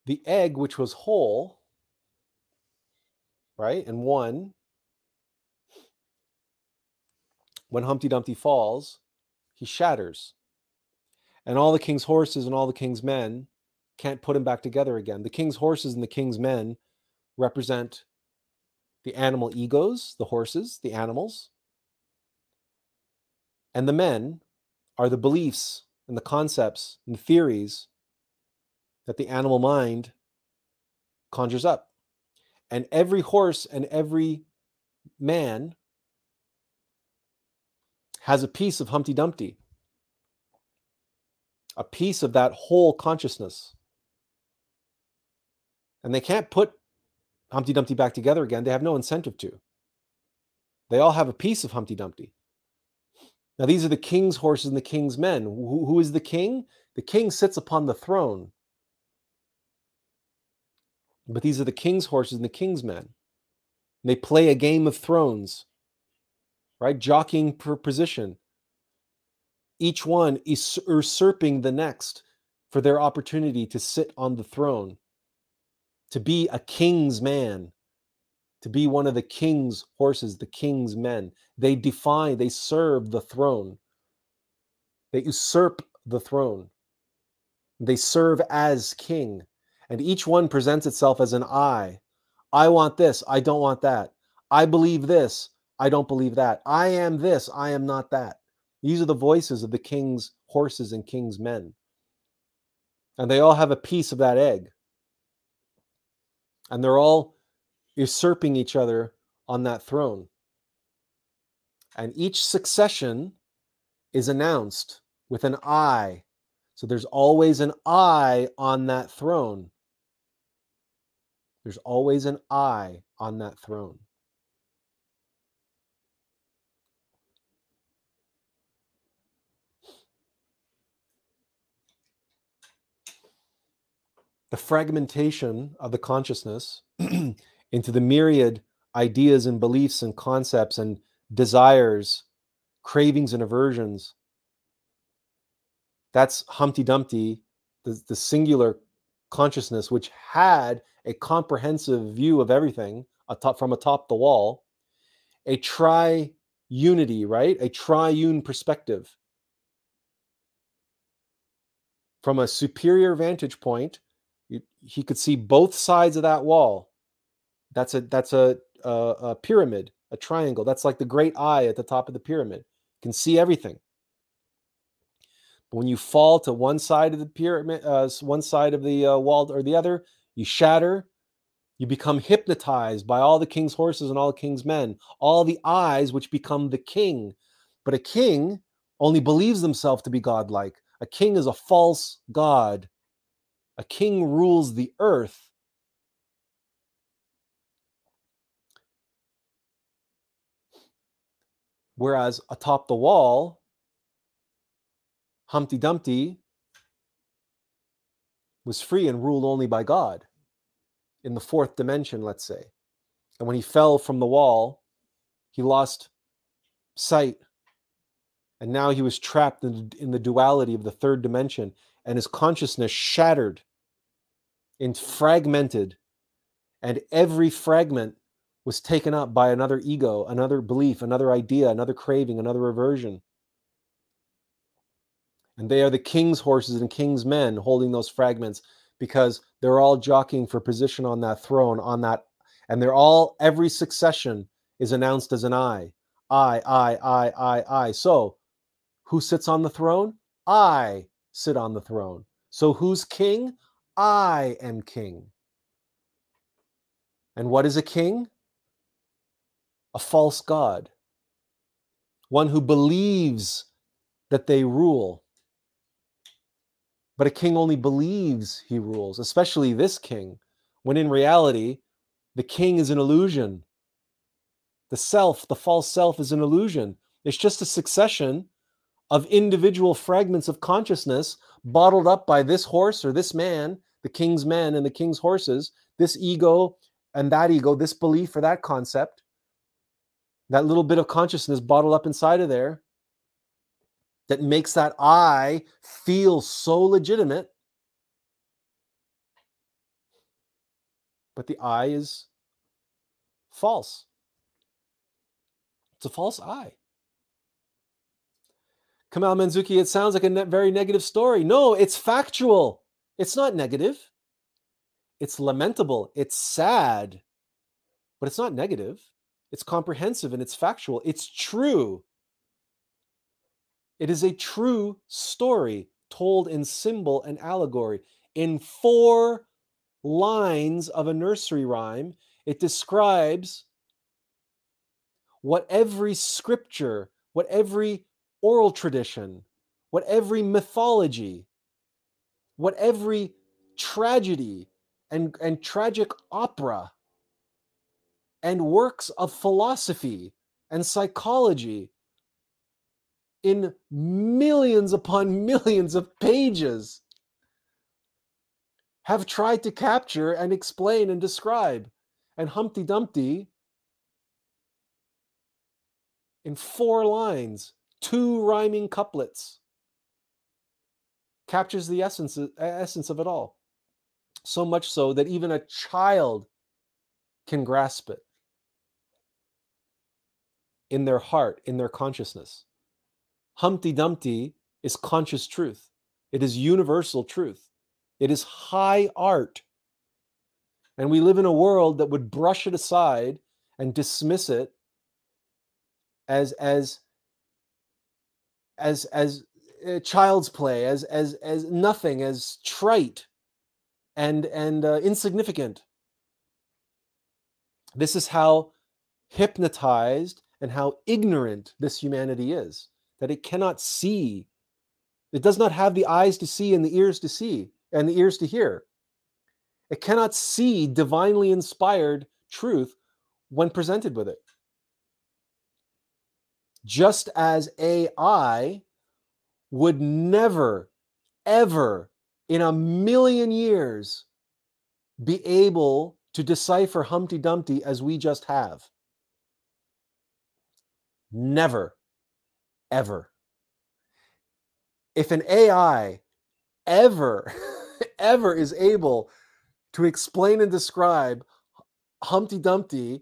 A: The egg, which was whole, right? And one, when Humpty Dumpty falls, he shatters. And all the king's horses and all the king's men can't put him back together again. The king's horses and the king's men represent the animal egos, the horses, the animals. And the men are the beliefs and the concepts and the theories that the animal mind conjures up. And every horse and every man has a piece of Humpty Dumpty, a piece of that whole consciousness. And they can't put Humpty Dumpty back together again. They have no incentive to. They all have a piece of Humpty Dumpty. Now, these are the king's horses and the king's men. who, who is the king? The king sits upon the throne. But these are the king's horses and the king's men. They play a game of thrones, right? Jockeying for position. Each one is usurping the next for their opportunity to sit on the throne, to be a king's man, to be one of the king's horses, the king's men. They define, they serve the throne. They usurp the throne. They serve as king. And each one presents itself as an I. I want this. I don't want that. I believe this. I don't believe that. I am this. I am not that. These are the voices of the king's horses and king's men. And they all have a piece of that egg. And they're all usurping each other on that throne. And each succession is announced with an I. So there's always an I on that throne. There's always an I on that throne. The fragmentation of the consciousness into the myriad ideas and beliefs and concepts and desires, cravings and aversions. That's Humpty Dumpty, the, the singular consciousness, which had a comprehensive view of everything atop, from atop the wall, a tri unity, right? A triune perspective. From a superior vantage point, he could see both sides of that wall that's a that's a, a, a pyramid, a triangle. That's like the great eye at the top of the pyramid. You can see everything. But when you fall to one side of the pyramid, uh, one side of the uh, wall or the other, you shatter. You become hypnotized by all the king's horses and all the king's men, all the eyes which become the king. But a king only believes himself to be godlike. A king is a false god. A king rules the earth Whereas atop the wall, Humpty Dumpty was free and ruled only by God in the fourth dimension, let's say. And when he fell from the wall, he lost sight. And now he was trapped in, in the duality of the third dimension, and his consciousness shattered and fragmented. And every fragment was taken up by another ego, another belief, another idea, another craving, another aversion. And they are the king's horses and king's men holding those fragments because they're all jockeying for position on that throne, on that, and they're all, every succession is announced as an I. I, I, I, I, I. So who sits on the throne? I sit on the throne. So who's king? I am king. And what is a king? a false God, one who believes that they rule. But a king only believes he rules, especially this king, when in reality, the king is an illusion. The self, the false self, is an illusion. It's just a succession of individual fragments of consciousness bottled up by this horse or this man, the king's men and the king's horses, this ego and that ego, this belief or that concept that little bit of consciousness bottled up inside of there that makes that I feel so legitimate. But the I is false. It's a false I. Kamal Manzuki, it sounds like a ne- very negative story. No, it's factual. It's not negative. It's lamentable. It's sad, but it's not negative. It's comprehensive and it's factual. It's true. It is a true story told in symbol and allegory. In four lines of a nursery rhyme, it describes what every scripture, what every oral tradition, what every mythology, what every tragedy and, and tragic opera and works of philosophy and psychology in millions upon millions of pages have tried to capture and explain and describe. And Humpty Dumpty, in four lines, two rhyming couplets, captures the essence, essence of it all. So much so that even a child can grasp it in their heart, in their consciousness. Humpty Dumpty is conscious truth, it is universal truth, it is high art. And we live in a world that would brush it aside and dismiss it as as as as uh, child's play as as as nothing as trite and and uh, insignificant. This is how hypnotized and how ignorant this humanity is that it cannot see. It does not have the eyes to see and the ears to see and the ears to hear. It cannot see divinely inspired truth when presented with it. Just as AI would never, ever in a million years be able to decipher Humpty Dumpty as we just have. Never, ever. If an AI ever, ever is able to explain and describe Humpty Dumpty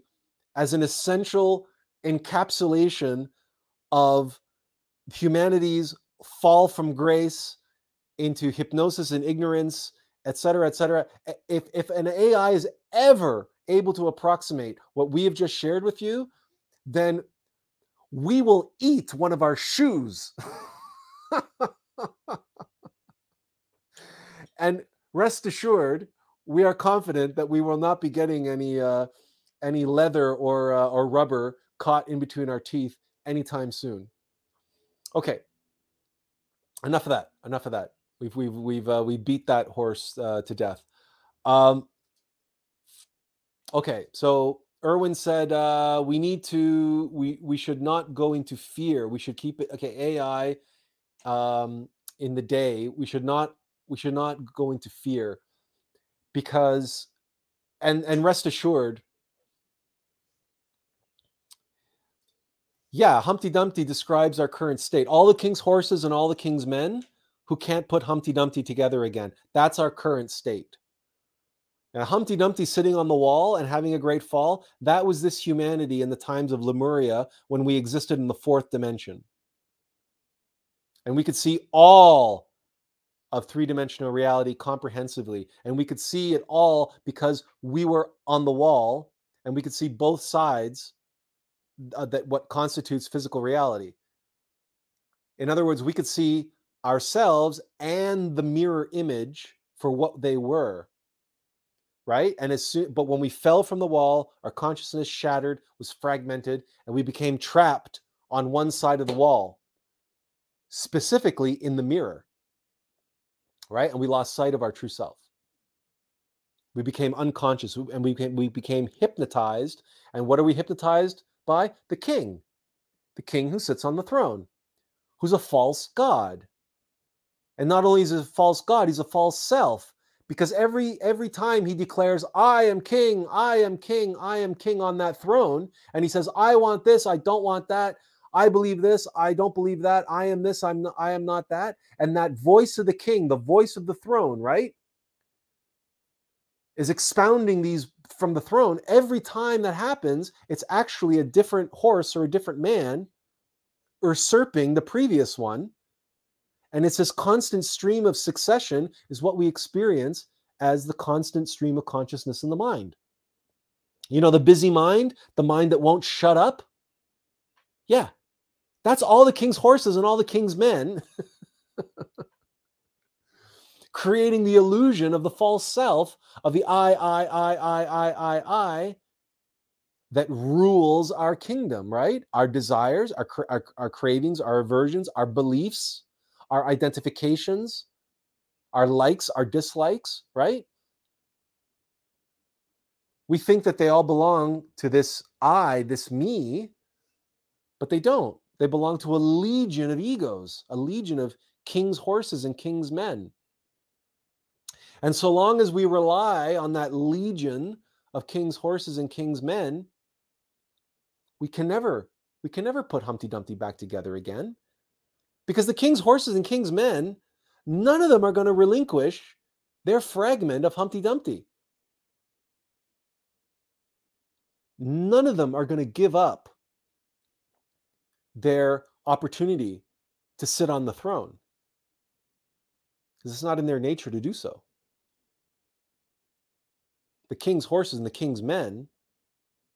A: as an essential encapsulation of humanity's fall from grace into hypnosis and ignorance, et cetera, et cetera. If, if an AI is ever able to approximate what we have just shared with you, then we will eat one of our shoes. and rest assured, we are confident that we will not be getting any uh, any leather or uh, or rubber caught in between our teeth anytime soon. Okay, enough of that. Enough of that. We've we've we've uh, we beat that horse uh, to death. Um, okay, so Erwin said uh, we need to we we should not go into fear. We should keep it okay. AI um, in the day we should not we should not go into fear because and and rest assured yeah humpty dumpty describes our current state all the king's horses and all the king's men who can't put humpty dumpty together again that's our current state now, Humpty Dumpty sitting on the wall and having a great fall, that was this humanity in the times of Lemuria when we existed in the fourth dimension. And we could see all of three dimensional reality comprehensively. And we could see it all because we were on the wall and we could see both sides uh, that what constitutes physical reality. In other words, we could see ourselves and the mirror image for what they were right? And as soon, but when we fell from the wall, our consciousness shattered, was fragmented, and we became trapped on one side of the wall, specifically in the mirror, right? And we lost sight of our true self. We became unconscious and we became, we became hypnotized. And what are we hypnotized by? The king, the king who sits on the throne, who's a false god. And not only is he a false god, he's a false self because every every time he declares i am king i am king i am king on that throne and he says i want this i don't want that i believe this i don't believe that i am this i'm not, i am not that and that voice of the king the voice of the throne right is expounding these from the throne. Every time that happens it's actually a different horse or a different man usurping the previous one and it's this constant stream of succession is what we experience as the constant stream of consciousness in the mind. You know, the busy mind, the mind that won't shut up. Yeah, that's all the king's horses and all the king's men creating the illusion of the false self of the I, I, I, I, I, I, I that rules our kingdom, right? Our desires, our, our, our cravings, our aversions, our beliefs, our identifications, our likes, our dislikes, right? We think that they all belong to this I, this me, but they don't. They belong to a legion of egos, a legion of king's horses and king's men. And so long as we rely on that legion of king's horses and king's men, we can never we can never put Humpty Dumpty back together again. Because the king's horses and king's men, none of them are going to relinquish their fragment of Humpty Dumpty. None of them are going to give up their opportunity to sit on the throne because it's not in their nature to do so. The king's horses and the king's men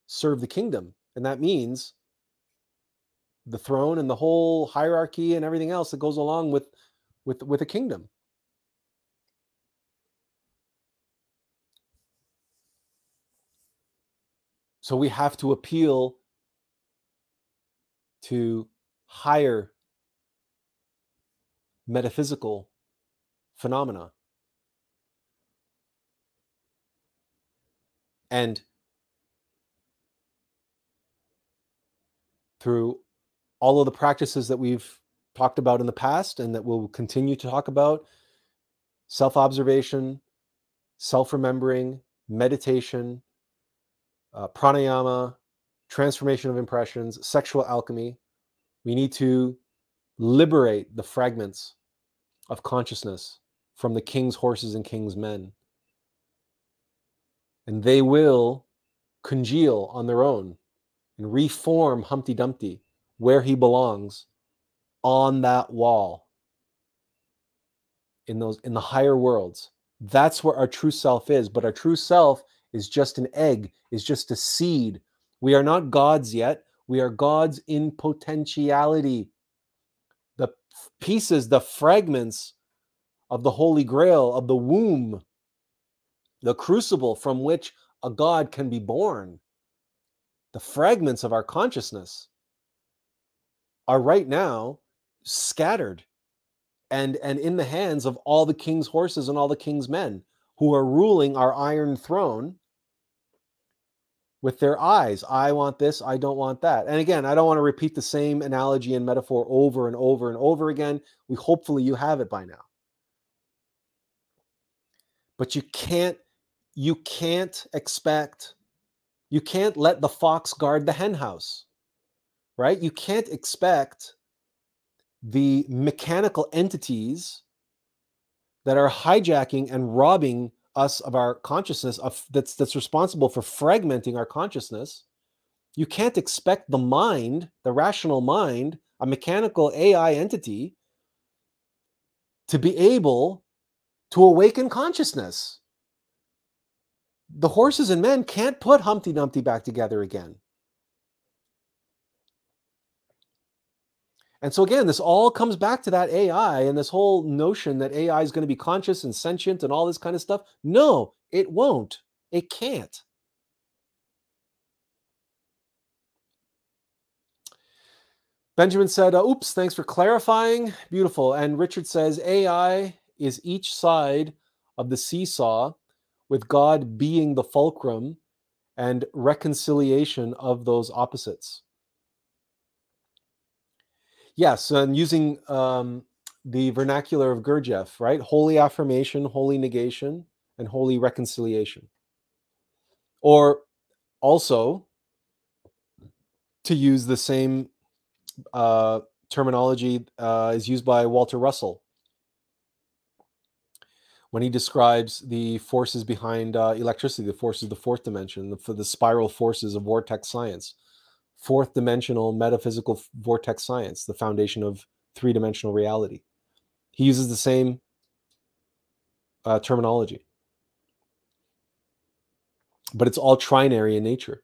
A: serve the kingdom, and that means the throne and the whole hierarchy and everything else that goes along with with with a kingdom. So we have to appeal to higher metaphysical phenomena. And through all of the practices that we've talked about in the past and that we'll continue to talk about self observation, self remembering, meditation, uh, pranayama, transformation of impressions, sexual alchemy. We need to liberate the fragments of consciousness from the king's horses and king's men. And they will congeal on their own and reform Humpty Dumpty where he belongs on that wall. In those in the higher worlds. That's where our true self is but our true self is just an egg is just a seed. We are not gods yet. We are gods in potentiality. The pieces, the fragments of the Holy Grail, of the womb, the crucible from which a God can be born, the fragments of our consciousness are right now scattered and and in the hands of all the king's horses and all the king's men who are ruling our iron throne with their eyes. I want this, I don't want that. And again, I don't want to repeat the same analogy and metaphor over and over and over again. We hopefully you have it by now. But you can't you can't expect you can't let the fox guard the henhouse. Right? You can't expect the mechanical entities that are hijacking and robbing us of our consciousness of that's that's responsible for fragmenting our consciousness. You can't expect the mind the rational mind a mechanical ai entity to be able to awaken consciousness. The horses and men can't put humpty dumpty back together again And so again, this all comes back to that AI and this whole notion that AI is going to be conscious and sentient and all this kind of stuff. No, it won't. It can't. Benjamin said, uh, oops, thanks for clarifying. Beautiful. And Richard says, AI is each side of the seesaw with God being the fulcrum and reconciliation of those opposites. Yes, and using um, the vernacular of Gurdjieff, right? Holy affirmation, holy negation, and holy reconciliation. Or also to use the same uh, terminology uh, is used by Walter Russell when he describes the forces behind uh, electricity, the forces of the fourth dimension, the, the spiral forces of vortex science fourth dimensional metaphysical vortex science, the foundation of three dimensional reality. He uses the same uh, terminology, but it's all trinary in nature.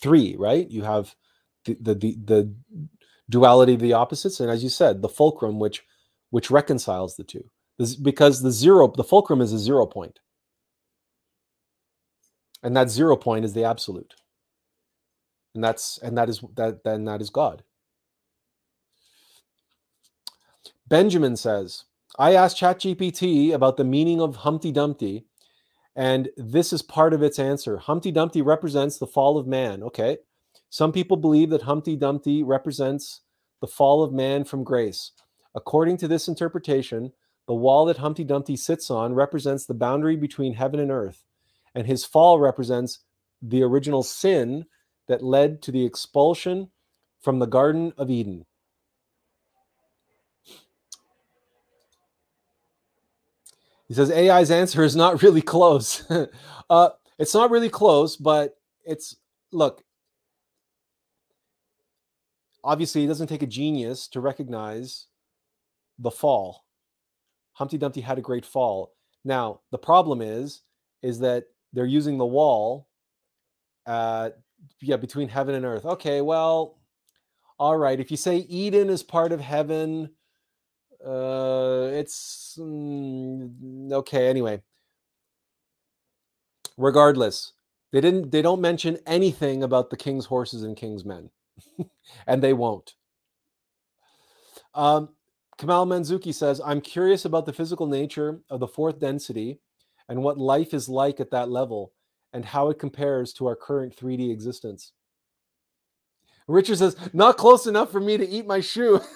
A: Three, right? You have the, the the the, duality of the opposites, and as you said, the fulcrum, which which reconciles the two. This, because the zero, the fulcrum is a zero point, and that zero point is the absolute. And that's and that is that then that is God. Benjamin says, I asked ChatGPT about the meaning of Humpty Dumpty, and this is part of its answer. Humpty Dumpty represents the fall of man. Okay. Some people believe that Humpty Dumpty represents the fall of man from grace. According to this interpretation, the wall that Humpty Dumpty sits on represents the boundary between heaven and earth, and his fall represents the original sin that led to the expulsion from the Garden of Eden. He says AI's answer is not really close. uh, it's not really close, but it's look. Obviously, it doesn't take a genius to recognize the fall. Humpty Dumpty had a great fall. Now, the problem is, is that they're using the wall, uh, yeah, between heaven and earth. Okay, well, all right. If you say Eden is part of heaven, uh, it's mm, okay. Anyway, regardless, they didn't. They don't mention anything about the king's horses and king's men, and they won't. Um, Kamal Manzuki says, "I'm curious about the physical nature of the fourth density, and what life is like at that level, and how it compares to our current 3D existence." Richard says, "Not close enough for me to eat my shoe."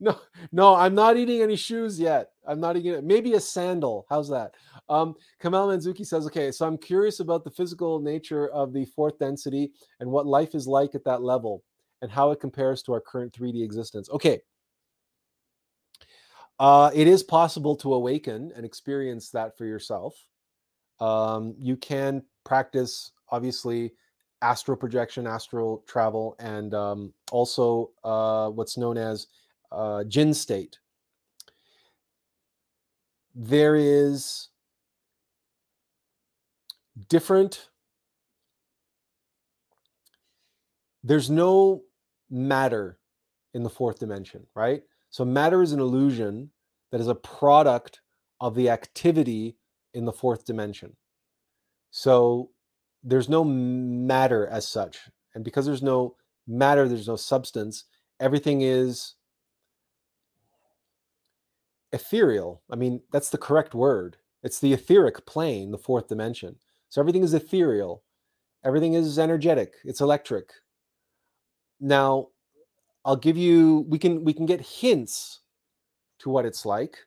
A: no, no, I'm not eating any shoes yet. I'm not eating it. Maybe a sandal. How's that? Um, Kamal Manzuki says, okay, so I'm curious about the physical nature of the fourth density and what life is like at that level and how it compares to our current 3D existence. Okay. Uh, it is possible to awaken and experience that for yourself. Um, you can practice, obviously, astral projection, astral travel, and um, also uh, what's known as uh, jinn state. There is different, there's no matter in the fourth dimension, right? So matter is an illusion that is a product of the activity in the fourth dimension. So there's no matter as such. And because there's no matter, there's no substance, everything is ethereal. I mean, that's the correct word. It's the etheric plane, the fourth dimension. So everything is ethereal. Everything is energetic. It's electric. Now, I'll give you we can we can get hints to what it's like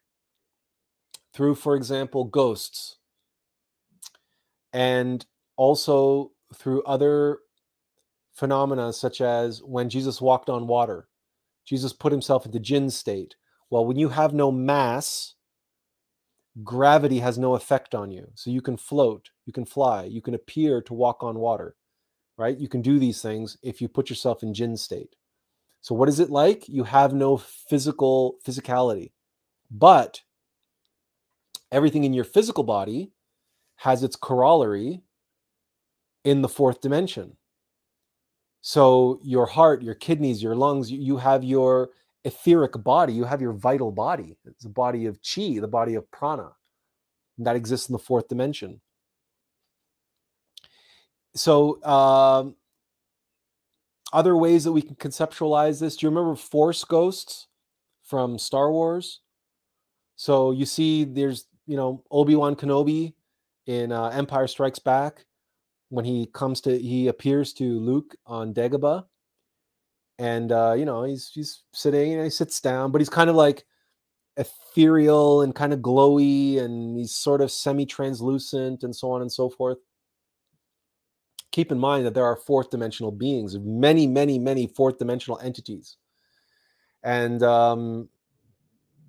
A: through for example ghosts. And also through other phenomena, such as when Jesus walked on water. Jesus put himself into jinn state. Well, when you have no mass, gravity has no effect on you. So you can float, you can fly, you can appear to walk on water, right? You can do these things if you put yourself in jinn state. So what is it like? You have no physical physicality. But everything in your physical body has its corollary in the fourth dimension. So your heart, your kidneys, your lungs, you, have your etheric body, you have your vital body. It's a body of chi, the body of prana. that exists in the fourth dimension. So um, other ways that we can conceptualize this. Do you remember Force Ghosts from Star Wars? So you see, there's you know Obi Wan Kenobi in uh, Empire Strikes Back when he comes to he appears to Luke on Dagobah, and uh, you know he's he's sitting and he sits down, but he's kind of like ethereal and kind of glowy, and he's sort of semi-translucent and so on and so forth. Keep in mind that there are fourth dimensional beings, many, many, many fourth dimensional entities, and um,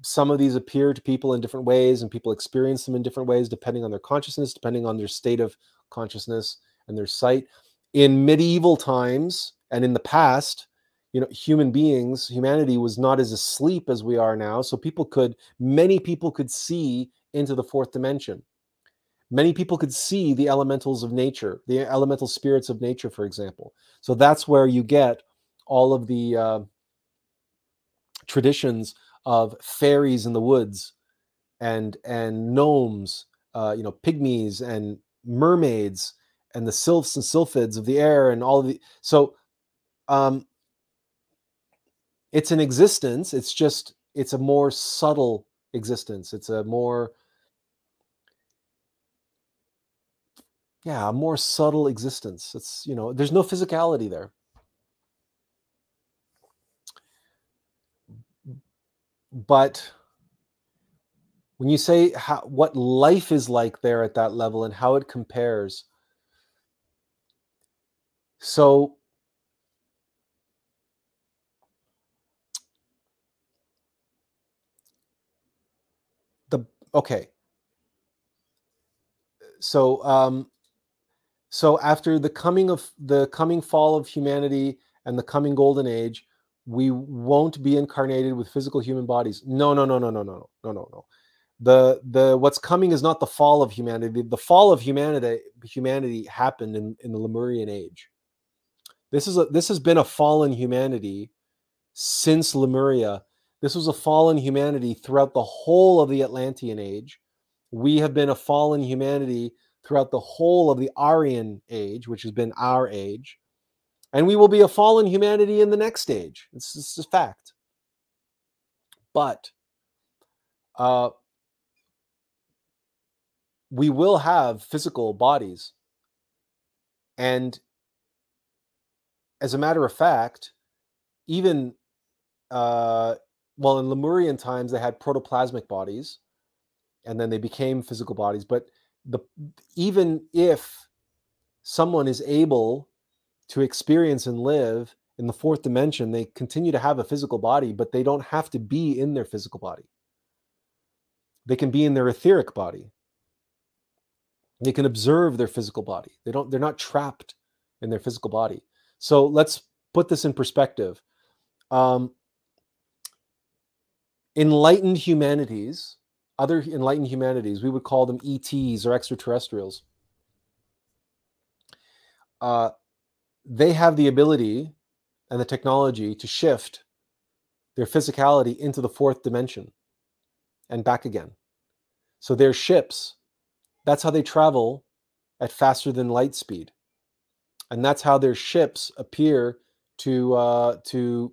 A: some of these appear to people in different ways, and people experience them in different ways depending on their consciousness, depending on their state of consciousness and their sight. In medieval times and in the past, you know, human beings, humanity was not as asleep as we are now. So people could, many people could see into the fourth dimension. Many people could see the elementals of nature, the elemental spirits of nature, for example. So that's where you get all of the uh, traditions of fairies in the woods and and gnomes, uh, you know, pygmies and mermaids and the sylphs and sylphids of the air and all of the so um it's an existence it's just it's a more subtle existence it's a more yeah a more subtle existence. It's you know there's no physicality there. But when you say how, what life is like there at that level and how it compares so the okay. So um so after the coming of the coming fall of humanity and the coming golden age we won't be incarnated with physical human bodies. No no no no no no no no no. The the what's coming is not the fall of humanity. The fall of humanity humanity happened in, in the lemurian age. This is a this has been a fallen humanity since lemuria. This was a fallen humanity throughout the whole of the atlantean age. We have been a fallen humanity throughout the whole of the aryan age which has been our age and we will be a fallen humanity in the next age. this is a fact but uh, we will have physical bodies. And as a matter of fact, even uh, well, in Lemurian times, they had protoplasmic bodies, and then they became physical bodies. But the even if someone is able to experience and live in the fourth dimension, they continue to have a physical body, but they don't have to be in their physical body. They can be in their etheric body. They can observe their physical body. They don't they're not trapped in their physical body. So let's put this in perspective. Um, enlightened humanities, other enlightened humanities, we would call them ETs or extraterrestrials. Uh, they have the ability and the technology to shift their physicality into the fourth dimension and back again. So their ships that's how they travel at faster than light speed. And that's how their ships appear to uh, to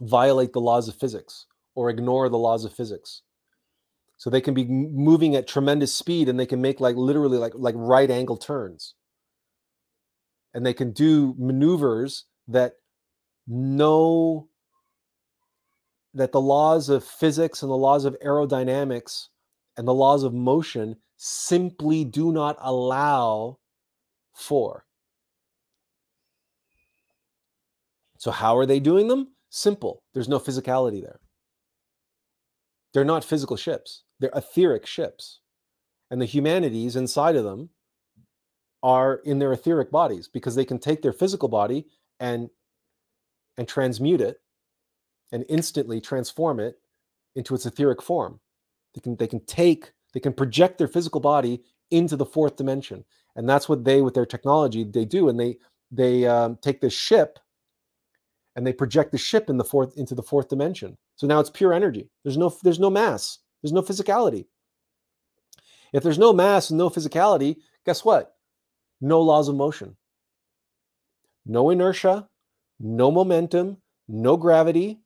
A: violate the laws of physics or ignore the laws of physics. So they can be moving at tremendous speed and they can make like literally like like right angle turns. And they can do maneuvers that no that the laws of physics and the laws of aerodynamics and the laws of motion simply do not allow for. So, how are they doing them? Simple. There's no physicality there. They're not physical ships, they're etheric ships. And the humanities inside of them are in their etheric bodies because they can take their physical body and and transmute it and instantly transform it into its etheric form they can they can take they can project their physical body into the fourth dimension, and that's what they with their technology they do. And they they um, take this ship and they project the ship in the fourth into the fourth dimension. So now it's pure energy. There's no there's no mass. There's no physicality. If there's no mass and no physicality, guess what? No laws of motion. No inertia, no momentum, no gravity,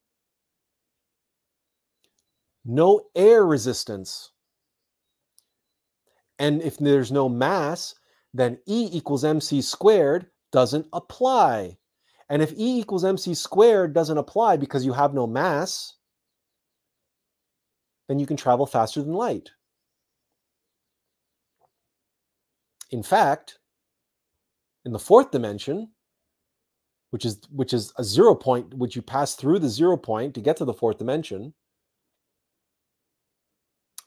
A: no air resistance. And if there's no mass, then E equals mc squared doesn't apply. And if E equals mc squared doesn't apply because you have no mass, then you can travel faster than light. In fact, in the fourth dimension, which is which is a zero point, which you pass through the zero point to get to the fourth dimension,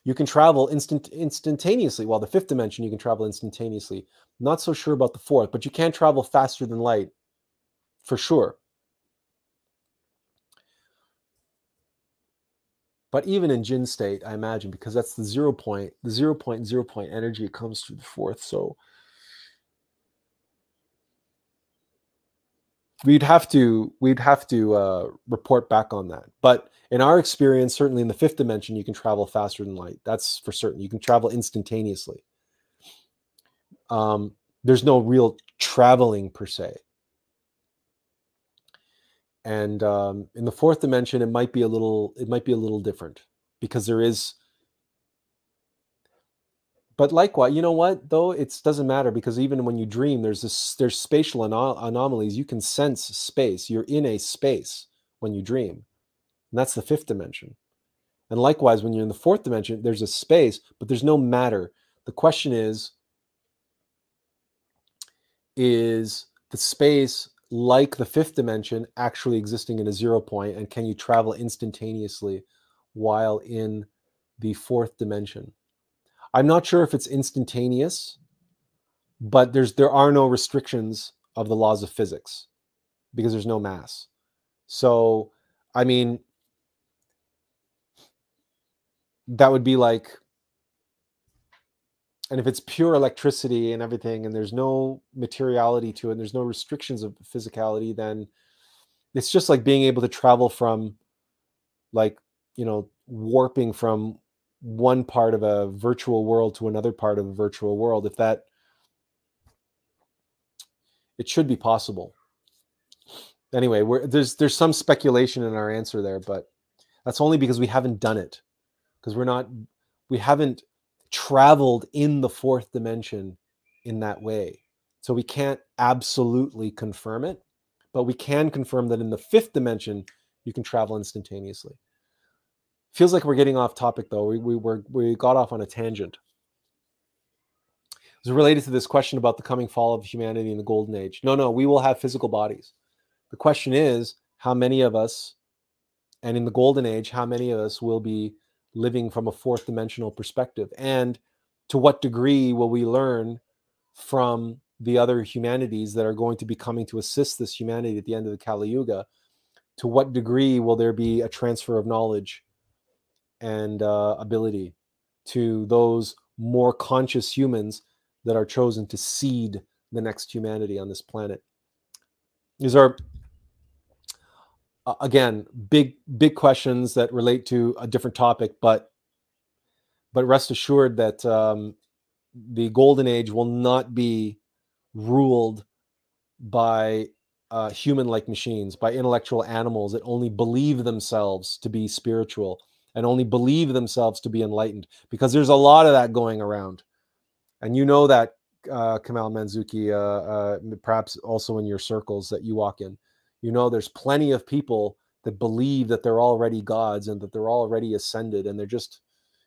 A: you can travel instant instantaneously. While the fifth dimension, you can travel instantaneously. Not so sure about the fourth, but you can travel faster than light for sure. But even in Jinn state, I imagine, because that's the zero point, the zero point, zero point energy comes through the fourth. So we'd have to we'd have to uh, report back on that. But in our experience, certainly in the fifth dimension, you can travel faster than light. That's for certain. You can travel instantaneously. um, there's no real traveling per se. And um, in the fourth dimension, it might be a little it might be a little different because there is. But likewise, you know what though it doesn't matter because even when you dream, there's this there's spatial anom- anomalies. You can sense space. You're in a space when you dream, and that's the fifth dimension. And likewise, when you're in the fourth dimension, there's a space, but there's no matter. The question is, is the space like the fifth dimension actually existing in a zero point and can you travel instantaneously while in the fourth dimension? I'm not sure if it's instantaneous but there's there are no restrictions of the laws of physics because there's no mass. So i mean that would be like and if it's pure electricity and everything and there's no materiality to it and there's no restrictions of physicality then it's just like being able to travel from like you know warping from one part of a virtual world to another part of a virtual world if that it should be possible. Anyway there's there's some speculation in our answer there but that's only because we haven't done it because we're not we haven't traveled in the fourth dimension in that way. So we can't absolutely confirm it, but we can confirm that in the fifth dimension, you can travel instantaneously. Feels like we're getting off topic though. We, we, were, we got off on a tangent. It's related to this question about the coming fall of humanity in the golden age. No, no, we will have physical bodies. The question is how many of us, and in the golden age, how many of us will be living from a fourth dimensional perspective and to what degree will we learn from the other humanities that are going to be coming to assist this humanity at the end of the Kali Yuga? To what degree will there be a transfer of knowledge and uh, ability to those more conscious humans that are chosen to seed the next humanity on this planet? These are uh, again big big questions that relate to a different topic but but rest assured that um, the golden age will not be ruled by uh, human like machines by intellectual animals that only believe themselves to be spiritual and only believe themselves to be enlightened because there's a lot of that going around. And you know that uh, Kamal Manzuki, uh, uh, perhaps also in your circles that you walk in you know there's plenty of people that believe that they're already gods and that they're already ascended and they're just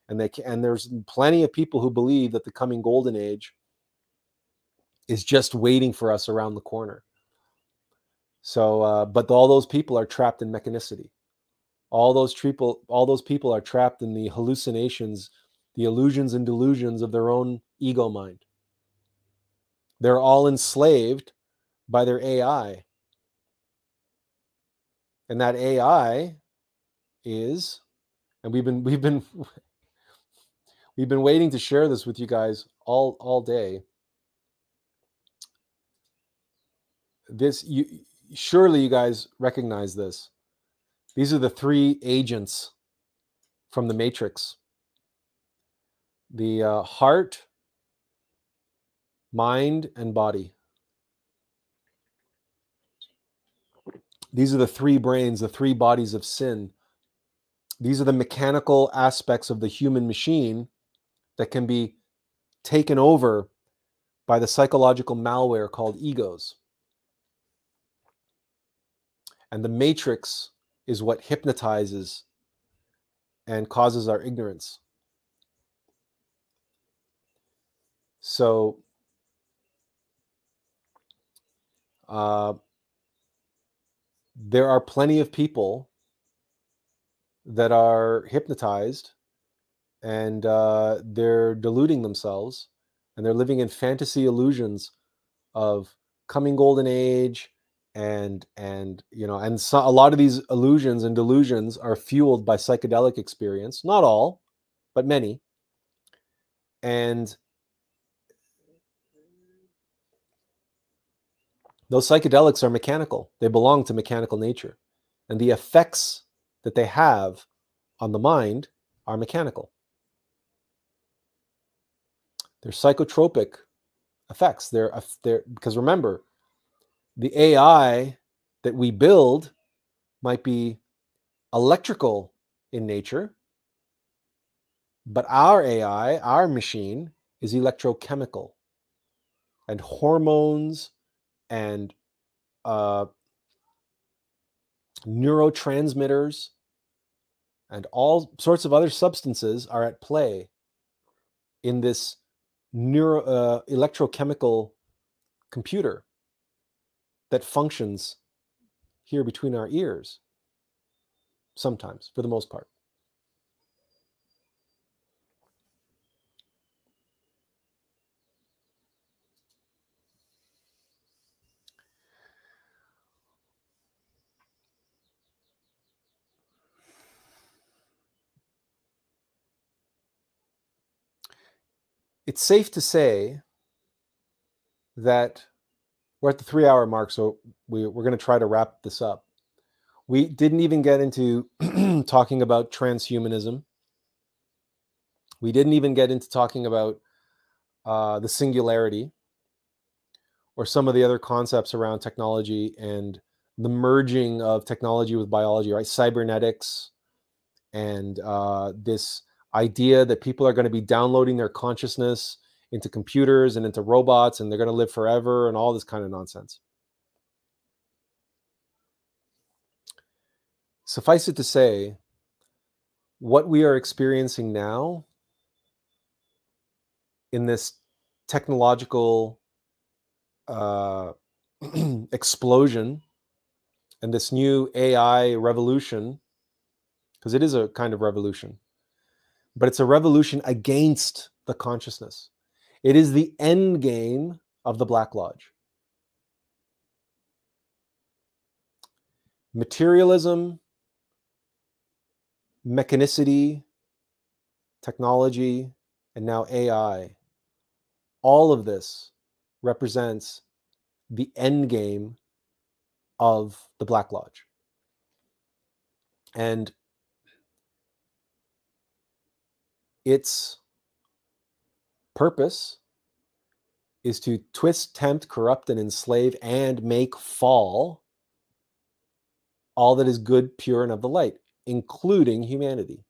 A: and they and there's plenty of people who believe that the coming golden age is just waiting for us around the corner. So uh, but all those people are trapped in mechanicity. All those people all those people are trapped in the hallucinations the illusions and delusions of their own ego mind. They're all enslaved by their ai and that AI is, and we've been we've been we've been waiting to share this with you guys all all day. This you surely you guys recognize this. These are the three agents from the matrix. The uh, heart, mind, and body. These are the three brains, the three bodies of sin. These are the mechanical aspects of the human machine that can be taken over by the psychological malware called egos. And the matrix is what hypnotizes and causes our ignorance. So, uh, there are plenty of people that are hypnotized and uh, they're deluding themselves and they're living in fantasy illusions of coming golden age and and you know and so, a lot of these illusions and delusions are fueled by psychedelic experience not all but many. And Those psychedelics are mechanical, they belong to mechanical nature. And the effects that they have on the mind are mechanical. They're psychotropic effects. They're, they're because remember, the AI that we build might be electrical in nature, but our AI, our machine, is electrochemical and hormones and uh, neurotransmitters and all sorts of other substances are at play in this neuro uh, electrochemical computer that functions here between our ears sometimes for the most part it's safe to say that we're at the three hour mark, so we, we're going to try to wrap this up. We didn't even get into talking about transhumanism. We didn't even get into talking about uh, the singularity or some of the other concepts around technology and the merging of technology with biology, right? Cybernetics and uh, this idea that people are going to be downloading their consciousness into computers and into robots and they're going to live forever and all this kind of nonsense. Suffice it to say, what we are experiencing now in this technological uh, explosion and this new AI revolution, because it is a kind of revolution, but it's a revolution against the consciousness. It is the end game of the Black Lodge. Materialism, mechanicity, technology, and now AI, all of this represents the end game of the Black Lodge. And its purpose is to twist, tempt, corrupt, and enslave and make fall all that is good, pure, and of the light, including humanity.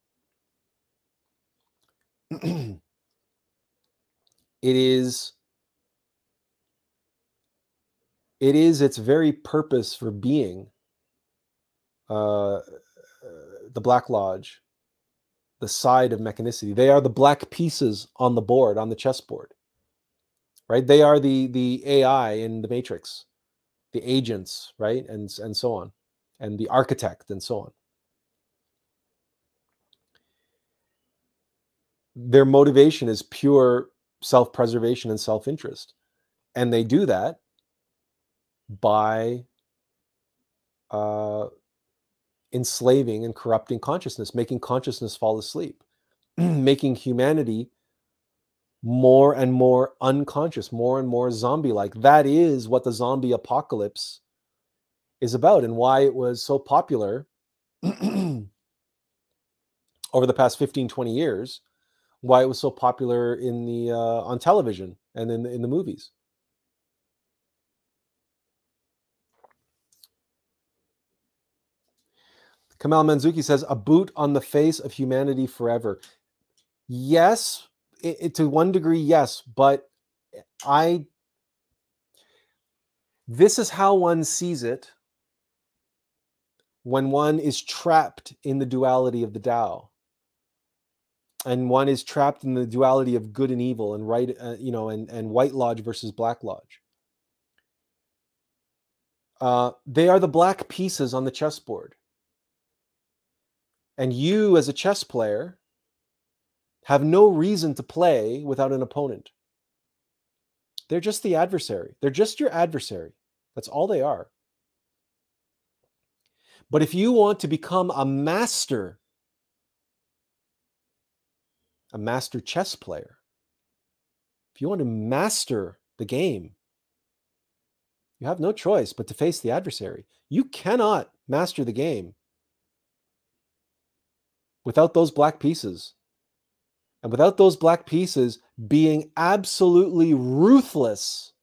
A: it is it is its very purpose for being uh, the black lodge the side of mechanicity. They are the black pieces on the board, on the chessboard. Right? They are the the AI in the matrix, the agents, right? And and so on. And the architect and so on. Their motivation is pure self-preservation and self-interest. And they do that by uh, enslaving and corrupting consciousness, making consciousness fall asleep, making humanity more and more unconscious, more and more zombie like. That is what the zombie apocalypse is about and why it was so popular over the past 15 20 years why it was so popular in the uh, on television and in in the movies Kamal Manzuki says, a boot on the face of humanity forever. Yes, it, it, to one degree, yes, but I, this is how one sees it when one is trapped in the duality of the Tao. And one is trapped in the duality of good and evil and right, uh, you know, and, and white lodge versus black lodge. Uh, they are the black pieces on the chessboard and you, as a chess player, have no reason to play without an opponent. They're just the adversary. They're just your adversary. That's all they are. But if you want to become a master, a master chess player, if you want to master the game, you have no choice but to face the adversary. You cannot master the game without those black pieces. And without those black pieces being absolutely ruthless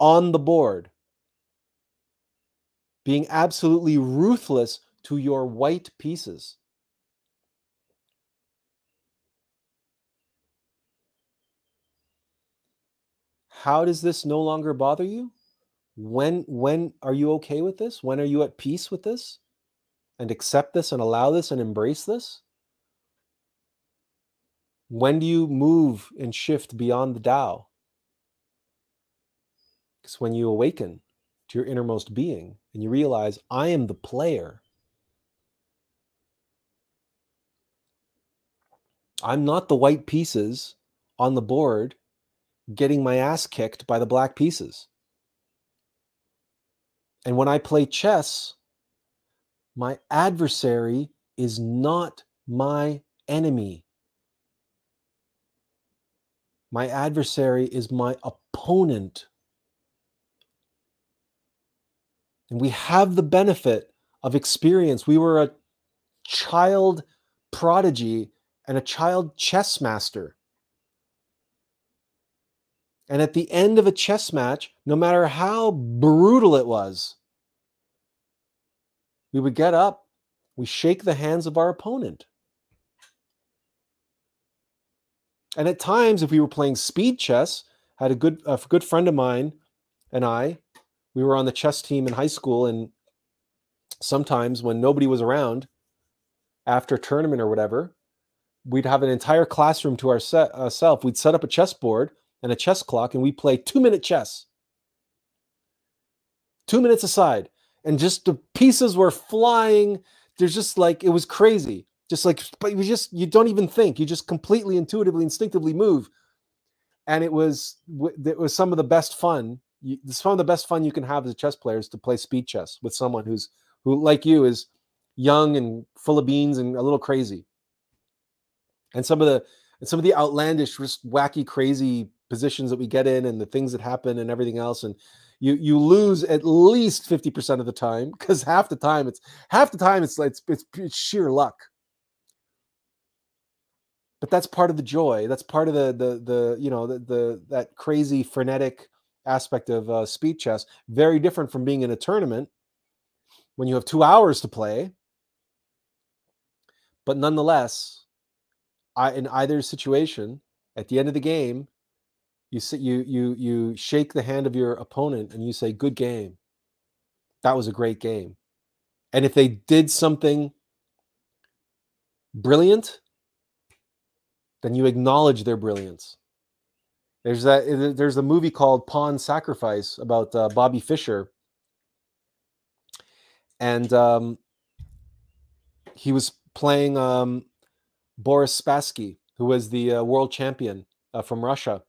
A: on the board, being absolutely ruthless to your white pieces. How does this no longer bother you? When when are you okay with this? When are you at peace with this? And accept this and allow this and embrace this? When do you move and shift beyond the Tao? It's when you awaken to your innermost being and you realize, I am the player. I'm not the white pieces on the board getting my ass kicked by the black pieces. And when I play chess, my adversary is not my enemy. My adversary is my opponent. And we have the benefit of experience. We were a child prodigy and a child chess master. And at the end of a chess match, no matter how brutal it was, we would get up, we shake the hands of our opponent. And at times, if we were playing speed chess, had a good a good friend of mine and I, we were on the chess team in high school, and sometimes when nobody was around, after a tournament or whatever, we'd have an entire classroom to ourselves. Uh, we'd set up a chessboard and a chess clock, and we play two minute chess, two minutes aside, and just the pieces were flying. There's just like it was crazy. Just like, but you just you don't even think. You just completely intuitively, instinctively move, and it was it was some of the best fun. You, some of the best fun you can have as a chess player is to play speed chess with someone who's who like you is young and full of beans and a little crazy. And some of the and some of the outlandish, just wacky, crazy positions that we get in and the things that happen and everything else and you you lose at least 50% of the time because half the time it's half the time it's it's, it's it's sheer luck. But that's part of the joy that's part of the the the you know the, the that crazy frenetic aspect of uh, speed chess very different from being in a tournament when you have two hours to play. But nonetheless I, in either situation at the end of the game you sit, you you you shake the hand of your opponent and you say, "Good game. That was a great game." And if they did something brilliant, then you acknowledge their brilliance. There's that. There's a movie called Pawn Sacrifice about uh, Bobby Fischer, and um, he was playing um, Boris Spassky, who was the uh, world champion uh, from Russia,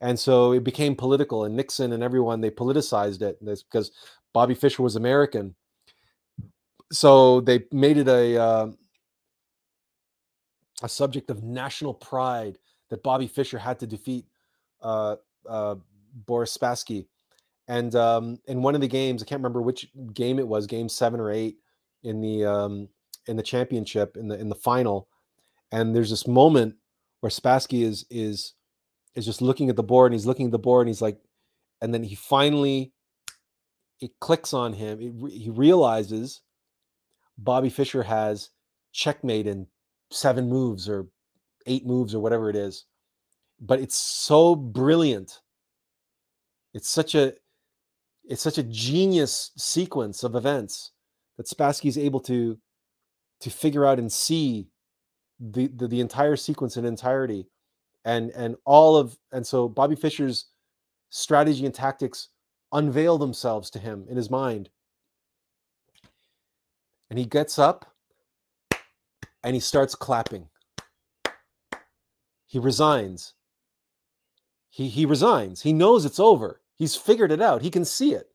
A: and so it became political and nixon and everyone they politicized it because bobby fischer was american. So they made it a uh, a subject of national pride that bobby fischer had to defeat uh, uh, boris spassky. And um, in one of the games i can't remember which game it was game seven or eight in the um, in the championship in the in the final and there's this moment where spassky is is is just looking at the board and he's looking at the board and he's like, and then he finally, it clicks on him. It, he realizes Bobby Fischer has checkmate in seven moves or eight moves or whatever it is. But it's so brilliant. It's such a it's such a genius sequence of events that Spassky is able to to figure out and see the, the, the entire sequence in entirety and and all of and so Bobby Fischer's strategy and tactics unveil themselves to him in his mind. And he gets up and he starts clapping. He resigns. He he resigns. He knows it's over. He's figured it out. He can see it.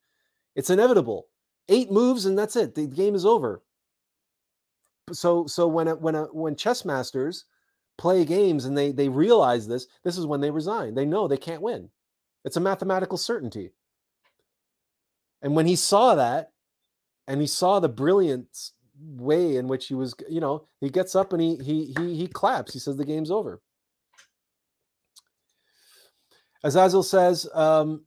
A: It's inevitable. Eight moves and that's it. The game is over. So so when a, when a, when chess masters play games and they they realize this this is when they resign. They know they can't win. It's a mathematical certainty. And when he saw that and he saw the brilliant way in which he was you know he gets up and he he he, he claps. He says the game's over. As Azazel says, um,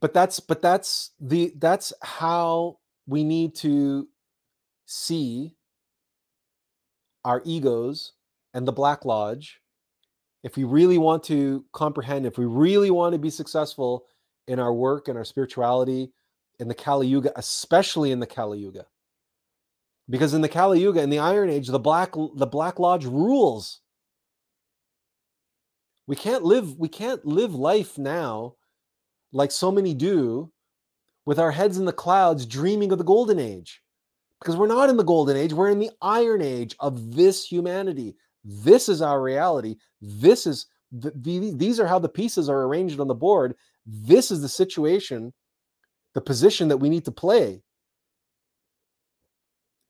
A: but that's but that's the that's how we need to see our egos and the Black Lodge. If we really want to comprehend, if we really want to be successful in our work and our spirituality in the Kali Yuga, especially in the Kali Yuga, because in the Kali Yuga, in the Iron Age, the Black the Black Lodge rules. We can't live we can't live life now like so many do with our heads in the clouds dreaming of the golden age because we're not in the golden age we're in the iron age of this humanity this is our reality. This is the, the, these are how the pieces are arranged on the board. This is the situation the position that we need to play.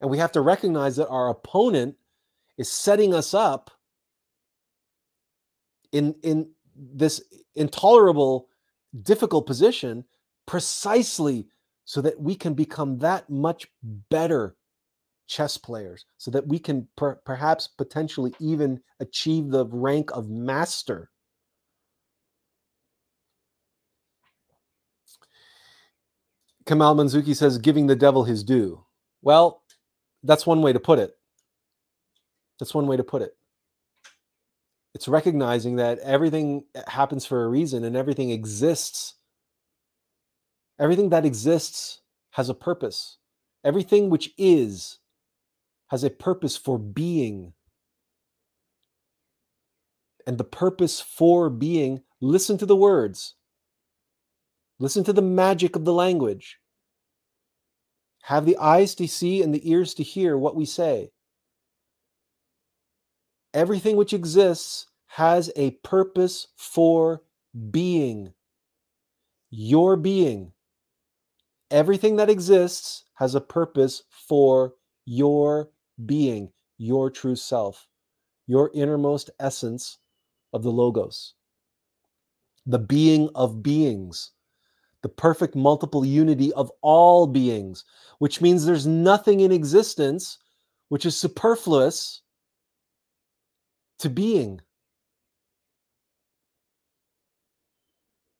A: And we have to recognize that our opponent is setting us up in in this intolerable difficult position precisely so that we can become that much better chess players so that we can per- perhaps potentially even achieve the rank of master Kamal Manzuki says giving the devil his due. Well, that's one way to put it. That's one way to put it it's recognizing that everything happens for a reason and everything exists everything that exists has a purpose everything which is has a purpose for being and the purpose for being listen to the words listen to the magic of the language have the eyes to see and the ears to hear what we say Everything which exists has a purpose for being. Your being. Everything that exists has a purpose for your being, your true self, your innermost essence of the Logos, the being of beings, the perfect multiple unity of all beings, which means there's nothing in existence which is superfluous to being.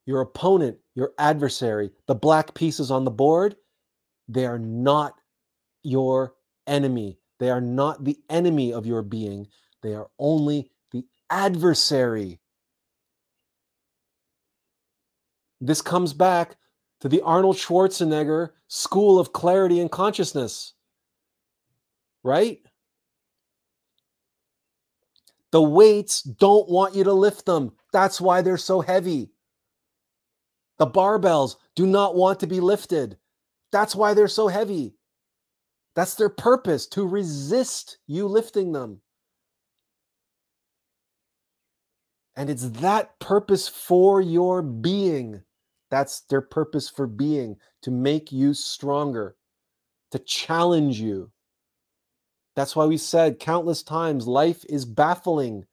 A: Your opponent, your adversary, the black pieces on the board, they are not your enemy. They are not the enemy of your being. They are only the adversary. This comes back to the Arnold Schwarzenegger School of Clarity and Consciousness, right? The weights don't want you to lift them. That's why they're so heavy. The barbells do not want to be lifted. That's why they're so heavy. That's their purpose to resist you lifting them. And it's that purpose for your being. That's their purpose for being to make you stronger, to challenge you. That's why we said countless times life is baffling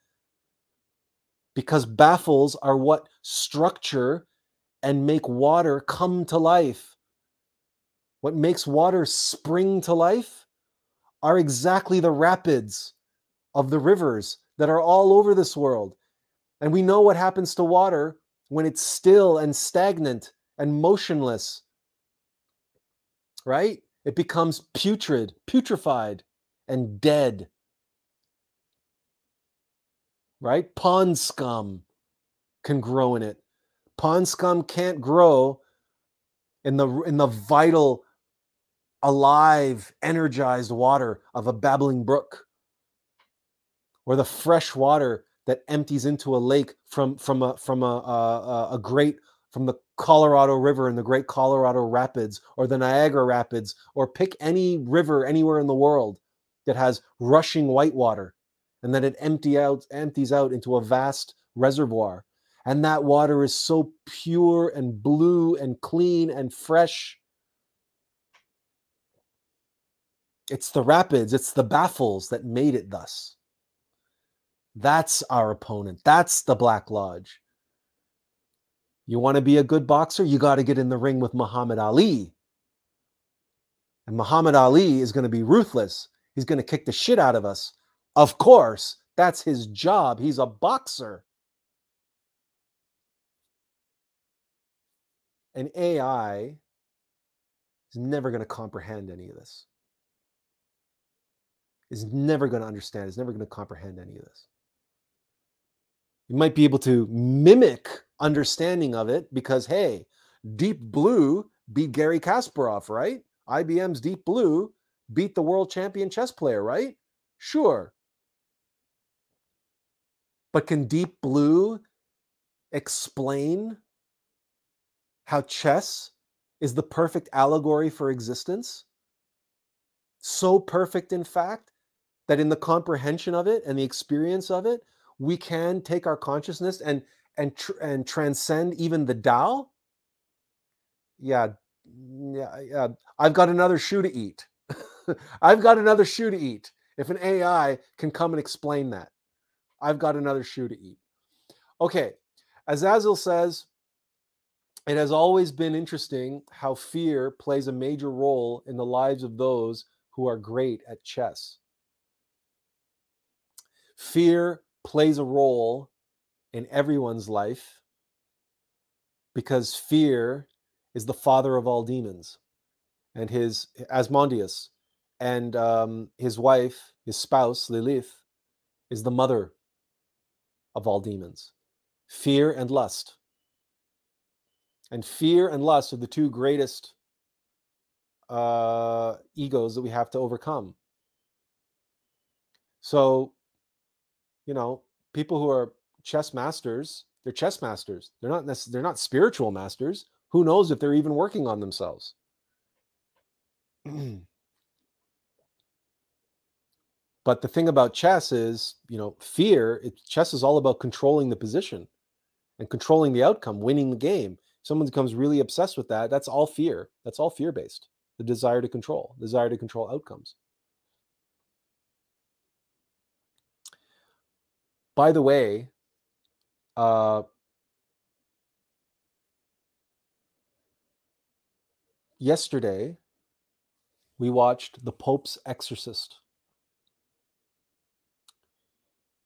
A: because baffles are what structure and make water come to life. What makes water spring to life are exactly the rapids of the rivers that are all over this world. And we know what happens to water when it's still and stagnant and motionless, right? It becomes putrid, putrefied and dead. Right? Pond scum can grow in it. Pond scum can't grow in the in the vital alive energized water of a babbling brook. Or the fresh water that empties into a lake from from a from a, a, a great from the Colorado River and the Great Colorado Rapids or the Niagara Rapids or pick any river anywhere in the world that has rushing white water and then it empty out empties out into a vast reservoir. And that water is so pure and blue and clean and fresh it's the rapids it's the baffles that made it thus that's our opponent that's the black lodge you want to be a good boxer you got to get in the ring with muhammad ali and muhammad ali is going to be ruthless He's going to kick the shit out of us. Of course, that's his job. He's a boxer. an AI is never going to comprehend any of this. Is never going to understand, is never going to comprehend any of this. You might be able to mimic understanding of it because, hey, Deep Blue beat Garry Kasparov, right? IBM's Deep Blue beat the world champion chess player, right? Sure. But can Deep Blue explain how chess is the perfect allegory for existence? So perfect, in fact, that in the comprehension of it and the experience of it, we can take our consciousness and and tr- and transcend even the Tao. Yeah, yeah, yeah. I've got another shoe to eat. I've got another shoe to eat. If an AI can come and explain that, I've got another shoe to eat. Okay, as Azazel says, it has always been interesting how fear plays a major role in the lives of those who are great at chess. Fear plays a role in everyone's life because fear is the father of all demons and his asmodeus and um, his wife his spouse lilith is the mother of all demons. Fear and lust. And fear and lust are the two greatest uh, egos that we have to overcome. So you know people who are chess masters they're chess masters. They're not necess- they're not spiritual masters. Who knows if they're even working on themselves? But the thing about chess is you know fear it, chess is all about controlling the position and controlling the outcome winning the game. Someone becomes really obsessed with that that's all fear. That's all fear based the desire to control desire to control outcomes by the way uh, yesterday we watched The Pope's Exorcist.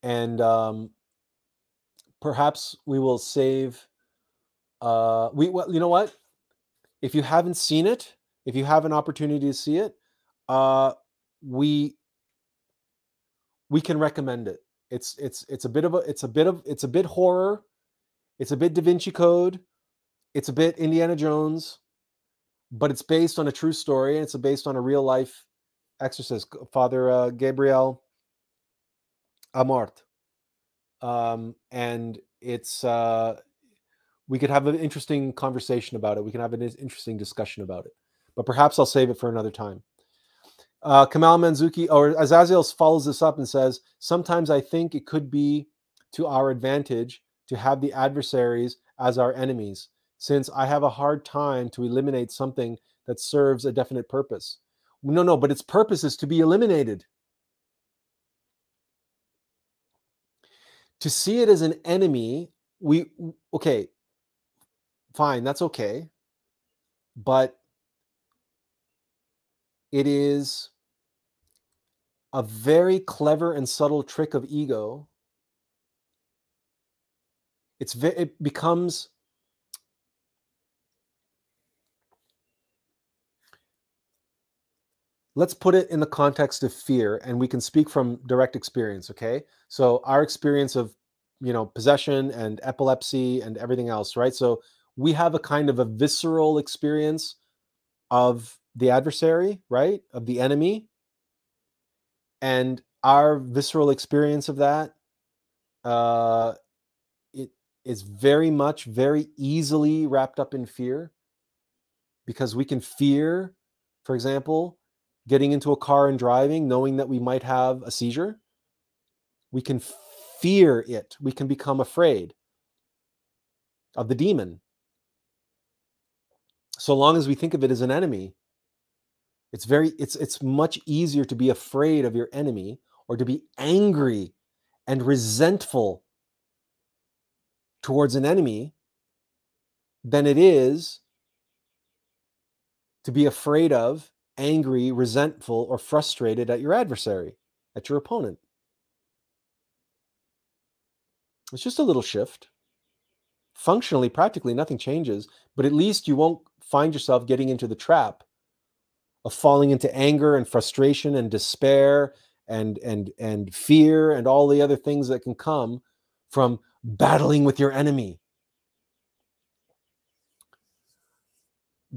A: And um, perhaps we will save. Uh, we well, you know what? If you haven't seen it, if you have an opportunity to see it, uh, we we can recommend it. It's it's it's a bit of a it's a bit of it's a bit horror. It's a bit Da Vinci Code. It's a bit Indiana Jones but it's based on a true story and it's based on a real life exorcist, Father uh, Gabriel Amorth. Um, and it's uh, we could have an interesting conversation about it. We can have an interesting discussion about it, but perhaps I'll save it for another time. Uh, Kamal Manzuki or Azazel follows this up and says, Sometimes I think it could be to our advantage to have the adversaries as our enemies since I have a hard time to eliminate something that serves a definite purpose. No, no, but its purpose is to be eliminated. To see it as an enemy, we, okay, fine, that's okay. But it is a very clever and subtle trick of ego. It's it becomes let's put it in the context of fear and we can speak from direct experience okay? So our experience of you know possession and epilepsy and everything else right? So we have a kind of a visceral experience of the adversary right? Of the enemy and our visceral experience of that uh it is very much very easily wrapped up in fear because we can fear for example getting into a car and driving, knowing that we might have a seizure. We can fear it. We can become afraid of the demon. So long as we think of it as an enemy, it's very it's it's much easier to be afraid of your enemy or to be angry and resentful towards an enemy than it is to be afraid of angry, resentful, or frustrated at your adversary, at your opponent. It's just a little shift. functionally, practically, nothing changes, but at least you won't find yourself getting into the trap of falling into anger and frustration and despair and and and fear and all the other things that can come from battling with your enemy.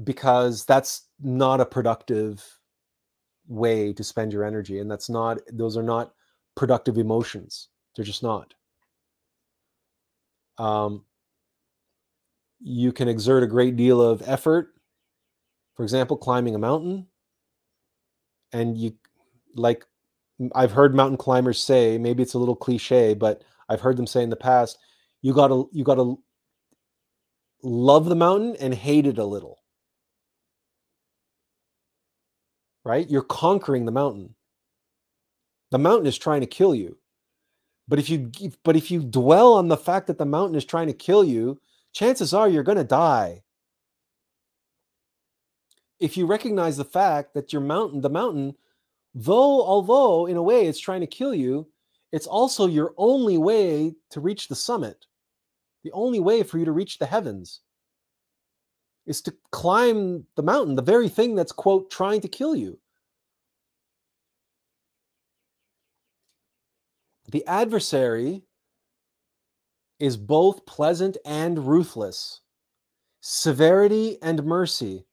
A: Because that's not a productive way to spend your energy and that's not those are not productive emotions. They're just not. Um, you can exert a great deal of effort for example climbing a mountain and you like I've heard mountain climbers say, maybe it's a little cliche, but I've heard them say in the past, you gotta you gotta love the mountain and hate it a little. Right? You're conquering the mountain. The mountain is trying to kill you. But if you but if you dwell on the fact that the mountain is trying to kill you, chances are you're to die. If you recognize the fact that your mountain, the mountain though although in a way it's trying to kill you it's also your only way to reach the summit. The only way for you to reach the heavens is to climb the mountain the very thing that's quote trying to kill you. The adversary is both pleasant and ruthless. Severity and mercy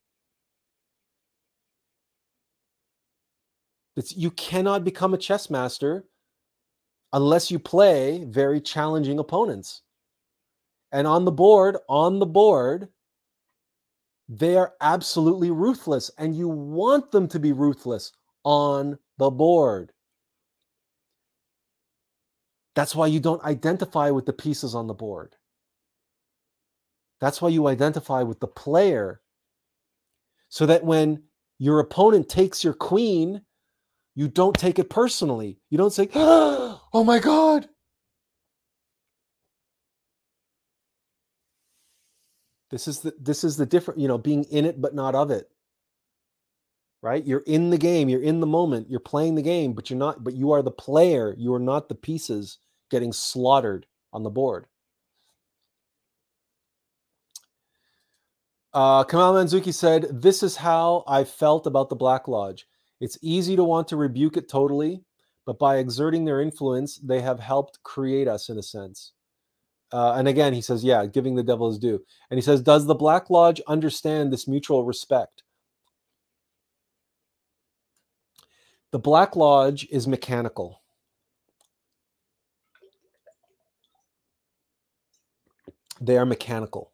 A: It's, you cannot become a chess master unless you play very challenging opponents. And on the board, on the board, they are absolutely ruthless, and you want them to be ruthless on the board. That's why you don't identify with the pieces on the board. That's why you identify with the player. So that when your opponent takes your queen you don't take it personally. You don't say, oh my God. This is the this is the different, you know, being in it but not of it. Right? You're in the game, you're in the moment, you're playing the game, but you're not, but you are the player, you are not the pieces getting slaughtered on the board. Uh, Kamal Manzuki said, This is how I felt about the Black Lodge. It's easy to want to rebuke it totally, but by exerting their influence, they have helped create us in a sense. Uh, and again, he says, yeah, giving the devil his due. And he says, does the Black Lodge understand this mutual respect? The Black Lodge is mechanical. They are mechanical.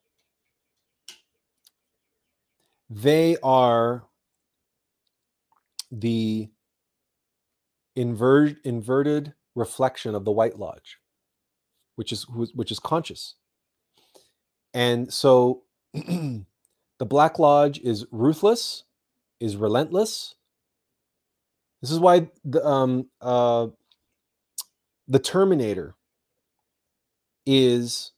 A: They are the invert, inverted reflection of the White Lodge, which is which is conscious. And so the Black Lodge is ruthless, is relentless. This is why the um, uh, the Terminator is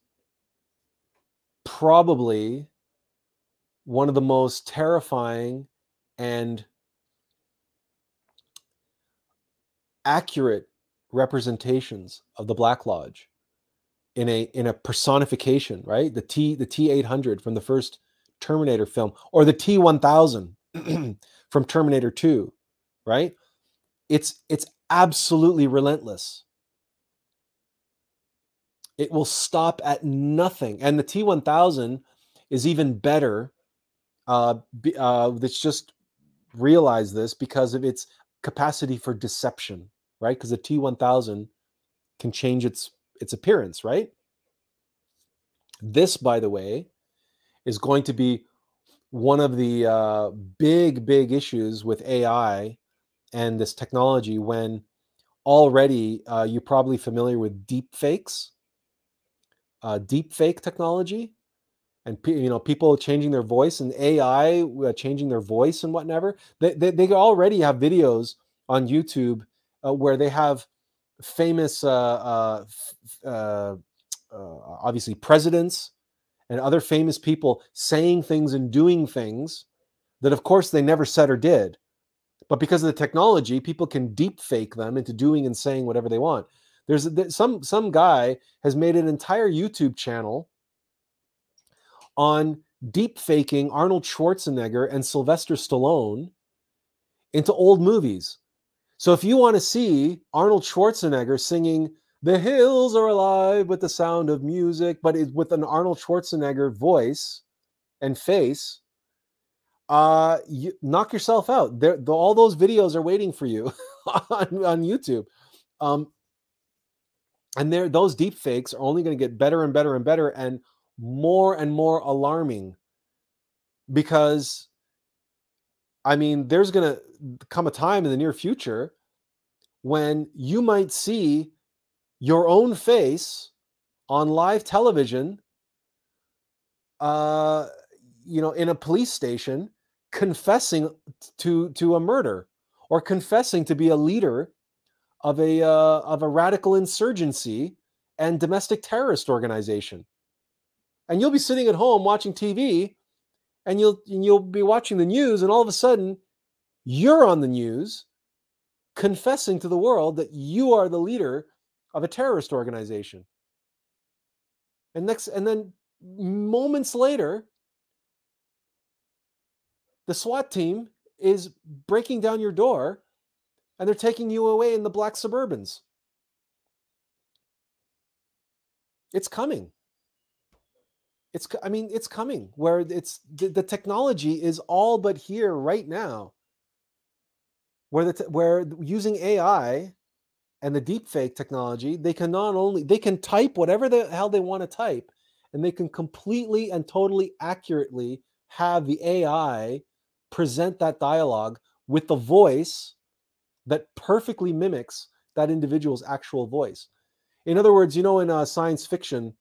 A: probably one of the most terrifying and accurate representations of the Black Lodge in a in a personification, right? The T the T eight hundred from the first Terminator film, or the T one thousand from Terminator two, right? It's it's absolutely relentless. It will stop at nothing, and the T one thousand is even better. Uh, uh, let's just realize this because of its capacity for deception right? Because the T1000 can change its its appearance, right? This, by the way, is going to be one of the uh, big, big issues with AI and this technology when already uh, you're probably familiar with deep fakes, uh, deep fake technology, and you know people changing their voice and AI uh, changing their voice and whatever. They, they, they already have videos on YouTube uh, where they have famous, uh, uh, uh, uh, obviously, presidents and other famous people saying things and doing things that, of course, they never said or did. But because of the technology, people can deep fake them into doing and saying whatever they want. There's some some guy has made an entire YouTube channel on deep faking Arnold Schwarzenegger and Sylvester Stallone into old movies. So if you want to see Arnold Schwarzenegger singing "The Hills Are Alive" with the sound of music, but it, with an Arnold Schwarzenegger voice and face, uh, you knock yourself out. There, the, all those videos are waiting for you on, on YouTube. Um, and there, those deep fakes are only going to get better and better and better and more and more alarming because I mean, there's going to come a time in the near future when you might see your own face on live television uh you know in a police station confessing to to a murder or confessing to be a leader of a uh, of a radical insurgency and domestic terrorist organization. And you'll be sitting at home watching TV and you'll and you'll be watching the news and all of a sudden you're on the news confessing to the world that you are the leader of a terrorist organization. And next and then moments later the SWAT team is breaking down your door and they're taking you away in the black suburbans. It's coming it's i mean it's coming where it's the, the technology is all but here right now. Where the where using ai and the deep fake technology they can not only they can type whatever the hell they want to type and they can completely and totally accurately have the ai present that dialogue with the voice that perfectly mimics that individual's actual voice. In other words you know in uh, science fiction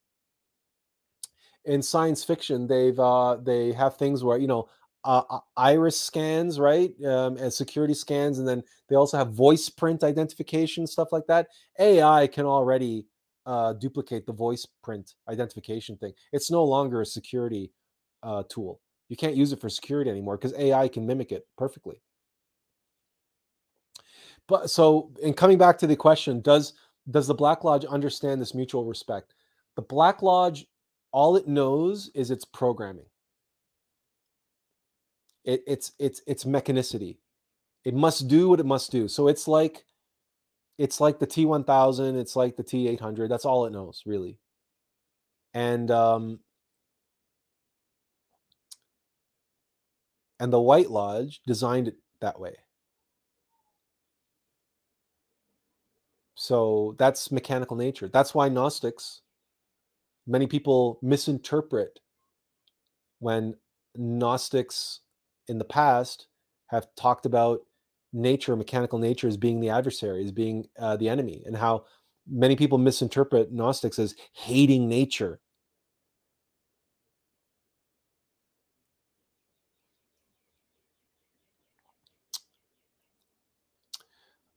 A: in science fiction they've uh they have things where you know uh, uh, iris scans right um, and security scans and then they also have voice print identification stuff like that. Ai can already uh, duplicate the voice print identification thing. It's no longer a security uh, tool. You can't use it for security anymore because ai can mimic it perfectly. But so in coming back to the question does does the black lodge understand this mutual respect? The black lodge all it knows is its programming. It, it's it's it's mechanicity. It must do what it must do. So it's like it's like the T1000, it's like the T800. That's all it knows, really. And um and the White Lodge designed it that way. So that's mechanical nature. That's why Gnostics many people misinterpret when Gnostics in the past have talked about nature, mechanical nature, as being the adversary, as being uh, the enemy, and how many people misinterpret Gnostics as hating nature.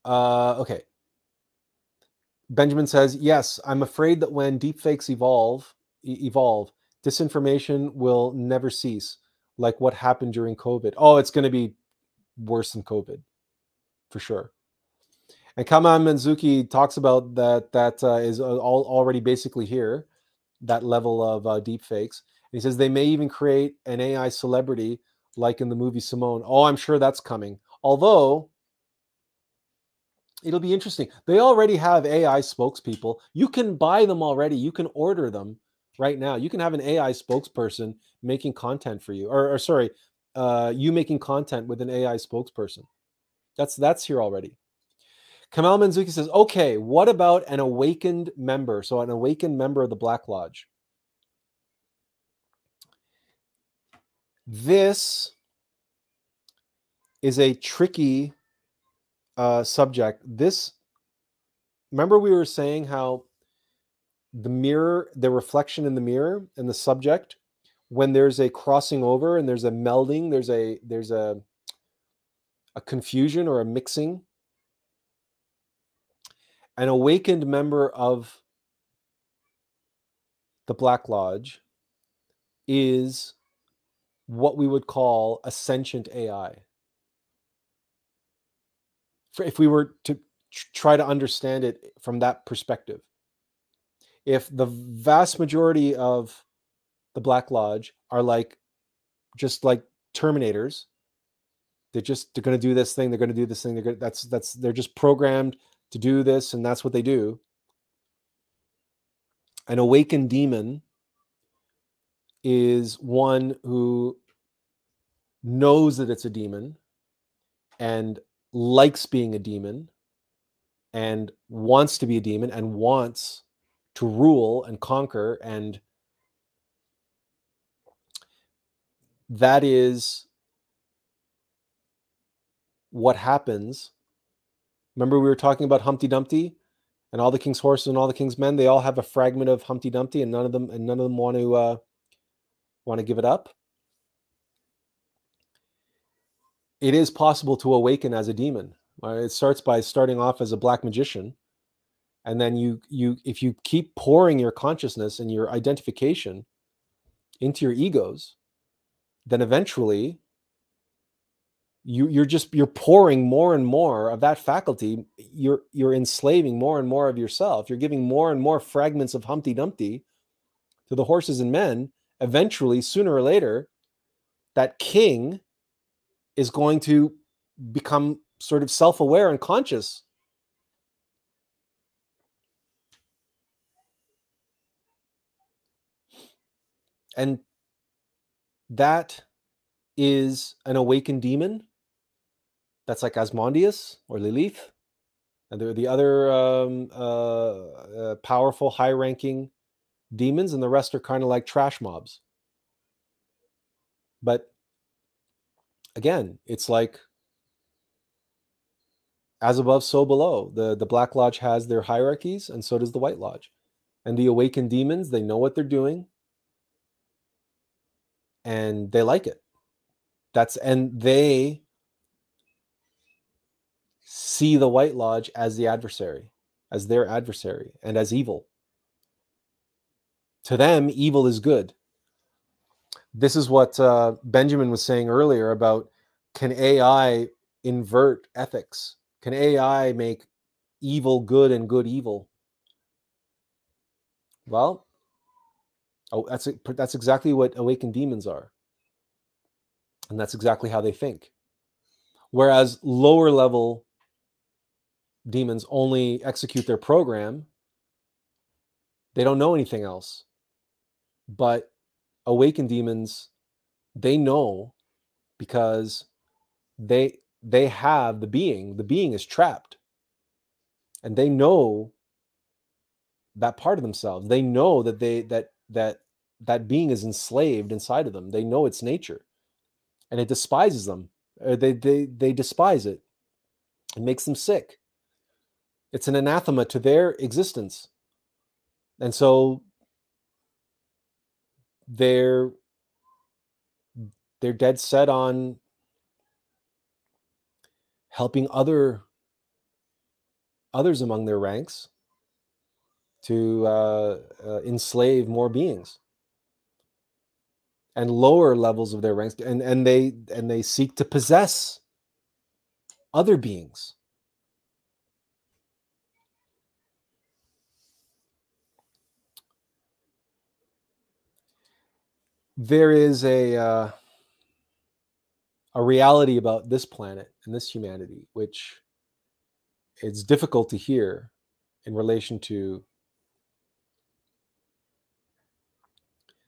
A: Uh, okay, Benjamin says, "Yes, I'm afraid that when deepfakes evolve, evolve, disinformation will never cease, like what happened during COVID. Oh, it's going to be worse than COVID, for sure." And Kaman Menzuki talks about that. That uh, is all already basically here, that level of uh, deepfakes. And he says they may even create an AI celebrity, like in the movie Simone. Oh, I'm sure that's coming. Although it'll be interesting. They already have AI spokespeople. You can buy them already. You can order them right now. You can have an AI spokesperson making content for you, or, or sorry, uh, you making content with an AI spokesperson. That's that's here already. Kamal Menzuki says, okay, what about an awakened member? So an awakened member of the Black Lodge. This is a tricky uh, subject, this remember we were saying how the mirror, the reflection in the mirror and the subject, when there's a crossing over and there's a melding, there's a there's a a confusion or a mixing. An awakened member of the Black Lodge is what we would call a sentient AI if we were to try to understand it from that perspective. If the vast majority of the Black Lodge are like just like terminators. They're just they're going to do this thing. They're going to do this thing. They're going that's that's they're just programmed to do this, and that's what they do. An awakened demon is one who knows that it's a demon and likes being a demon and wants to be a demon and wants to rule and conquer and that is what happens. Remember we were talking about humpty dumpty and all the king's horses and all the king's men they all have a fragment of humpty dumpty and none of them and none of them want to uh, want to give it up it is possible to awaken as a demon. Uh, it starts by starting off as a black magician and then you you if you keep pouring your consciousness and your identification into your egos then eventually you you're just you're pouring more and more of that faculty. You're you're enslaving more and more of yourself. You're giving more and more fragments of humpty dumpty to the horses and men. Eventually sooner or later that king is going to become sort of self-aware and conscious and that is an awakened demon that's like Asmodeus or Lilith. And there are the other um, uh, uh, powerful, high ranking demons, and the rest are kind of like trash mobs. But again, it's like as above, so below. The, the Black Lodge has their hierarchies, and so does the White Lodge. And the awakened demons, they know what they're doing and they like it. That's and they see the White Lodge as the adversary, as their adversary, and as evil. To them, evil is good. This is what uh, Benjamin was saying earlier about can AI invert ethics? Can AI make evil good and good evil? Well, oh, that's that's exactly what awakened demons are, and that's exactly how they think. Whereas lower level demons only execute their program, they don't know anything else. But awakened demons, they know because they they have the being, the being is trapped. And they know that part of themselves. They know that they that that that being is enslaved inside of them. They know its nature. And it despises them. Uh, they they they despise it. It makes them sick. It's an anathema to their existence. And so they're they're dead set on helping other others among their ranks to uh, uh, enslave more beings. And lower levels of their ranks and, and they and they seek to possess other beings there is a uh, a reality about this planet and this humanity, which it's difficult to hear in relation to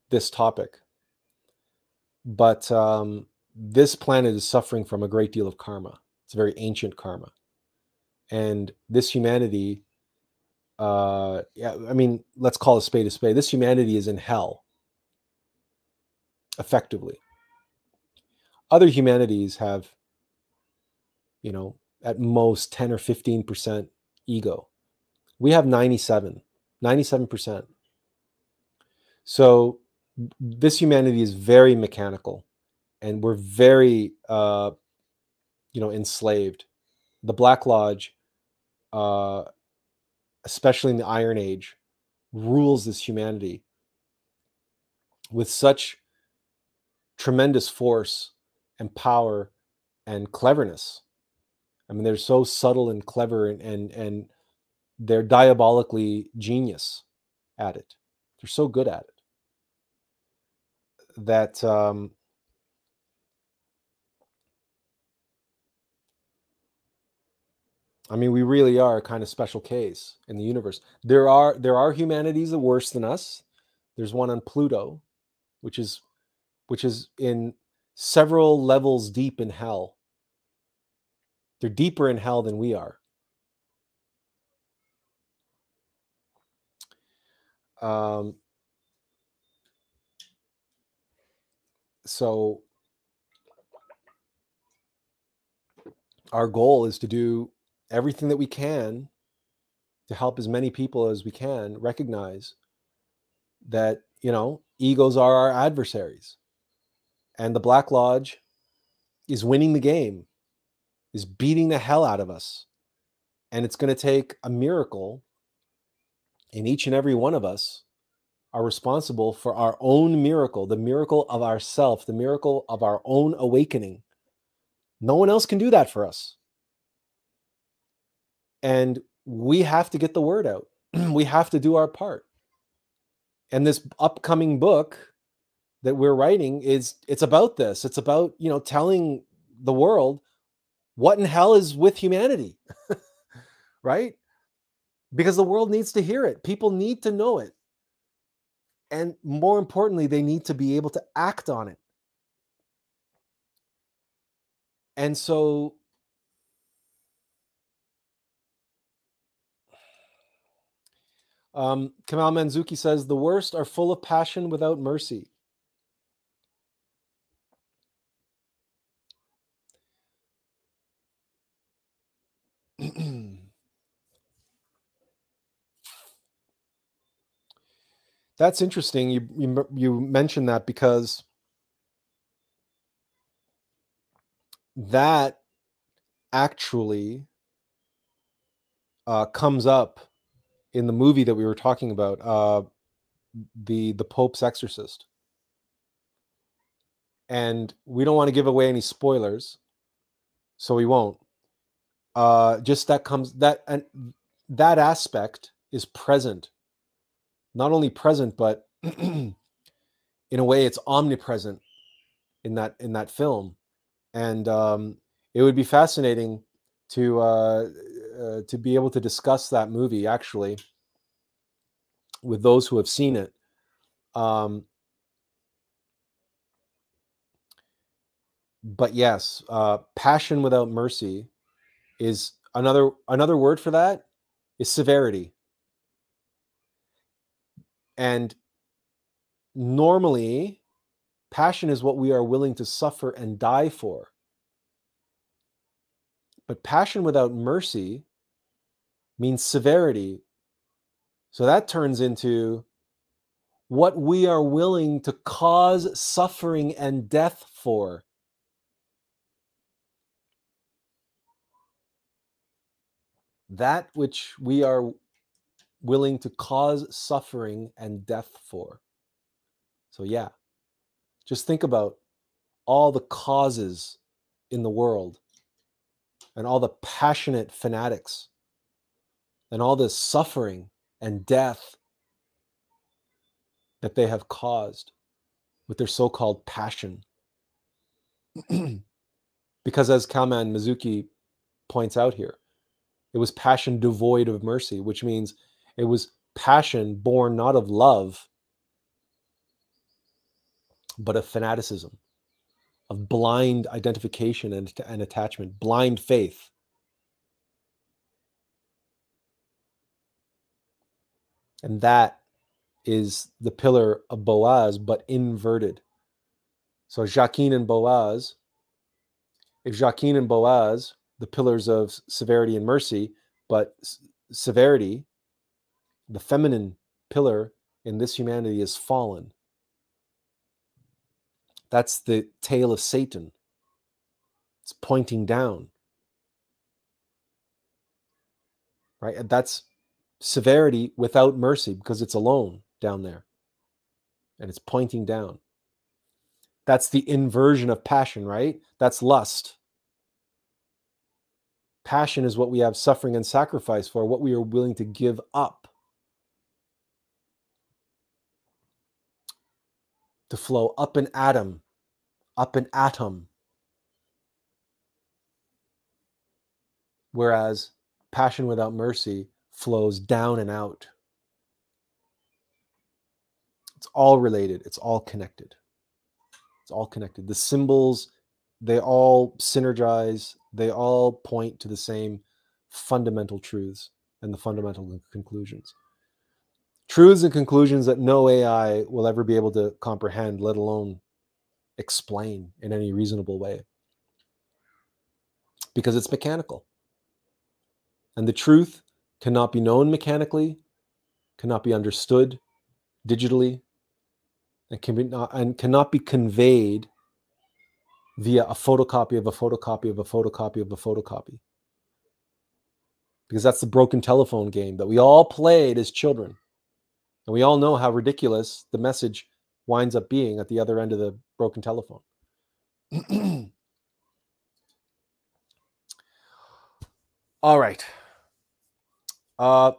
A: this topic. But um, this planet is suffering from a great deal of karma. It's a very ancient karma. And this humanity, uh, yeah, I mean, let's call a spade a spade. This humanity is in hell, effectively. Other humanities have you know at most 10 or 15% ego. We have 97 97% so this humanity is very mechanical and we're very uh you know enslaved. The black lodge uh especially in the iron age rules this humanity with such tremendous force and power and cleverness. I mean, they're so subtle and clever and and, and they're diabolically genius at it. They're so good at it. that um, I mean, we really are a kind of special case in the universe. There are there are humanities that worse than us. There's one on Pluto, which is which is in several levels deep in hell. They're deeper in hell than we are. Um, so our goal is to do everything that we can to help as many people as we can recognize that you know egos are our adversaries and the black lodge is winning the game is beating the hell out of us and it's going to take a miracle and each and every one of us are responsible for our own miracle the miracle of ourself the miracle of our own awakening. No one else can do that for us. And we have to get the word out. We have to do our part. And this upcoming book that we're writing is it's about this. It's about you know telling the world what in hell is with humanity right? Because the world needs to hear it. People need to know it. And more importantly they need to be able to act on it. And so Um, Kamal Manzuki says the worst are full of passion without mercy. That's interesting. You, you you mentioned that because that actually uh, comes up in the movie that we were talking about, uh, the the Pope's Exorcist, and we don't want to give away any spoilers, so we won't. Uh, just that comes that and that aspect is present, not only present but in a way it's omnipresent in that in that film, and um, it would be fascinating to uh, uh, to be able to discuss that movie actually with those who have seen it. Um, but yes, uh, passion without mercy is another another word for that is severity. And normally, passion is what we are willing to suffer and die for. But passion without mercy means severity. So that turns into what we are willing to cause suffering and death for. That which we are willing to cause suffering and death for. So, yeah, just think about all the causes in the world and all the passionate fanatics and all this suffering and death that they have caused with their so called passion. because, as Kalman Mizuki points out here, it was passion devoid of mercy, which means it was passion born not of love, but of fanaticism of blind identification and, and attachment, blind faith. And that is the pillar of Boaz, but inverted. So Jachin and Boaz, if Jachin and Boaz, the pillars of severity and mercy, but severity, the feminine pillar in this humanity is fallen. That's the tail of Satan. It's pointing down. Right? And that's severity without mercy because it's alone down there and it's pointing down. That's the inversion of passion, right? That's lust. Passion is what we have suffering and sacrifice for, what we are willing to give up. To flow up an atom, up an atom. Whereas passion without mercy flows down and out. It's all related, it's all connected. It's all connected. The symbols, they all synergize, they all point to the same fundamental truths and the fundamental conclusions. Truths and conclusions that no AI will ever be able to comprehend, let alone explain in any reasonable way. Because it's mechanical. And the truth cannot be known mechanically, cannot be understood digitally, and, can be not, and cannot be conveyed via a photocopy of a photocopy of a photocopy of a photocopy. Because that's the broken telephone game that we all played as children. And we all know how ridiculous the message winds up being at the other end of the broken telephone. all right. Uh,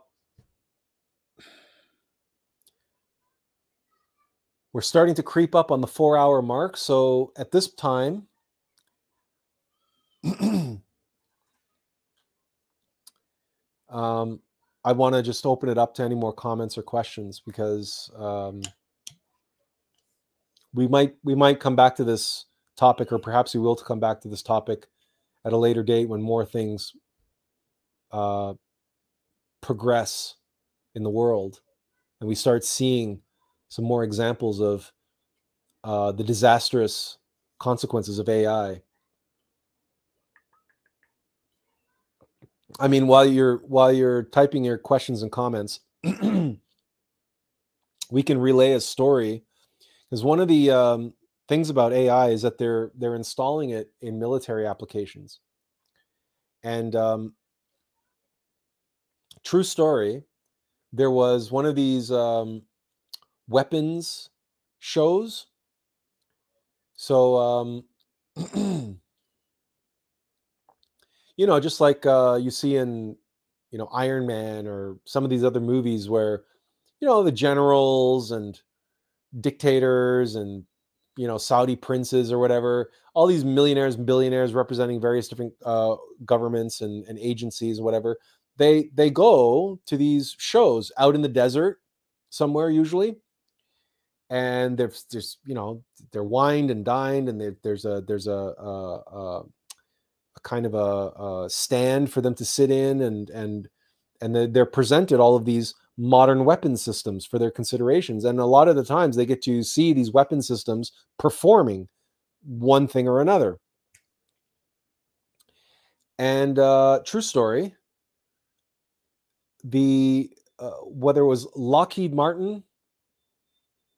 A: we're starting to creep up on the four hour mark. So at this time, um, I want to just open it up to any more comments or questions because um, we might we might come back to this topic, or perhaps we will come back to this topic at a later date when more things uh, progress in the world and we start seeing some more examples of uh, the disastrous consequences of AI. I mean, while you're while you're typing your questions and comments, we can relay a story. Because one of the um, things about AI is that they're they're installing it in military applications, and um, true story there was one of these um, weapons shows. So um, you know just like uh, you see in you know iron man or some of these other movies where you know the generals and dictators and you know saudi princes or whatever all these millionaires and billionaires representing various different uh, governments and, and agencies and whatever they they go to these shows out in the desert somewhere usually and there's just you know they're wined and dined and there's a there's a, a, a, a kind of a, a, stand for them to sit in and and and they're presented all of these modern weapon systems for their considerations. And a lot of the times they get to see these weapon systems performing one thing or another. And uh true story the uh, whether it was Lockheed Martin,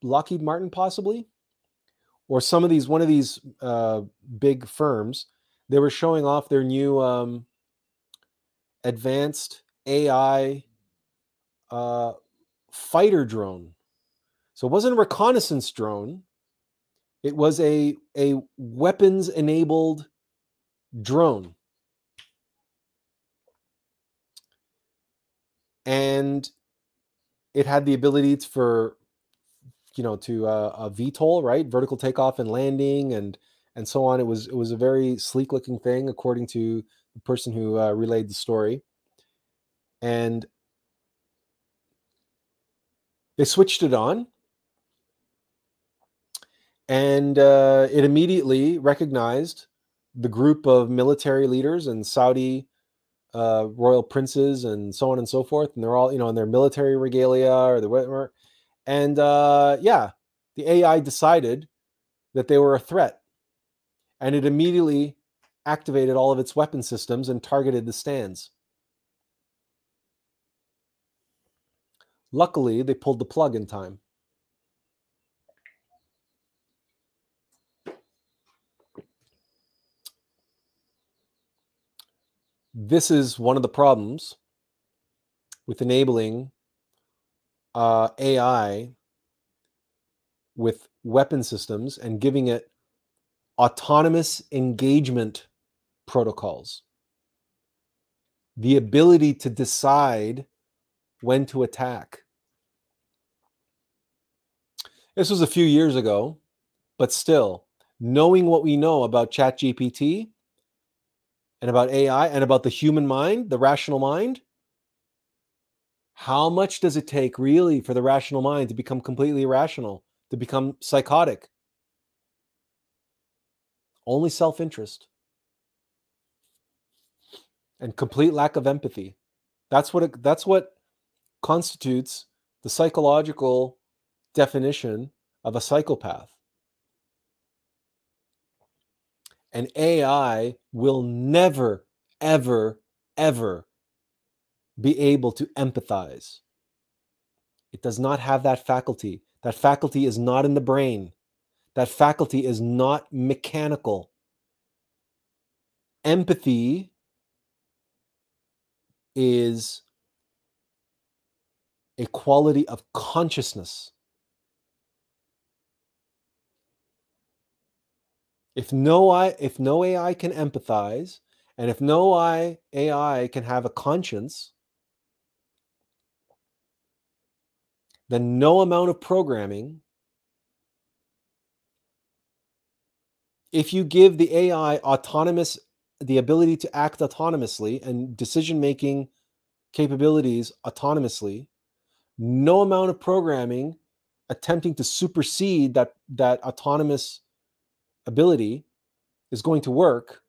A: Lockheed Martin possibly, or some of these one of these uh, big firms, they were showing off their new um, advanced AI uh, fighter drone. So it wasn't a reconnaissance drone; it was a a weapons enabled drone. And it had the ability for you know to uh, a VTOL, right, vertical takeoff and landing, and and so on. It was it was a very sleek looking thing, according to the person who uh, relayed the story, and they switched it on, and uh, it immediately recognized the group of military leaders and Saudi uh, royal princes and so on and so forth, and they're all you know in their military regalia or the whatever. And uh, yeah, the AI decided that they were a threat, and it immediately activated all of its weapon systems and targeted the stands. Luckily, they pulled the plug in time. this is one of the problems with enabling uh, AI with weapon systems and giving it autonomous engagement protocols. The ability to decide when to attack. This was a few years ago, but still, knowing what we know about ChatGPT and about AI and about the human mind, the rational mind, how much does it take really for the rational mind to become completely irrational, to become psychotic? Only self interest and complete lack of empathy. That's what it, that's what constitutes the psychological definition of a psychopath. And AI will never, ever, ever be able to empathize. It does not have that faculty. That faculty is not in the brain. That faculty is not mechanical. Empathy is a quality of consciousness. If no I, if no AI can empathize, and if no I, AI can have a conscience, then no amount of programming, if you give the AI autonomous, the ability to act autonomously and decision making capabilities autonomously, no amount of programming attempting to supersede that, that autonomous ability is going to work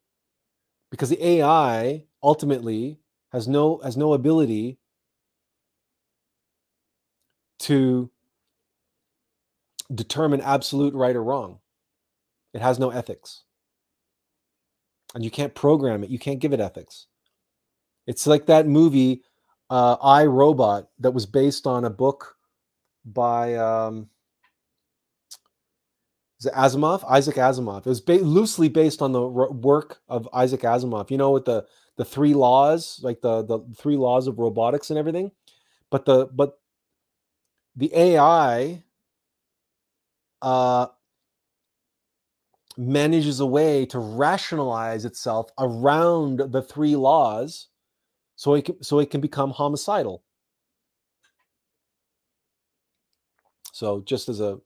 A: because the AI ultimately has no has no ability to determine absolute right or wrong. It has no ethics. And you can't program it, you can't give it ethics. It's like that movie, uh, I Robot, that was based on a book by um, Asimov, Isaac Asimov. It was ba- loosely based on the ro- work of Isaac Asimov. You know, with the the three laws, like the the three laws of robotics and everything. But the but the AI uh, manages a way to rationalize itself around the three laws so it can, so it can become homicidal. So just as a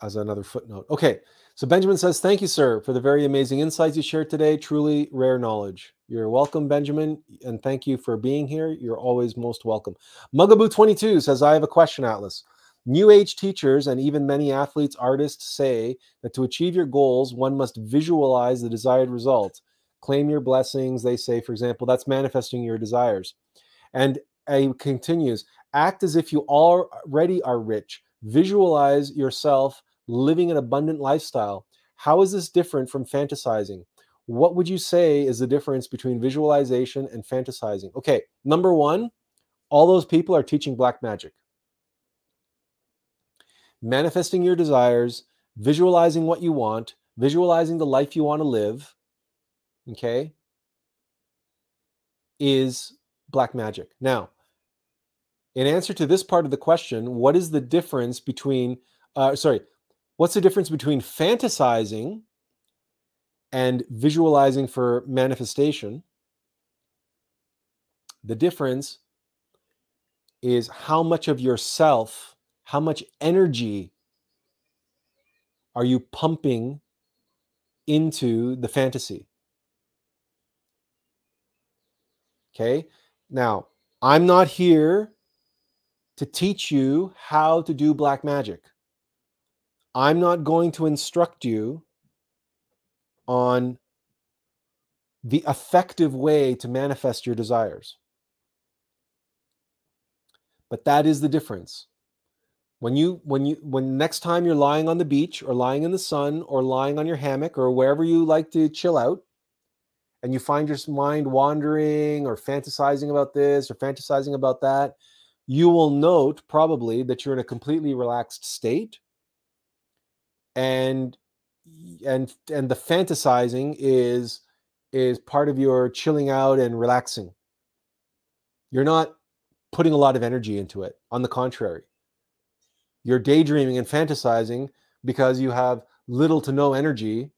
A: as another footnote. Okay, so Benjamin says, "Thank you, sir, for the very amazing insights you shared today. Truly rare knowledge." You're welcome, Benjamin, and thank you for being here. You're always most welcome. Mugaboo22 says, "I have a question, Attlas." New age teachers and even many athletes, artists say that to achieve your goals, one must visualize the desired result. Claim your blessings, they say, for example, that's manifesting your desires. And it continues act as if you already are rich. Visualize yourself living an abundant lifestyle. How is this different from fantasizing? What would you say is the difference between visualization and fantasizing? Okay, number one, all those people are teaching black magic. Manifesting your desires, visualizing what you want, visualizing the life you want to live, okay, is black magic. Now, in answer to this part of the question, what is the difference between, uh, sorry, what's the difference between fantasizing and visualizing for manifestation? The difference is how much of yourself, how much energy are you pumping into the fantasy? Okay. Now, I'm not here to teach you how to do black magic. I'm not going to instruct you on the effective way to manifest your desires. But that is the difference. When you when you when next time you're lying on the beach or lying in the sun or lying on your hammock or wherever you like to chill out and you find your mind wandering or fantasizing about this or fantasizing about that, you will note probably that you're in a completely relaxed state. And and and the fantasizing is is part of your chilling out and relaxing. You're not putting a lot of energy into it. On the contrary you're daydreaming and fantasizing because you have little to no energy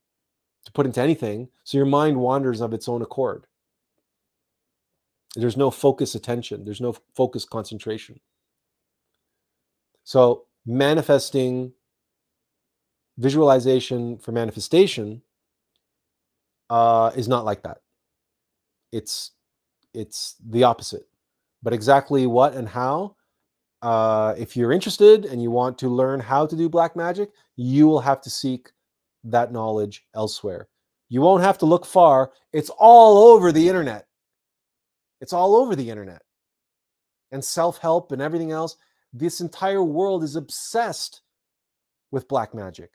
A: to put into anything so your mind wanders of its own accord there's no focus attention. There's no focus concentration. So manifesting visualization for manifestation uh, is not like that. It's it's the opposite. But exactly what and how, uh, if you're interested and you want to learn how to do black magic, you will have to seek that knowledge elsewhere. You won't have to look far. It's all over the internet. It's all over the internet. And self help and everything else. This entire world is obsessed with black magic.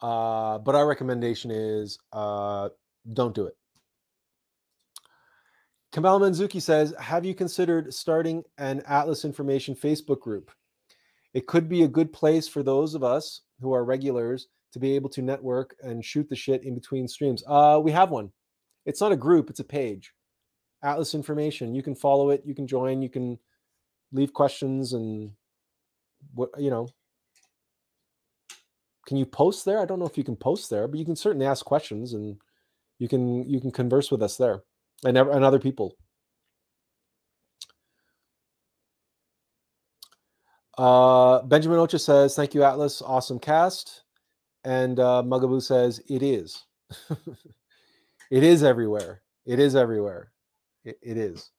A: Uh, but our recommendation is uh, don't do it. Kamal Manzuki says, Have you considered starting an Attlas Information Facebook group? It could be a good place for those of us who are regulars to be able to network and shoot the shit in between streams. Uh, we have one. It's not a group, it's a page. Attlas Information. You can follow it, you can join, you can leave questions and what you know. Can you post there? I don't know if you can post there, but you can certainly ask questions and you can you can converse with us there and, and other people. Uh, Benjamin Ocha says, "Thank you, Attlas. Awesome cast." And uh, Mugaboo says, "It is. it is everywhere. It is everywhere. It, it is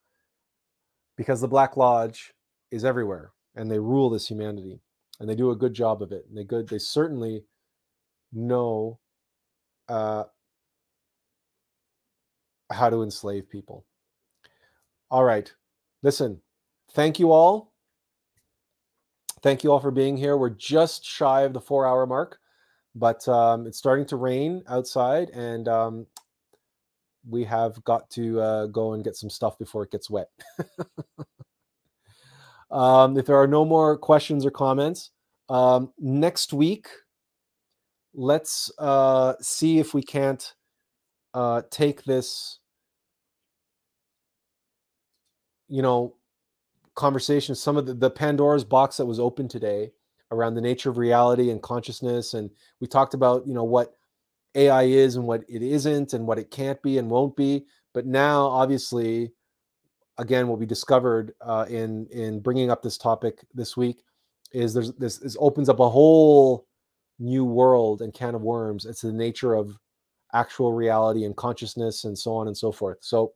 A: because the Black Lodge is everywhere, and they rule this humanity, and they do a good job of it. And they good. They certainly know uh, how to enslave people. All right. Listen, thank you all. Thank you all for being here. We're just shy of the four hour mark, but um, it's starting to rain outside, and um, we have got to uh, go and get some stuff before it gets wet. um, if there are no more questions or comments, um, next week, let's uh, see if we can't uh, take this you know, conversations, some of the, the Pandora's box that was open today around the nature of reality and consciousness. And we talked about, you know, what AI is and what it isn't and what it can't be and won't be. But now, obviously, again, what we discovered uh, in in bringing up this topic this week is there's this, this opens up a whole new world and can of worms. It's the nature of actual reality and consciousness and so on and so forth. So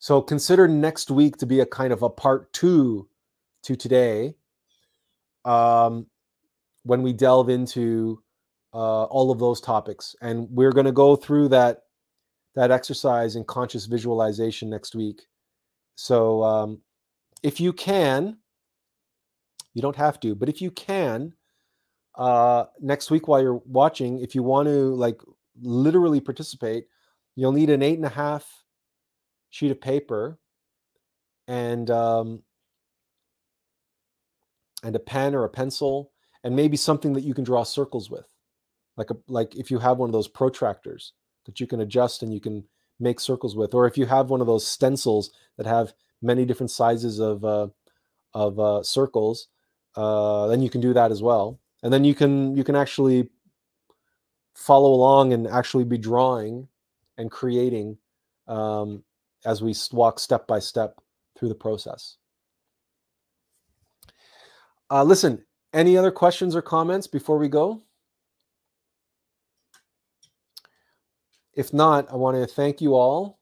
A: so consider next week to be a kind of a part two to today um, when we delve into uh, all of those topics. And we're going to go through that that exercise in conscious visualization next week. So um, if you can, you don't have to, but if you can, uh, next week while you're watching, if you want to like literally participate, you'll need an eight and a half sheet of paper and um, and a pen or a pencil and maybe something that you can draw circles with. Like a like if you have one of those protractors that you can adjust and you can make circles with or if you have one of those stencils that have many different sizes of uh, of uh, circles uh, then you can do that as well. And then you can you can actually follow along and actually be drawing and creating um, as we walk step by step through the process. Uh, listen, any other questions or comments before we go? If not, I want to thank you all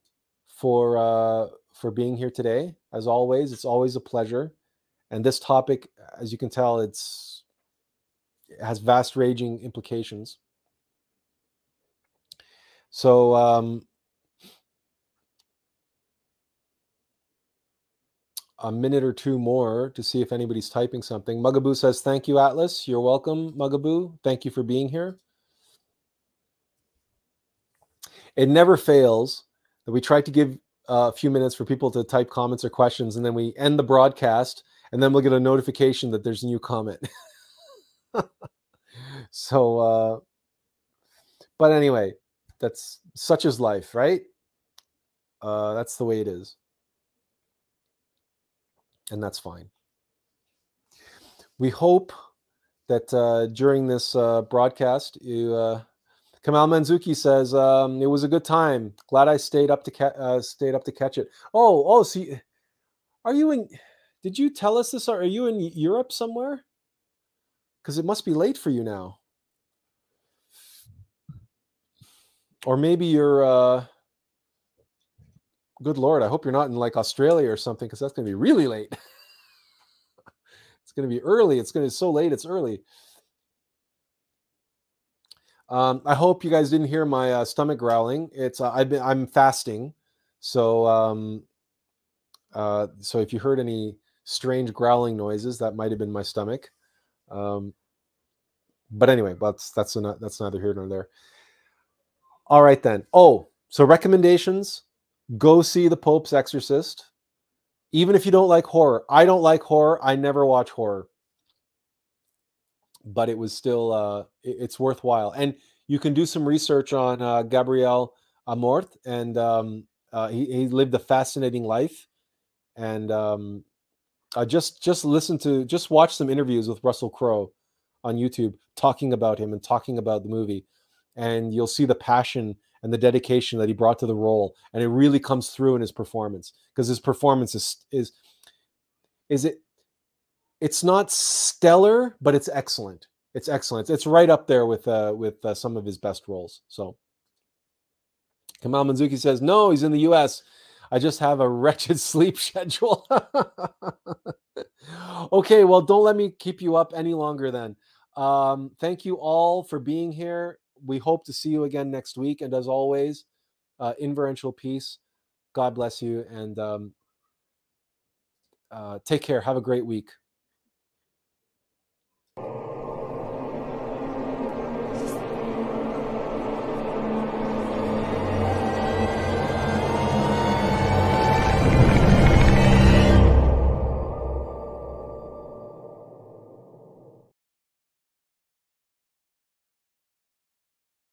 A: for uh, for being here today. As always, it's always a pleasure. And this topic, as you can tell, it's it has vast raging implications. So um, a minute or two more to see if anybody's typing something. Mugaboo says, Thank you, Attlas. You're welcome, Mugaboo. Thank you for being here. It never fails that we try to give a few minutes for people to type comments or questions, and then we end the broadcast, and then we'll get a notification that there's a new comment. so, uh, but anyway, that's such is life, right? Uh, that's the way it is and that's fine. We hope that uh, during this uh, broadcast, you uh, Kamal Manzuki says um, it was a good time. Glad I stayed up to ca- uh, stayed up to catch it. Oh, oh, see, are you in? did you tell us this? Are you in Europe somewhere? Because it must be late for you now. Or maybe you're. Good lord, I hope you're not in like Australia or something, because that's going to be really late. it's going to be early. It's going to be so late. It's early. Um, I hope you guys didn't hear my uh, stomach growling. It's uh, I've been I'm fasting, so um, uh, so if you heard any strange growling noises, that might have been my stomach. Um, but anyway, that's that's a, that's neither here nor there. All right then. Oh, so recommendations: go see the Pope's Exorcist. Even if you don't like horror, I don't like horror. I never watch horror but it was still uh, it's worthwhile. And you can do some research on uh, Gabriel Amorth, and um, uh, he, he, lived a fascinating life. And um, uh, just just listen to just watch some interviews with Russell Crowe on YouTube talking about him and talking about the movie, and you'll see the passion and the dedication that he brought to the role, and it really comes through in his performance because his performance is is is it it's not stellar, but it's excellent. It's excellent. It's right up there with uh, with uh, some of his best roles. So Kamal Manzuki says, "No, he's in the U.S. I just have a wretched sleep schedule." okay, well, don't let me keep you up any longer. Then, um, thank you all for being here. We hope to see you again next week. And as always, uh, inverential peace. God bless you, and um, uh, take care. Have a great week.